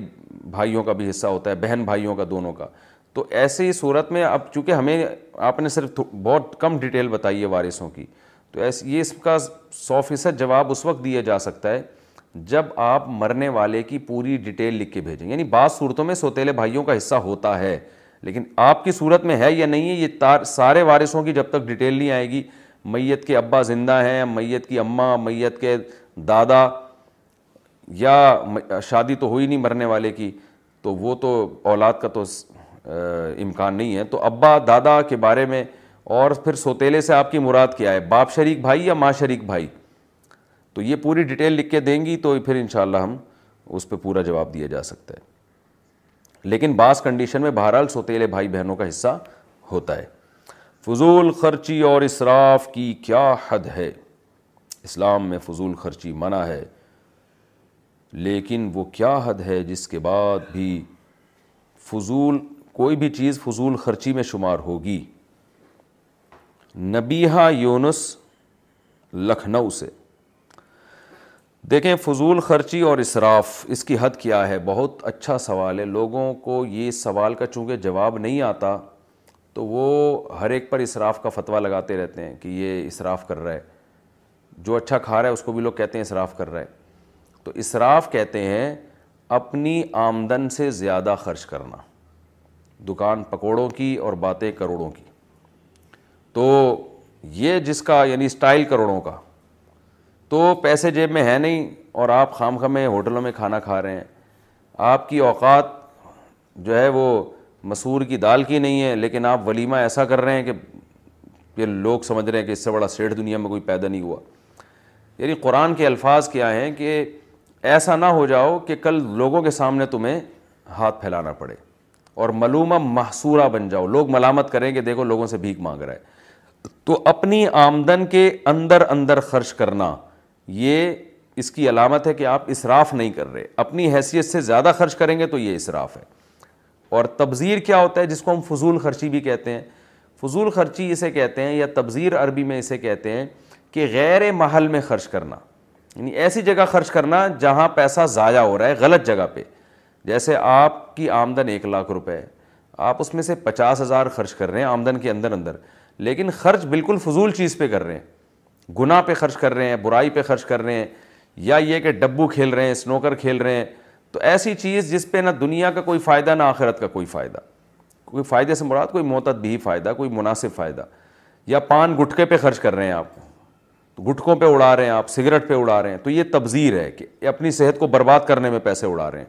بھائیوں کا بھی حصہ ہوتا ہے بہن بھائیوں کا دونوں کا تو ایسے ہی صورت میں اب چونکہ ہمیں آپ نے صرف بہت کم ڈیٹیل بتائی ہے وارثوں کی تو ایسے یہ اس کا سو فیصد جواب اس وقت دیا جا سکتا ہے جب آپ مرنے والے کی پوری ڈیٹیل لکھ کے بھیجیں یعنی بعض صورتوں میں سوتیلے بھائیوں کا حصہ ہوتا ہے لیکن آپ کی صورت میں ہے یا نہیں ہے یہ تار سارے وارثوں کی جب تک ڈیٹیل نہیں آئے گی میت کے ابا زندہ ہیں میت کی اماں میت کے دادا یا شادی تو ہوئی نہیں مرنے والے کی تو وہ تو اولاد کا تو امکان نہیں ہے تو ابا دادا کے بارے میں اور پھر سوتیلے سے آپ کی مراد کیا ہے باپ شریک بھائی یا ماں شریک بھائی تو یہ پوری ڈیٹیل لکھ کے دیں گی تو پھر انشاءاللہ ہم اس پہ پورا جواب دیا جا سکتا ہے لیکن بعض کنڈیشن میں بہرحال سوتیلے بھائی بہنوں کا حصہ ہوتا ہے فضول خرچی اور اسراف کی کیا حد ہے اسلام میں فضول خرچی منع ہے لیکن وہ کیا حد ہے جس کے بعد بھی فضول کوئی بھی چیز فضول خرچی میں شمار ہوگی نبیہ یونس لکھنؤ سے دیکھیں فضول خرچی اور اصراف اس کی حد کیا ہے بہت اچھا سوال ہے لوگوں کو یہ سوال کا چونکہ جواب نہیں آتا تو وہ ہر ایک پر اصراف کا فتویٰ لگاتے رہتے ہیں کہ یہ اصراف کر رہا ہے جو اچھا کھا رہا ہے اس کو بھی لوگ کہتے ہیں اسراف کر رہا ہے تو اسراف کہتے ہیں اپنی آمدن سے زیادہ خرچ کرنا دکان پکوڑوں کی اور باتیں کروڑوں کی تو یہ جس کا یعنی اسٹائل کروڑوں کا تو پیسے جیب میں ہے نہیں اور آپ خام خمے ہوٹلوں میں کھانا کھا رہے ہیں آپ کی اوقات جو ہے وہ مسور کی دال کی نہیں ہے لیکن آپ ولیمہ ایسا کر رہے ہیں کہ یہ لوگ سمجھ رہے ہیں کہ اس سے بڑا سیٹھ دنیا میں کوئی پیدا نہیں ہوا یعنی قرآن کے الفاظ کیا ہیں کہ ایسا نہ ہو جاؤ کہ کل لوگوں کے سامنے تمہیں ہاتھ پھیلانا پڑے اور ملومہ محصورہ بن جاؤ لوگ ملامت کریں کہ دیکھو لوگوں سے بھیک مانگ رہا ہے تو اپنی آمدن کے اندر اندر خرچ کرنا یہ اس کی علامت ہے کہ آپ اصراف نہیں کر رہے اپنی حیثیت سے زیادہ خرچ کریں گے تو یہ اصراف ہے اور تبذیر کیا ہوتا ہے جس کو ہم فضول خرچی بھی کہتے ہیں فضول خرچی اسے کہتے ہیں یا تبذیر عربی میں اسے کہتے ہیں کہ غیر محل میں خرچ کرنا یعنی ایسی جگہ خرچ کرنا جہاں پیسہ ضائع ہو رہا ہے غلط جگہ پہ جیسے آپ کی آمدن ایک لاکھ روپے ہے آپ اس میں سے پچاس ہزار خرچ کر رہے ہیں آمدن کے اندر اندر لیکن خرچ بالکل فضول چیز پہ کر رہے ہیں گناہ پہ خرچ کر رہے ہیں برائی پہ خرچ کر رہے ہیں یا یہ کہ ڈبو کھیل رہے ہیں اسنوکر کھیل رہے ہیں تو ایسی چیز جس پہ نہ دنیا کا کوئی فائدہ نہ آخرت کا کوئی فائدہ کوئی فائدے سے مراد کوئی معتد بھی فائدہ کوئی مناسب فائدہ یا پان گٹکے پہ خرچ کر رہے ہیں آپ گٹکوں پہ اڑا رہے ہیں آپ سگریٹ پہ اڑا رہے ہیں تو یہ تبذیر ہے کہ اپنی صحت کو برباد کرنے میں پیسے اڑا رہے ہیں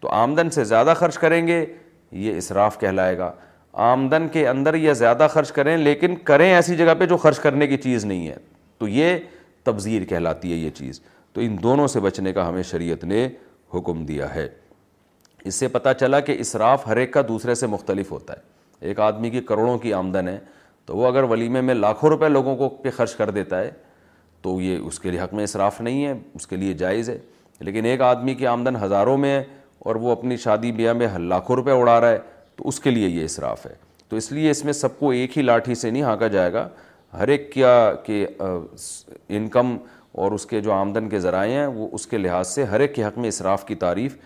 تو آمدن سے زیادہ خرچ کریں گے یہ اصراف کہلائے گا آمدن کے اندر یا زیادہ خرچ کریں لیکن کریں ایسی جگہ پہ جو خرچ کرنے کی چیز نہیں ہے تو یہ تبذیر کہلاتی ہے یہ چیز تو ان دونوں سے بچنے کا ہمیں شریعت نے حکم دیا ہے اس سے پتہ چلا کہ اسراف ہر ایک کا دوسرے سے مختلف ہوتا ہے ایک آدمی کی کروڑوں کی آمدن ہے تو وہ اگر ولیمے میں لاکھوں روپے لوگوں کو پہ خرچ کر دیتا ہے تو یہ اس کے لیے حق میں اسراف نہیں ہے اس کے لیے جائز ہے لیکن ایک آدمی کی آمدن ہزاروں میں ہے اور وہ اپنی شادی بیاہ میں لاکھوں روپے اڑا رہا ہے تو اس کے لیے یہ اصراف ہے تو اس لیے اس میں سب کو ایک ہی لاٹھی سے نہیں ہانکا جائے گا ہر ایک کیا کہ انکم اور اس کے جو آمدن کے ذرائع ہیں وہ اس کے لحاظ سے ہر ایک کے حق میں اصراف کی تعریف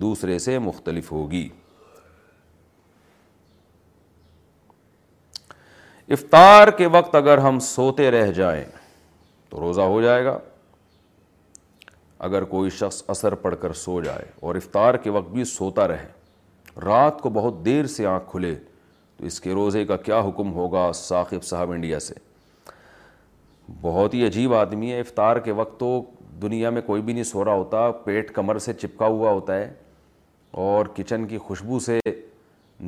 دوسرے سے مختلف ہوگی افطار کے وقت اگر ہم سوتے رہ جائیں تو روزہ ہو جائے گا اگر کوئی شخص اثر پڑھ کر سو جائے اور افطار کے وقت بھی سوتا رہے رات کو بہت دیر سے آنکھ کھلے تو اس کے روزے کا کیا حکم ہوگا ثاقب صاحب انڈیا سے بہت ہی عجیب آدمی ہے افطار کے وقت تو دنیا میں کوئی بھی نہیں سو رہا ہوتا پیٹ کمر سے چپکا ہوا ہوتا ہے اور کچن کی خوشبو سے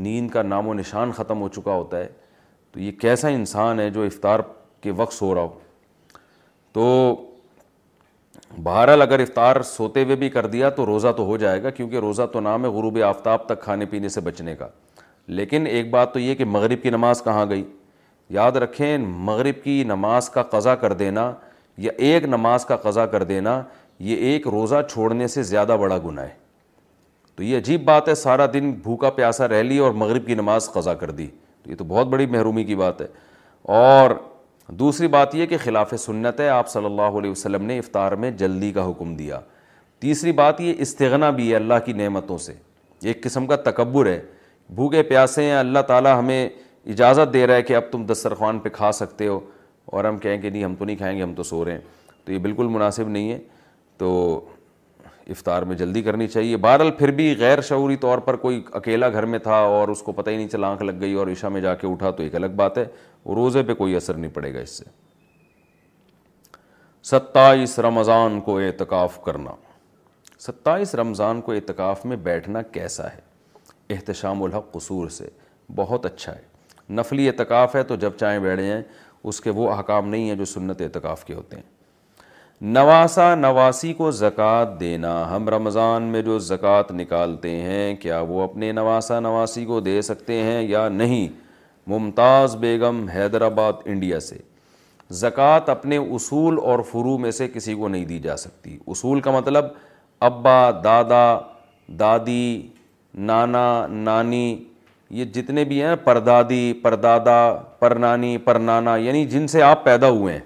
نیند کا نام و نشان ختم ہو چکا ہوتا ہے تو یہ کیسا انسان ہے جو افطار کے وقت سو رہا ہو تو بہرحال اگر افطار سوتے ہوئے بھی کر دیا تو روزہ تو ہو جائے گا کیونکہ روزہ تو نام ہے غروب آفتاب تک کھانے پینے سے بچنے کا لیکن ایک بات تو یہ کہ مغرب کی نماز کہاں گئی یاد رکھیں مغرب کی نماز کا قضا کر دینا یا ایک نماز کا قضا کر دینا یہ ایک روزہ چھوڑنے سے زیادہ بڑا گناہ ہے تو یہ عجیب بات ہے سارا دن بھوکا پیاسا رہ لی اور مغرب کی نماز قضا کر دی تو یہ تو بہت بڑی محرومی کی بات ہے اور دوسری بات یہ کہ خلاف سنت ہے آپ صلی اللہ علیہ وسلم نے افطار میں جلدی کا حکم دیا تیسری بات یہ استغنا بھی ہے اللہ کی نعمتوں سے ایک قسم کا تکبر ہے بھوکے پیاسے ہیں اللہ تعالیٰ ہمیں اجازت دے رہا ہے کہ اب تم دسترخوان پہ کھا سکتے ہو اور ہم کہیں کہ نہیں ہم تو نہیں کھائیں گے ہم تو سو رہے ہیں تو یہ بالکل مناسب نہیں ہے تو افطار میں جلدی کرنی چاہیے بہرحال پھر بھی غیر شعوری طور پر کوئی اکیلا گھر میں تھا اور اس کو پتہ ہی نہیں چلا آنکھ لگ گئی اور عشاء میں جا کے اٹھا تو ایک الگ بات ہے روزے پہ کوئی اثر نہیں پڑے گا اس سے ستائیس رمضان کو اعتکاف کرنا ستائیس رمضان کو اعتکاف میں بیٹھنا کیسا ہے احتشام الحق قصور سے بہت اچھا ہے نفلی اعتکاف ہے تو جب چاہیں بیٹھ ہیں اس کے وہ احکام نہیں ہیں جو سنت اعتکاف کے ہوتے ہیں نواسا نواسی کو زکوٰۃ دینا ہم رمضان میں جو زکوٰۃ نکالتے ہیں کیا وہ اپنے نواسا نواسی کو دے سکتے ہیں یا نہیں ممتاز بیگم حیدرآباد انڈیا سے زکوٰۃ اپنے اصول اور فرو میں سے کسی کو نہیں دی جا سکتی اصول کا مطلب ابا دادا دادی نانا نانی یہ جتنے بھی ہیں پردادی پردادا پر پرنانا نانی پر نانا یعنی جن سے آپ پیدا ہوئے ہیں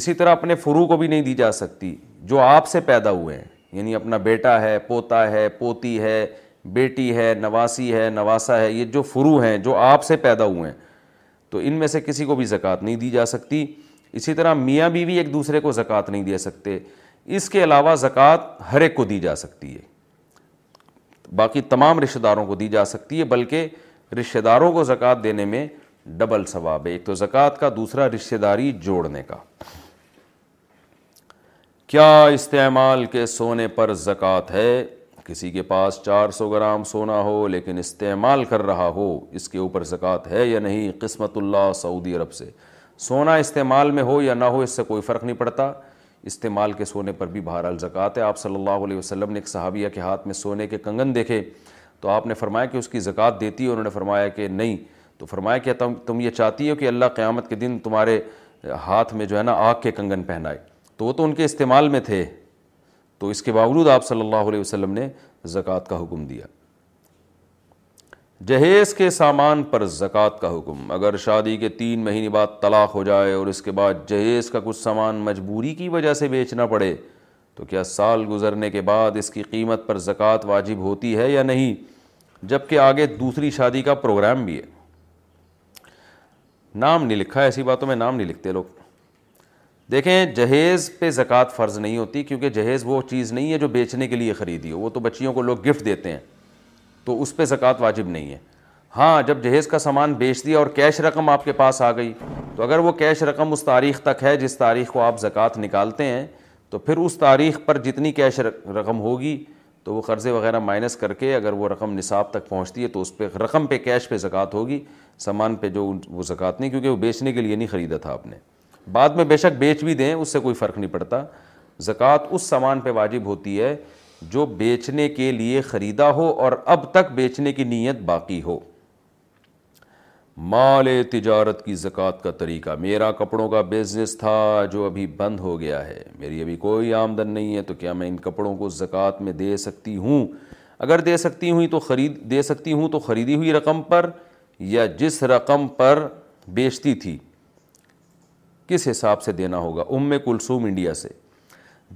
اسی طرح اپنے فرو کو بھی نہیں دی جا سکتی جو آپ سے پیدا ہوئے ہیں یعنی اپنا بیٹا ہے پوتا ہے پوتی ہے بیٹی ہے نواسی ہے نواسا ہے یہ جو فرو ہیں جو آپ سے پیدا ہوئے ہیں تو ان میں سے کسی کو بھی زکوٰۃ نہیں دی جا سکتی اسی طرح میاں بیوی بی ایک دوسرے کو زکوٰۃ نہیں دے سکتے اس کے علاوہ زکوٰۃ ہر ایک کو دی جا سکتی ہے باقی تمام رشتہ داروں کو دی جا سکتی ہے بلکہ رشتہ داروں کو زکوٰۃ دینے میں ڈبل ثواب ہے ایک تو زکوٰۃ کا دوسرا رشتہ داری جوڑنے کا کیا استعمال کے سونے پر زکوٰۃ ہے کسی کے پاس چار سو گرام سونا ہو لیکن استعمال کر رہا ہو اس کے اوپر زکوٰۃ ہے یا نہیں قسمت اللہ سعودی عرب سے سونا استعمال میں ہو یا نہ ہو اس سے کوئی فرق نہیں پڑتا استعمال کے سونے پر بھی بہرحال زکوٰۃ ہے آپ صلی اللہ علیہ وسلم نے ایک صحابیہ کے ہاتھ میں سونے کے کنگن دیکھے تو آپ نے فرمایا کہ اس کی زکوٰۃ دیتی ہے انہوں نے فرمایا کہ نہیں تو فرمایا کہ تم تم یہ چاہتی ہو کہ اللہ قیامت کے دن تمہارے ہاتھ میں جو ہے نا آگ کے کنگن پہنائے تو وہ تو ان کے استعمال میں تھے تو اس کے باوجود آپ صلی اللہ علیہ وسلم نے زکوٰۃ کا حکم دیا جہیز کے سامان پر زکوٰۃ کا حکم اگر شادی کے تین مہینے بعد طلاق ہو جائے اور اس کے بعد جہیز کا کچھ سامان مجبوری کی وجہ سے بیچنا پڑے تو کیا سال گزرنے کے بعد اس کی قیمت پر زکوٰۃ واجب ہوتی ہے یا نہیں جب کہ آگے دوسری شادی کا پروگرام بھی ہے نام نہیں لکھا ایسی باتوں میں نام نہیں لکھتے لوگ دیکھیں جہیز پہ زکوٰۃ فرض نہیں ہوتی کیونکہ جہیز وہ چیز نہیں ہے جو بیچنے کے لیے خریدی ہو وہ تو بچیوں کو لوگ گفٹ دیتے ہیں تو اس پہ زکوٰۃ واجب نہیں ہے ہاں جب جہیز کا سامان بیچ دیا اور کیش رقم آپ کے پاس آ گئی تو اگر وہ کیش رقم اس تاریخ تک ہے جس تاریخ کو آپ زکوٰۃ نکالتے ہیں تو پھر اس تاریخ پر جتنی کیش رقم ہوگی تو وہ قرضے وغیرہ مائنس کر کے اگر وہ رقم نصاب تک پہنچتی ہے تو اس پہ رقم پہ کیش پہ زکوٰۃ ہوگی سامان پہ جو وہ زکوٰۃ نہیں کیونکہ وہ بیچنے کے لیے نہیں خریدا تھا آپ نے بعد میں بے شک بیچ بھی دیں اس سے کوئی فرق نہیں پڑتا زکوٰۃ اس سامان پہ واجب ہوتی ہے جو بیچنے کے لیے خریدا ہو اور اب تک بیچنے کی نیت باقی ہو مال تجارت کی زکوٰۃ کا طریقہ میرا کپڑوں کا بزنس تھا جو ابھی بند ہو گیا ہے میری ابھی کوئی آمدن نہیں ہے تو کیا میں ان کپڑوں کو زکوٰۃ میں دے سکتی ہوں اگر دے سکتی ہوں تو خرید دے سکتی ہوں تو خریدی ہوئی رقم پر یا جس رقم پر بیچتی تھی کس حساب سے دینا ہوگا ام کلثوم انڈیا سے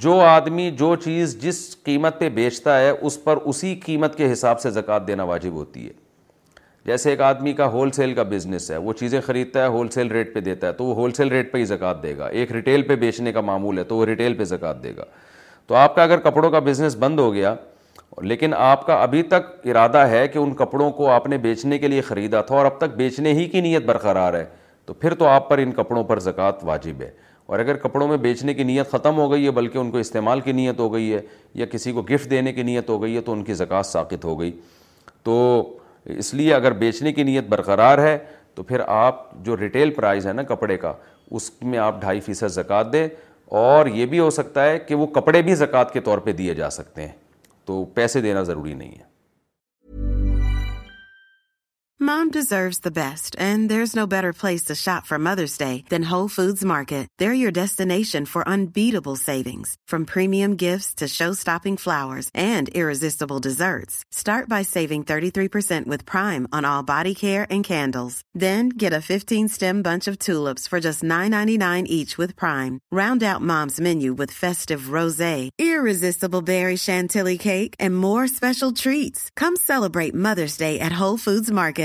جو آدمی جو چیز جس قیمت پہ بیچتا ہے اس پر اسی قیمت کے حساب سے زکوٰۃ دینا واجب ہوتی ہے جیسے ایک آدمی کا ہول سیل کا بزنس ہے وہ چیزیں خریدتا ہے ہول سیل ریٹ پہ دیتا ہے تو وہ ہول سیل ریٹ پہ ہی زکوٰۃ دے گا ایک ریٹیل پہ بیچنے کا معمول ہے تو وہ ریٹیل پہ زکوٰۃ دے گا تو آپ کا اگر کپڑوں کا بزنس بند ہو گیا لیکن آپ کا ابھی تک ارادہ ہے کہ ان کپڑوں کو آپ نے بیچنے کے لیے خریدا تھا اور اب تک بیچنے ہی کی نیت برقرار ہے تو پھر تو آپ پر ان کپڑوں پر زکوٰۃ واجب ہے اور اگر کپڑوں میں بیچنے کی نیت ختم ہو گئی ہے بلکہ ان کو استعمال کی نیت ہو گئی ہے یا کسی کو گفٹ دینے کی نیت ہو گئی ہے تو ان کی زکوٰۃ ثاقت ہو گئی تو اس لیے اگر بیچنے کی نیت برقرار ہے تو پھر آپ جو ریٹیل پرائز ہے نا کپڑے کا اس میں آپ ڈھائی فیصد زکوٰۃ دیں اور یہ بھی ہو سکتا ہے کہ وہ کپڑے بھی زکوٰۃ کے طور پہ دیے جا سکتے ہیں تو پیسے دینا ضروری نہیں ہے mom deserves the best and there is no better place shop from mothers day than how market there you destination favourable from flower start by saving باریک hair candles then get stem bunch of just nine each prime round more special treats mothers day at how market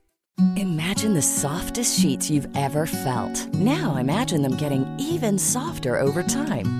Imagine the softest sheets you've ever felt. Now imagine them getting even softer over time.